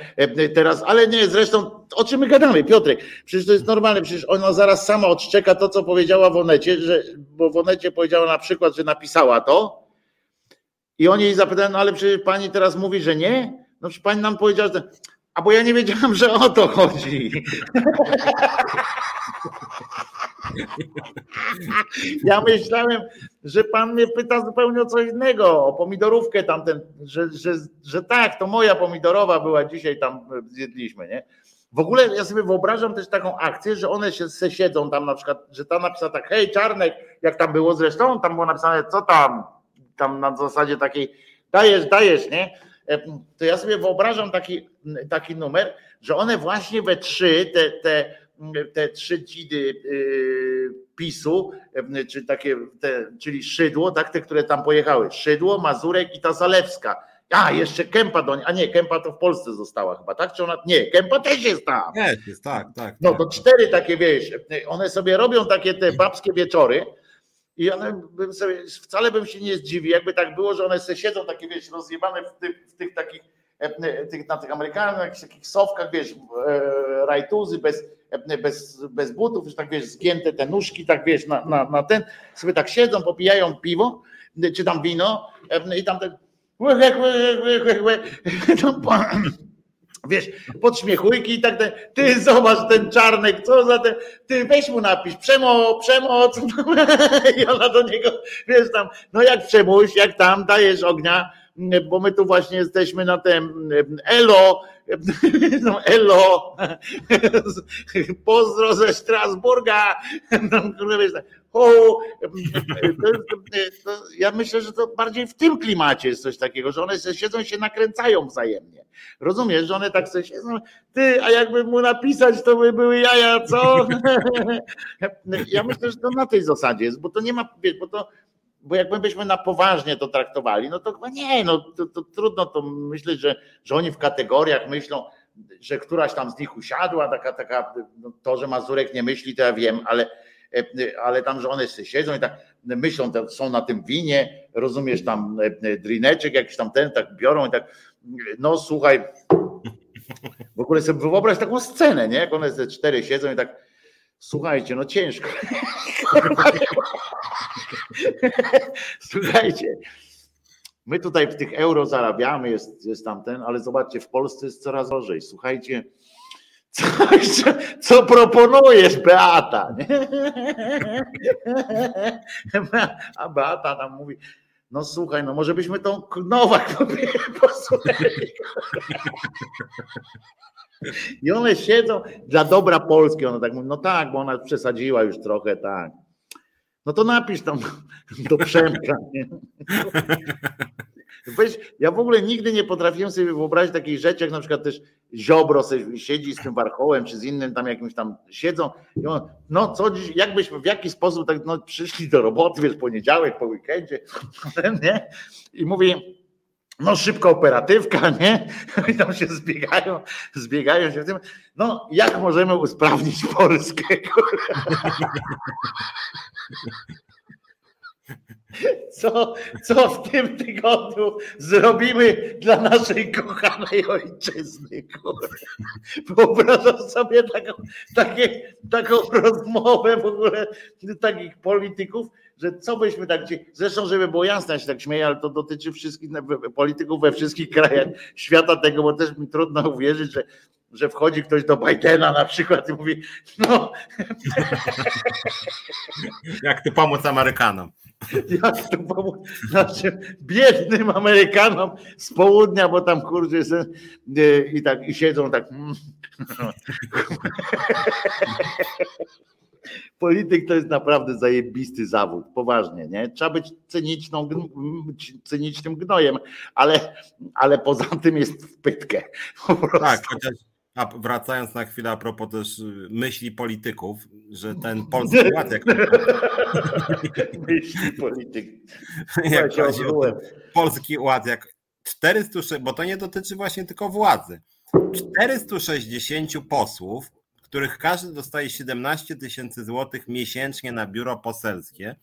teraz, ale nie, zresztą o czym my gadamy, Piotrek? Przecież to jest normalne, przecież ona zaraz sama odszczeka to, co powiedziała w Onecie, że, bo w Onecie powiedziała na przykład, że napisała to, i oni jej zapytają, no ale przecież pani teraz mówi, że nie? No przecież pani nam powiedziała, że. A bo ja nie wiedziałam, że o to chodzi. [LAUGHS] Ja myślałem, że pan mnie pyta zupełnie o co innego, o pomidorówkę tamten, że, że, że tak, to moja pomidorowa była dzisiaj tam, zjedliśmy, nie? w ogóle ja sobie wyobrażam też taką akcję, że one się se siedzą tam na przykład, że tam napisała tak, hej Czarnek, jak tam było zresztą, tam było napisane, co tam, tam na zasadzie takiej, dajesz, dajesz, nie? E, to ja sobie wyobrażam taki, taki numer, że one właśnie we trzy, te, te, te trzy dzidy yy, PiSu, yy, czy takie, te, czyli Szydło, tak, te, które tam pojechały, Szydło, Mazurek i ta Zalewska, a, jeszcze Kępa do niej. A nie, Kępa to w Polsce została chyba, tak? Czy ona. Nie, Kępa też jest tam. Nie, jest, tak, tak. No to cztery takie, wiesz, one sobie robią takie te babskie wieczory i one bym sobie, wcale bym się nie zdziwił, jakby tak było, że one sobie siedzą takie, wiesz, rozjebane w tych, w tych takich, e, tych, na tych Amerykanach, na jakichś takich sofkach, wiesz, e, rajtuzy bez, e, bez, bez butów, już tak wiesz, zgięte te nóżki, tak wiesz, na, na, na ten, sobie tak siedzą, popijają piwo, czy tam wino i tam ten Wiesz, podśmiechujki i tak dalej. Ty zobacz ten czarnek, co za ten. Ty weź mu napisz, przemo, przemoc. [LAUGHS] I ona do niego, wiesz tam, no jak przemuś, jak tam, dajesz ognia, bo my tu właśnie jesteśmy na tym Elo, [LAUGHS] no Elo, [LAUGHS] pozdro ze Strasburga. No, o, to, ja myślę, że to bardziej w tym klimacie jest coś takiego, że one siedzą się nakręcają wzajemnie. Rozumiesz, że one tak sobie siedzą, ty, a jakby mu napisać, to by były jaja, co? [LAUGHS] Ja myślę, że to na tej zasadzie jest, bo to nie ma, bo to bo jakbyśmy na poważnie to traktowali, no to chyba nie, no to, to trudno to myśleć, że, że oni w kategoriach myślą, że któraś tam z nich usiadła, taka, taka, no to, że Mazurek nie myśli, to ja wiem, ale E, ale tam, że one siedzą i tak myślą, są na tym winie, rozumiesz, tam e, drineczek jakiś tam ten, tak biorą i tak, no słuchaj, w ogóle sobie wyobraź taką scenę, nie? Jak one ze cztery siedzą i tak, słuchajcie, no ciężko. [LAUGHS] Słuchajcie, my tutaj w tych euro zarabiamy, jest, jest tam ten, ale zobaczcie, w Polsce jest coraz gorzej. Słuchajcie, Coś, co proponujesz, Beata? [LAUGHS] A Beata tam mówi, no słuchaj, no może byśmy tą Nowak [LAUGHS] posłuchali. I one siedzą dla dobra Polski. Ona tak mówi, no tak, bo ona przesadziła już trochę, tak. No to napisz tam [LAUGHS] do Przemka. Weź, ja w ogóle nigdy nie potrafiłem sobie wyobrazić takiej rzeczy, jak na przykład też Ziobro sobie siedzi z tym Warchołem, czy z innym tam jakimś tam siedzą i on, no co dziś, jakbyśmy, w jaki sposób tak, no przyszli do roboty, wiesz, poniedziałek, po weekendzie, [LAUGHS] nie? I mówi, no szybka operatywka, [LAUGHS] nie? I tam się zbiegają, zbiegają się w tym. No, jak możemy usprawnić Polskę? Co, co w tym tygodniu zrobimy dla naszej kochanej ojczyzny? Wyobrażam sobie taką, takie, taką rozmowę w ogóle takich polityków, że co byśmy tak, zresztą żeby było jasne, ja się tak śmieję, ale to dotyczy wszystkich polityków we wszystkich [LAUGHS] krajach świata tego, bo też mi trudno uwierzyć, że że wchodzi ktoś do Bidena na przykład i mówi, no. [LAUGHS] Jak tu pomóc Amerykanom? [LAUGHS] Jak tu pomóc naszym biednym Amerykanom z południa, bo tam kurde i tak i siedzą tak. Polityk to jest naprawdę zajebisty zawód, poważnie, nie? Trzeba być cyniczną, cynicznym gnojem, ale, ale poza tym jest w pytkę. Tak, chociaż a wracając na chwilę a propos też y, myśli polityków, że ten polski [LAUGHS] ład jak [LAUGHS] myśli polityk. [LAUGHS] jak polski ład jak 400, bo to nie dotyczy właśnie tylko władzy. 460 posłów, których każdy dostaje 17 tysięcy złotych miesięcznie na biuro poselskie,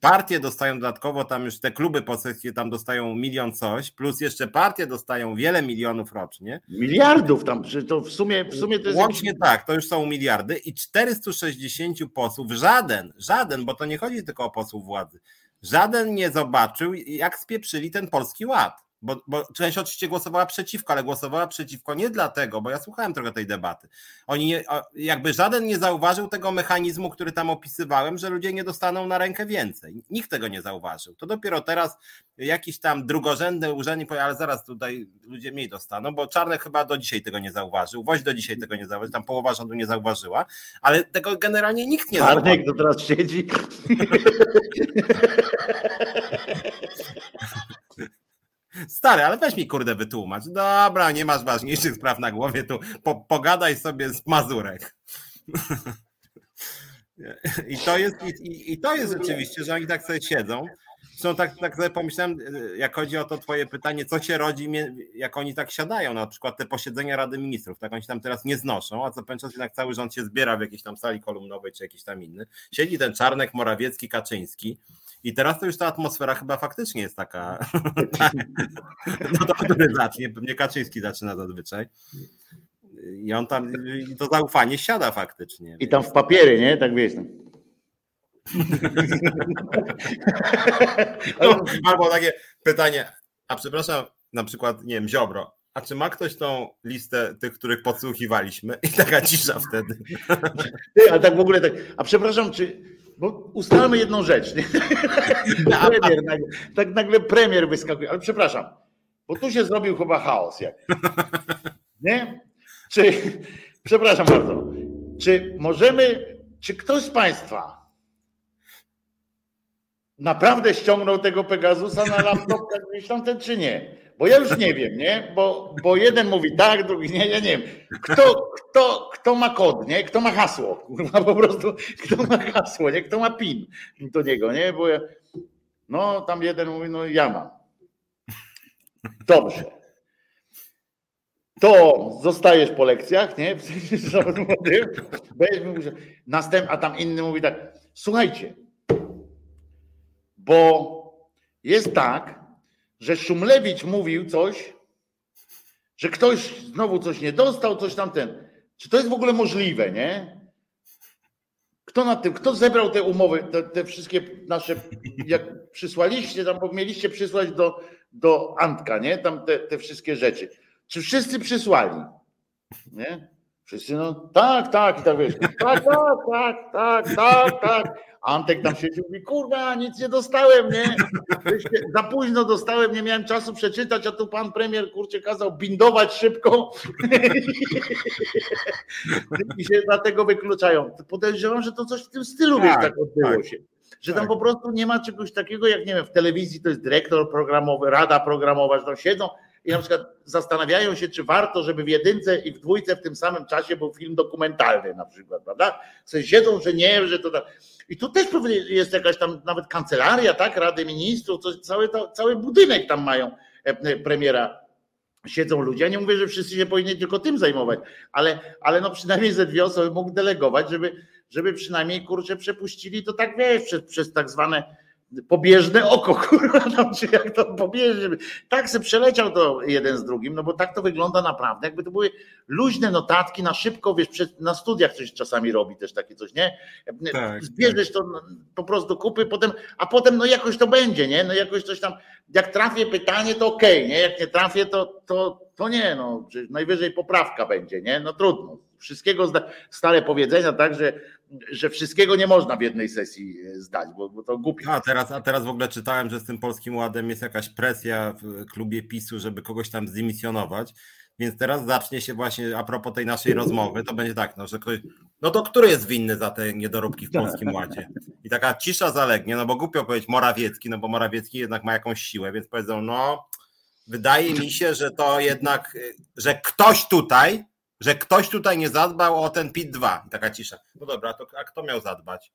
Partie dostają dodatkowo, tam już te kluby poselskie tam dostają milion coś, plus jeszcze partie dostają wiele milionów rocznie. Miliardów tam, to w sumie, w sumie to jest. Łącznie jakiś... tak, to już są miliardy i 460 posłów, żaden, żaden, bo to nie chodzi tylko o posłów władzy, żaden nie zobaczył, jak spieprzyli ten polski ład bo, bo część oczywiście głosowała przeciwko, ale głosowała przeciwko nie dlatego, bo ja słuchałem trochę tej debaty. Oni nie, jakby żaden nie zauważył tego mechanizmu, który tam opisywałem, że ludzie nie dostaną na rękę więcej. Nikt tego nie zauważył. To dopiero teraz jakiś tam drugorzędny urzędnik powie, ale zaraz tutaj ludzie mniej dostaną, bo Czarnek chyba do dzisiaj tego nie zauważył, Woź do dzisiaj tego nie zauważył, tam połowa rządu nie zauważyła, ale tego generalnie nikt nie zauważył. Czarnek to teraz siedzi. [LAUGHS] Stary, ale weź mi kurde wytłumacz. Dobra, nie masz ważniejszych spraw na głowie, tu po, pogadaj sobie z Mazurek. [LAUGHS] I to jest, i, i, to jest rzeczywiście, że oni tak sobie siedzą. Zresztą tak, tak sobie pomyślałem, jak chodzi o to twoje pytanie, co się rodzi, jak oni tak siadają, na przykład te posiedzenia Rady Ministrów, tak oni się tam teraz nie znoszą, a co pewien czas jednak cały rząd się zbiera w jakiejś tam sali kolumnowej, czy jakiś tam inny. Siedzi ten Czarnek, Morawiecki, Kaczyński i teraz to już ta atmosfera chyba faktycznie jest taka. [LAUGHS] no to który zacznie? Pewnie Kaczyński zaczyna zazwyczaj. I on tam, to zaufanie siada faktycznie. I tam w papiery, nie? Tak wiesz. [LAUGHS] No. Albo takie pytanie, a przepraszam, na przykład, nie wiem, Ziobro, a czy ma ktoś tą listę tych, których podsłuchiwaliśmy? I taka cisza wtedy. Ty, a tak w ogóle tak, a przepraszam, czy bo ustalmy jedną rzecz. Nie? [LAUGHS] Premier, nagle, tak nagle premier wyskakuje, ale przepraszam, bo tu się zrobił chyba chaos. Jak, nie? Czy, przepraszam bardzo, czy możemy, czy ktoś z Państwa naprawdę ściągnął tego Pegasusa na laptop, gdzieś tamten, czy nie? Bo ja już nie wiem, nie? Bo, bo jeden mówi tak, drugi nie, ja nie wiem. Kto, kto, kto ma kod, nie? Kto ma hasło? Kurwa, po prostu, kto ma hasło, nie? Kto ma PIN do niego, nie? Bo ja, no tam jeden mówi, no ja mam. Dobrze. To zostajesz po lekcjach, nie? Następ, a tam inny mówi tak, słuchajcie, bo jest tak, że Szumlewicz mówił coś, że ktoś znowu coś nie dostał, coś tamten. Czy to jest w ogóle możliwe, nie? Kto nad tym, kto zebrał te umowy, te, te wszystkie nasze, jak przysłaliście, tam mieliście przysłać do, do Antka, nie? Tam te, te wszystkie rzeczy. Czy wszyscy przysłali? Nie? Wszyscy no tak, tak, i tak wiesz, tak, tak, tak, tak, tak, tak. Antek tam siedział i mówi, kurwa, nic nie dostałem, nie? Za późno dostałem, nie miałem czasu przeczytać, a tu pan premier, kurczę, kazał bindować szybko i się dlatego wykluczają. Podejrzewam, że to coś w tym stylu, tak, wiesz, tak odbyło tak, się. Że tam tak. po prostu nie ma czegoś takiego, jak nie wiem, w telewizji to jest dyrektor programowy, rada programowa, że tam siedzą i na przykład zastanawiają się, czy warto, żeby w jedynce i w dwójce w tym samym czasie był film dokumentalny na przykład, prawda? W sensie siedzą, że nie, że to tak. I tu też jest jakaś tam nawet kancelaria, tak, Rady Ministrów, coś, cały, to, cały budynek tam mają e, e, premiera siedzą ludzie. Ja nie mówię, że wszyscy się powinni tylko tym zajmować, ale, ale no przynajmniej ze dwie osoby mógł delegować, żeby, żeby przynajmniej kurczę przepuścili to tak wiesz, przez, przez tak zwane pobieżne oko, [LAUGHS] kurwa, no, czy jak to pobieżne. Tak se przeleciał to jeden z drugim, no bo tak to wygląda naprawdę, jakby to były luźne notatki na szybko, wiesz, na studiach coś czasami robi też takie coś, nie? Tak, Zbierzesz tak. to po prostu kupy, potem, a potem no jakoś to będzie, nie? No jakoś coś tam, jak trafię pytanie, to okej, okay, nie? Jak nie trafię, to, to, to nie, no, najwyżej poprawka będzie, nie? No trudno. Wszystkiego stare powiedzenia, tak, że że wszystkiego nie można w jednej sesji e, zdać, bo, bo to głupie. A teraz, a teraz w ogóle czytałem, że z tym Polskim Ładem jest jakaś presja w klubie PiSu, żeby kogoś tam zdymisjonować. Więc teraz zacznie się właśnie a propos tej naszej rozmowy, to będzie tak, no, że ktoś, no to który jest winny za te niedoróbki w Polskim Ładzie? I taka cisza zalegnie, no bo głupio powiedzieć Morawiecki, no bo Morawiecki jednak ma jakąś siłę, więc powiedzą, no wydaje mi się, że to jednak, że ktoś tutaj że ktoś tutaj nie zadbał o ten PIT 2. Taka cisza. No dobra, to a kto miał zadbać?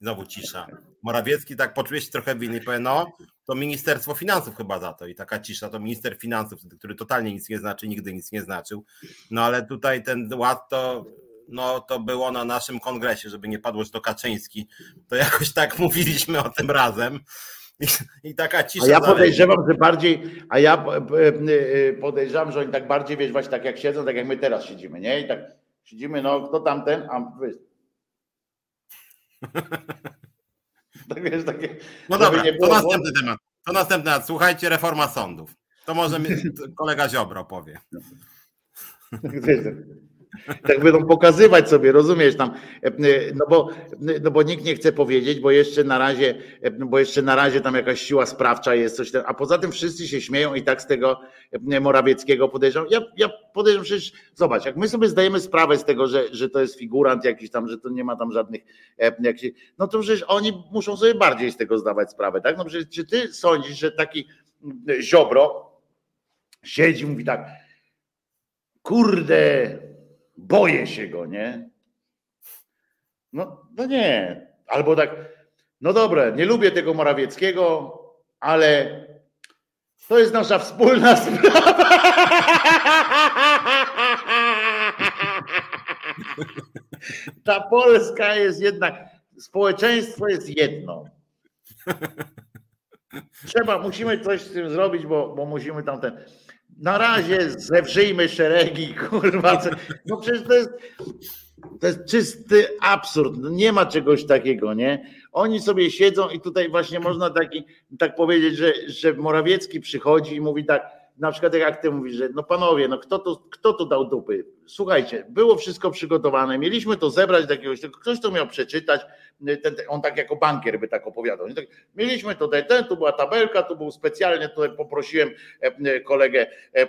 Znowu cisza. Morawiecki tak poczuje się trochę winny powie, no to Ministerstwo Finansów chyba za to. I taka cisza, to minister finansów, który totalnie nic nie znaczy, nigdy nic nie znaczył. No ale tutaj ten ład to, no, to było na naszym kongresie, żeby nie padło, że to Kaczyński. To jakoś tak [LAUGHS] mówiliśmy o tym razem. I, I, taka cisza. A ja podejrzewam, że bardziej, a ja e, e, podejrzewam, że oni tak bardziej, wiesz, właśnie tak jak siedzą, tak jak my teraz siedzimy, nie? I tak siedzimy, no kto tamten, a wy. [LAUGHS] tak wiesz, takie. No dobra, to następny temat. To następny raz. Słuchajcie, reforma sądów. To może mi, [LAUGHS] kolega Ziobro powie. Tak będą pokazywać sobie, rozumiesz tam, no bo, no bo nikt nie chce powiedzieć, bo jeszcze na razie, bo jeszcze na razie tam jakaś siła sprawcza jest, coś tam, a poza tym wszyscy się śmieją i tak z tego Morawieckiego podejrzewam. Ja, ja podejrzewam, przecież zobacz, jak my sobie zdajemy sprawę z tego, że, że to jest figurant jakiś tam, że to nie ma tam żadnych, no to przecież oni muszą sobie bardziej z tego zdawać sprawę, tak? No przecież czy ty sądzisz, że taki Ziobro siedzi, mówi tak, kurde, boję się go, nie? No, no nie. Albo tak, no dobre, nie lubię tego Morawieckiego, ale to jest nasza wspólna [LAUGHS] sprawa. [LAUGHS] Ta Polska jest jednak, społeczeństwo jest jedno. Trzeba, musimy coś z tym zrobić, bo, bo musimy tamten na razie zewrzyjmy szeregi, [LAUGHS] kurwa. No przecież to jest, to jest czysty absurd. No nie ma czegoś takiego, nie? Oni sobie siedzą i tutaj właśnie można taki, tak powiedzieć, że, że Morawiecki przychodzi i mówi tak, na przykład jak ty mówisz, że no panowie, no kto tu, kto tu dał dupy? Słuchajcie, było wszystko przygotowane, mieliśmy to zebrać do jakiegoś, ktoś to miał przeczytać, ten, on tak jako bankier by tak opowiadał. Tak, mieliśmy tutaj ten, tu była tabelka, tu był specjalnie, tutaj poprosiłem e, kolegę e, e,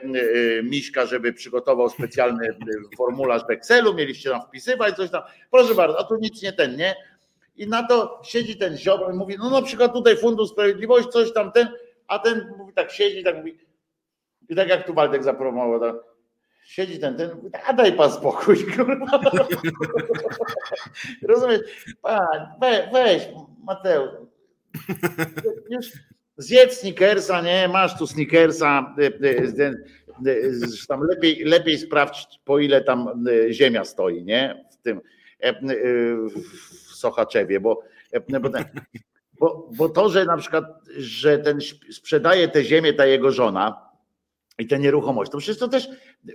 Miśka, żeby przygotował specjalny formularz w Excelu, mieliście tam wpisywać coś tam, proszę bardzo, a tu nic nie ten, nie? I na to siedzi ten ziobro i mówi, no na przykład tutaj Fundusz Sprawiedliwości, coś tam ten, a ten mówi tak siedzi, tak mówi, i tak jak tu Waldek zapromował, to siedzi ten, ten, a daj pan spokój, [LAUGHS] kurwa. Rozumiesz? Pan, we, weź, Mateusz, już zjedz snickersa, nie, masz tu snickersa, e, e, e, tam lepiej, lepiej sprawdź, po ile tam ziemia stoi, nie, w tym, w Sochaczewie, bo, bo, ten, bo, bo to, że na przykład, że ten sprzedaje tę ziemię, ta jego żona, i te nieruchomości. To przecież to też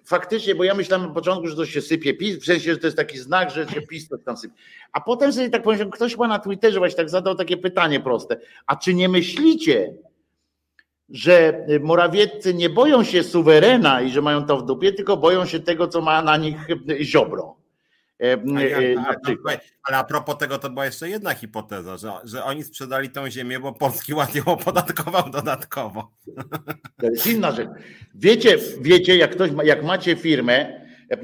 faktycznie, bo ja myślałem na początku, że to się sypie PiS, w sensie, że to jest taki znak, że się PiS to tam sypie. A potem sobie tak pomyślałem, ktoś ma na Twitterze właśnie tak zadał takie pytanie proste. A czy nie myślicie, że Morawieccy nie boją się suwerena i że mają to w dupie, tylko boją się tego, co ma na nich Ziobro? E, ale a propos tego, to była jeszcze jedna hipoteza, że, że oni sprzedali tą ziemię, bo Polski Ład ją opodatkował dodatkowo. To jest inna rzecz. Wiecie, wiecie jak, ktoś ma, jak macie firmę,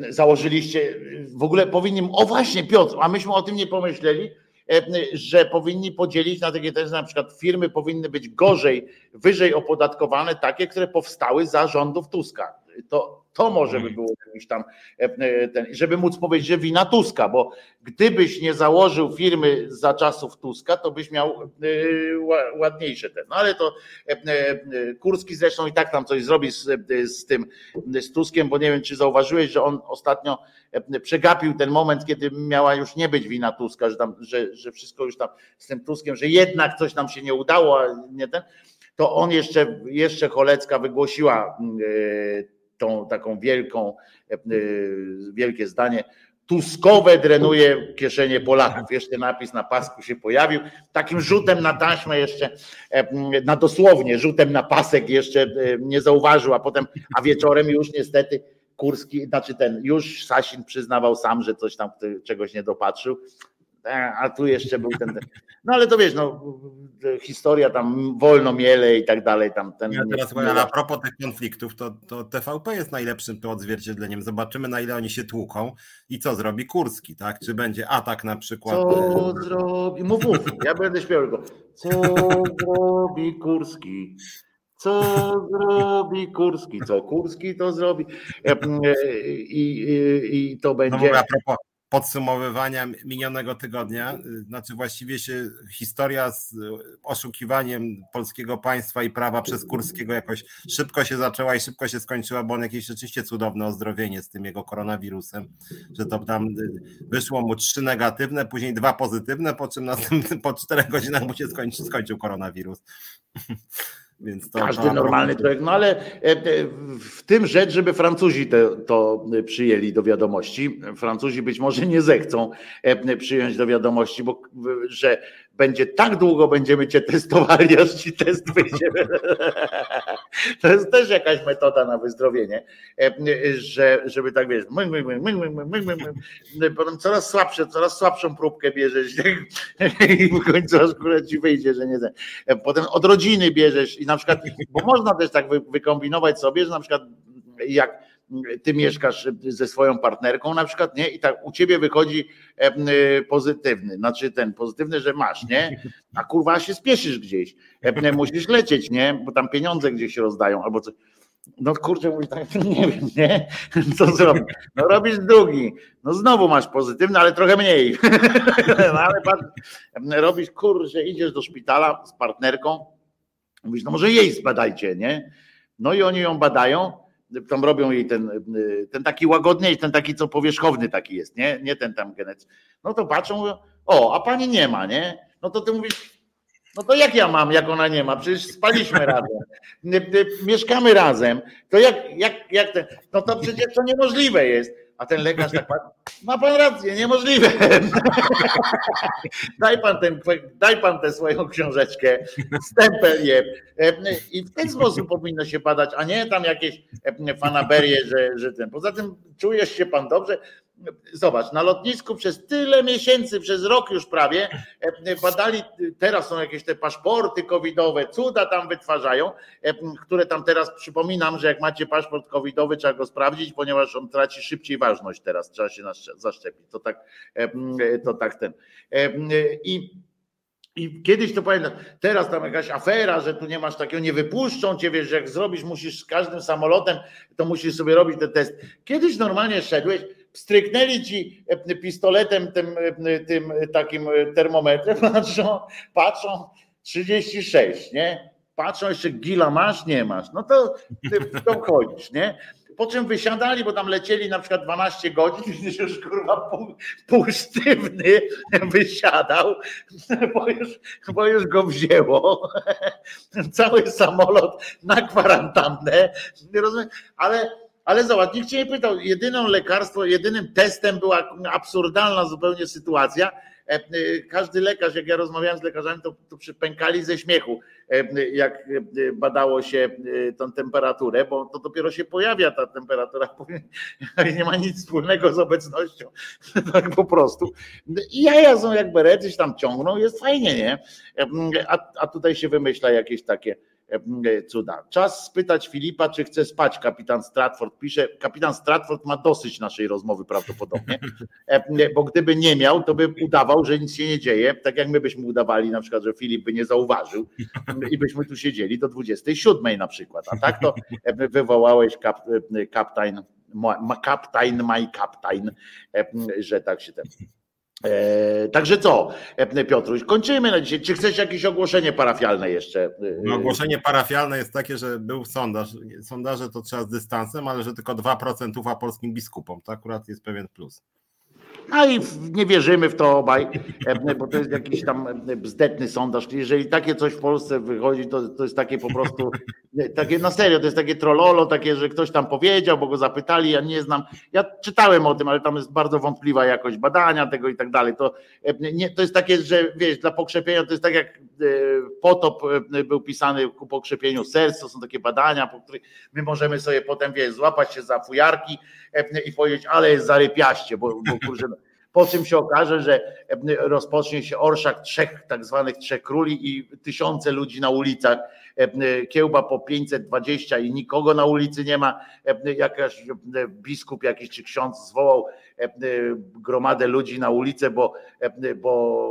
założyliście, w ogóle powinni, o właśnie Piotr, a myśmy o tym nie pomyśleli, że powinni podzielić na takie też na przykład firmy powinny być gorzej, wyżej opodatkowane, takie, które powstały za rządów Tuska. To, to może by było jakiś tam, e, e, ten, żeby móc powiedzieć, że wina Tuska, bo gdybyś nie założył firmy za czasów Tuska, to byś miał e, ładniejsze ten. No ale to Kurski zresztą i tak tam coś zrobi z, z tym, z Tuskiem, bo nie wiem, czy zauważyłeś, że on ostatnio przegapił ten moment, kiedy miała już nie być wina Tuska, że, tam, że, że wszystko już tam z tym Tuskiem, że jednak coś nam się nie udało, a nie ten, to on jeszcze, jeszcze Cholecka wygłosiła tą taką wielką, e, e, wielkie zdanie. Tuskowe drenuje kieszenie Polaków. Jeszcze napis na pasku się pojawił. Takim rzutem na taśmę jeszcze, e, na dosłownie rzutem na pasek jeszcze nie zauważył, a potem, a wieczorem już niestety Kurski, znaczy ten, już Sasin przyznawał sam, że coś tam czegoś nie dopatrzył. A tu jeszcze był ten, No ale to wiesz, no historia tam wolno miele i tak dalej. Tam ten ja teraz nie, a propos tych konfliktów, to, to TVP jest najlepszym to odzwierciedleniem. Zobaczymy na ile oni się tłuką i co zrobi Kurski, tak? Czy będzie atak na przykład. Co zrobi? Mów, mów, ja będę śpiewał tylko. Co zrobi Kurski? Co zrobi Kurski? Co Kurski to zrobi? E, e, I, i, i to będzie. No, a propos, podsumowywania minionego tygodnia. Znaczy właściwie się historia z oszukiwaniem polskiego państwa i prawa przez Kurskiego jakoś szybko się zaczęła i szybko się skończyła, bo on jakieś rzeczywiście cudowne ozdrowienie z tym jego koronawirusem, że to tam wyszło mu trzy negatywne, później dwa pozytywne, po czym następnym, po czterech godzinach mu się skończy, skończył koronawirus. [LAUGHS] Więc Każdy normalny człowiek, no ale w tym rzecz, żeby Francuzi te, to przyjęli do wiadomości. Francuzi być może nie zechcą przyjąć do wiadomości, bo że będzie tak długo będziemy cię testowali, aż ci test wyjdzie. [LAUGHS] To jest też jakaś metoda na wyzdrowienie, że, żeby tak wiesz, my, my, my, my, my, my, my, my. potem coraz słabsze, coraz słabszą próbkę bierzesz [LAUGHS] i w końcu aż ci wyjdzie, że nie. Potem od rodziny bierzesz i na przykład, bo można też tak wykombinować sobie, że na przykład jak ty mieszkasz ze swoją partnerką na przykład, nie? I tak u ciebie wychodzi y, pozytywny, znaczy ten pozytywny, że masz, nie? A kurwa się spieszysz gdzieś, musisz lecieć, nie? Bo tam pieniądze gdzieś rozdają albo coś. No kurczę, mówisz tak, [LAUGHS] nie wiem, nie? Co zrobić? No robisz drugi, no znowu masz pozytywny, ale trochę mniej. No [LAUGHS] ale robisz, kurczę, idziesz do szpitala z partnerką, mówisz, no może jej zbadajcie, nie? No i oni ją badają, tam robią jej ten, ten taki łagodniejszy, ten taki co powierzchowny taki jest, nie? Nie ten tam genec. No to patrzą, o, a pani nie ma, nie? No to ty mówisz, no to jak ja mam, jak ona nie ma? Przecież spaliśmy [LAUGHS] razem, mieszkamy razem. To jak, jak, jak ten, no to przecież to niemożliwe jest. A ten lekarz tak ma pan rację, niemożliwe. [LAUGHS] daj, pan ten, daj pan tę swoją książeczkę, stempel je. I w ten sposób powinno się badać, a nie tam jakieś fanaberie, że, że ten. Poza tym czujesz się pan dobrze. Zobacz, na lotnisku przez tyle miesięcy, przez rok już prawie, e, badali, teraz są jakieś te paszporty covidowe, cuda tam wytwarzają, e, które tam teraz przypominam, że jak macie paszport covidowy, trzeba go sprawdzić, ponieważ on traci szybciej ważność teraz, trzeba się zaszczepić. To tak, e, to tak ten. I i kiedyś to pamiętam, teraz tam jakaś afera, że tu nie masz takiego, nie wypuszczą cię, wiesz, jak zrobisz, musisz z każdym samolotem, to musisz sobie robić ten test. Kiedyś normalnie szedłeś, stryknęli ci e, pistoletem tym, e, tym takim termometrem, [LAUGHS] patrzą, patrzą 36, nie? Patrzą jeszcze gila masz, nie masz. No to to chodzisz, nie? Po czym wysiadali, bo tam lecieli na przykład 12 godzin, [LAUGHS] już kurwa pół, pół sztywny [LAUGHS] wysiadał, bo już, bo już go wzięło. Cały samolot na kwarantannę. Ale ale zobacz, nikt cię nie pytał. Jedyną lekarstwo, jedynym testem była absurdalna zupełnie sytuacja. E, e, każdy lekarz, jak ja rozmawiałem z lekarzami, to, to przypękali ze śmiechu, e, jak badało się tą temperaturę, bo to dopiero się pojawia ta temperatura, [LAUGHS] nie ma nic wspólnego z obecnością, [LAUGHS] tak po prostu. I jaja są jak berety, tam ciągną, jest fajnie, nie? A, a tutaj się wymyśla jakieś takie cuda. Czas spytać Filipa, czy chce spać. Kapitan Stratford pisze. Kapitan Stratford ma dosyć naszej rozmowy prawdopodobnie, e, bo gdyby nie miał, to by udawał, że nic się nie dzieje. Tak jak my byśmy udawali, na przykład, że Filip by nie zauważył i byśmy tu siedzieli do 27 na przykład. A tak to e, wywołałeś kap, kaptain, kaptain, my kaptain, że tak się ten. E, także co, Piotruś, kończymy na dzisiaj. Czy chcesz jakieś ogłoszenie parafialne jeszcze? No, ogłoszenie parafialne jest takie, że był sondaż. Sondaże to trzeba z dystansem, ale że tylko 2% ufa polskim biskupom. To akurat jest pewien plus. No i nie wierzymy w to obaj, e, bo to jest jakiś tam bzdetny sondaż. Jeżeli takie coś w Polsce wychodzi, to, to jest takie po prostu, takie na serio, to jest takie trollolo, takie, że ktoś tam powiedział, bo go zapytali, ja nie znam. Ja czytałem o tym, ale tam jest bardzo wątpliwa jakość badania tego i tak dalej. To, e, nie, to jest takie, że wiesz, dla pokrzepienia to jest tak jak e, potop był pisany ku pokrzepieniu serc, to są takie badania, po których my możemy sobie potem, wiesz, złapać się za fujarki i powiedzieć, ale zarypiaście, bo, bo kurczę, po czym się okaże, że rozpocznie się orszak trzech, tak zwanych trzech króli i tysiące ludzi na ulicach, kiełba po 520 i nikogo na ulicy nie ma, jakaś biskup jakiś czy ksiądz zwołał gromadę ludzi na ulicę, bo, bo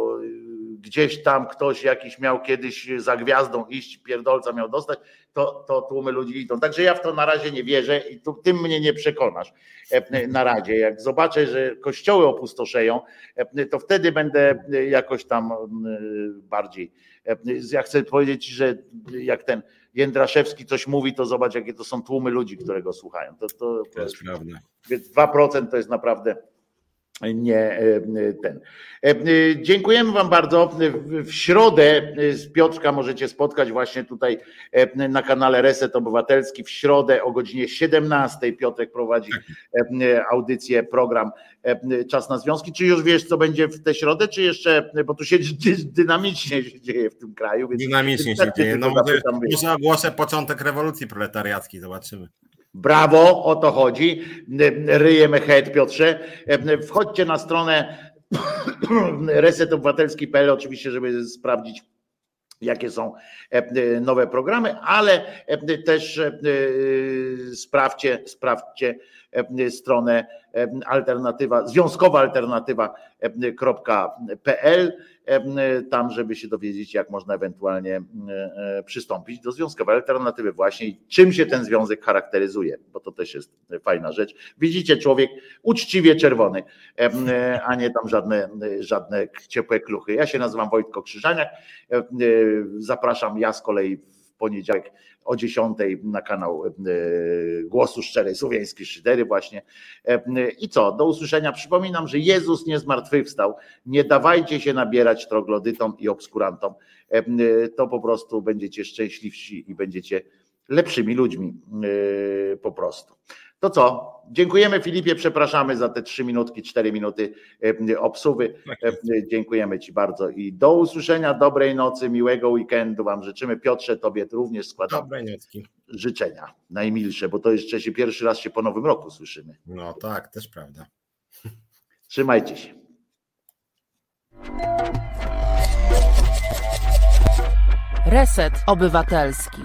gdzieś tam ktoś jakiś miał kiedyś za gwiazdą iść, pierdolca miał dostać, to, to tłumy ludzi idą. Także ja w to na razie nie wierzę i tu, tym mnie nie przekonasz e, na razie. Jak zobaczę, że kościoły opustoszeją, e, to wtedy będę jakoś tam e, bardziej. Ja chcę powiedzieć, że jak ten Jędraszewski coś mówi, to zobacz, jakie to są tłumy ludzi, które go słuchają. To, to, to jest prawda. Więc 2% to jest naprawdę nie ten. Dziękujemy Wam bardzo. W środę z Piotrka możecie spotkać właśnie tutaj na kanale Reset Obywatelski. W środę o godzinie 17 Piotrek prowadzi audycję, program Czas na Związki. Czy już wiesz, co będzie w tę środę, czy jeszcze, bo tu się dynamicznie się dzieje w tym kraju. Dynamicznie się dzieje. No może, może ogłoszę początek rewolucji proletariackiej, zobaczymy. Brawo, o to chodzi. Ryjemy head, Piotrze. Wchodźcie na stronę [COUGHS] resetobywatelski.pl oczywiście, żeby sprawdzić jakie są nowe programy, ale też sprawdźcie, sprawdźcie stronę alternatywa, związkowa alternatywa.pl tam, żeby się dowiedzieć, jak można ewentualnie przystąpić do związkowej alternatywy właśnie czym się ten związek charakteryzuje, bo to też jest fajna rzecz. Widzicie, człowiek uczciwie czerwony, a nie tam żadne, żadne ciepłe kluchy. Ja się nazywam Wojtko Krzyżaniak, zapraszam ja z kolei poniedziałek o 10 na kanał e, Głosu Szczerej, Słowiańskiej Szydery właśnie. E, I co, do usłyszenia. Przypominam, że Jezus nie zmartwychwstał. Nie dawajcie się nabierać troglodytom i obskurantom. E, to po prostu będziecie szczęśliwsi i będziecie lepszymi ludźmi po prostu. To co? Dziękujemy Filipie, przepraszamy za te trzy minutki, cztery minuty e, obsuwy. Tak e, dziękujemy Ci bardzo i do usłyszenia, dobrej nocy, miłego weekendu Wam życzymy. Piotrze, Tobie również składam życzenia najmilsze, bo to jeszcze się pierwszy raz się po nowym roku słyszymy. No tak, też prawda. Trzymajcie się. Reset Obywatelski.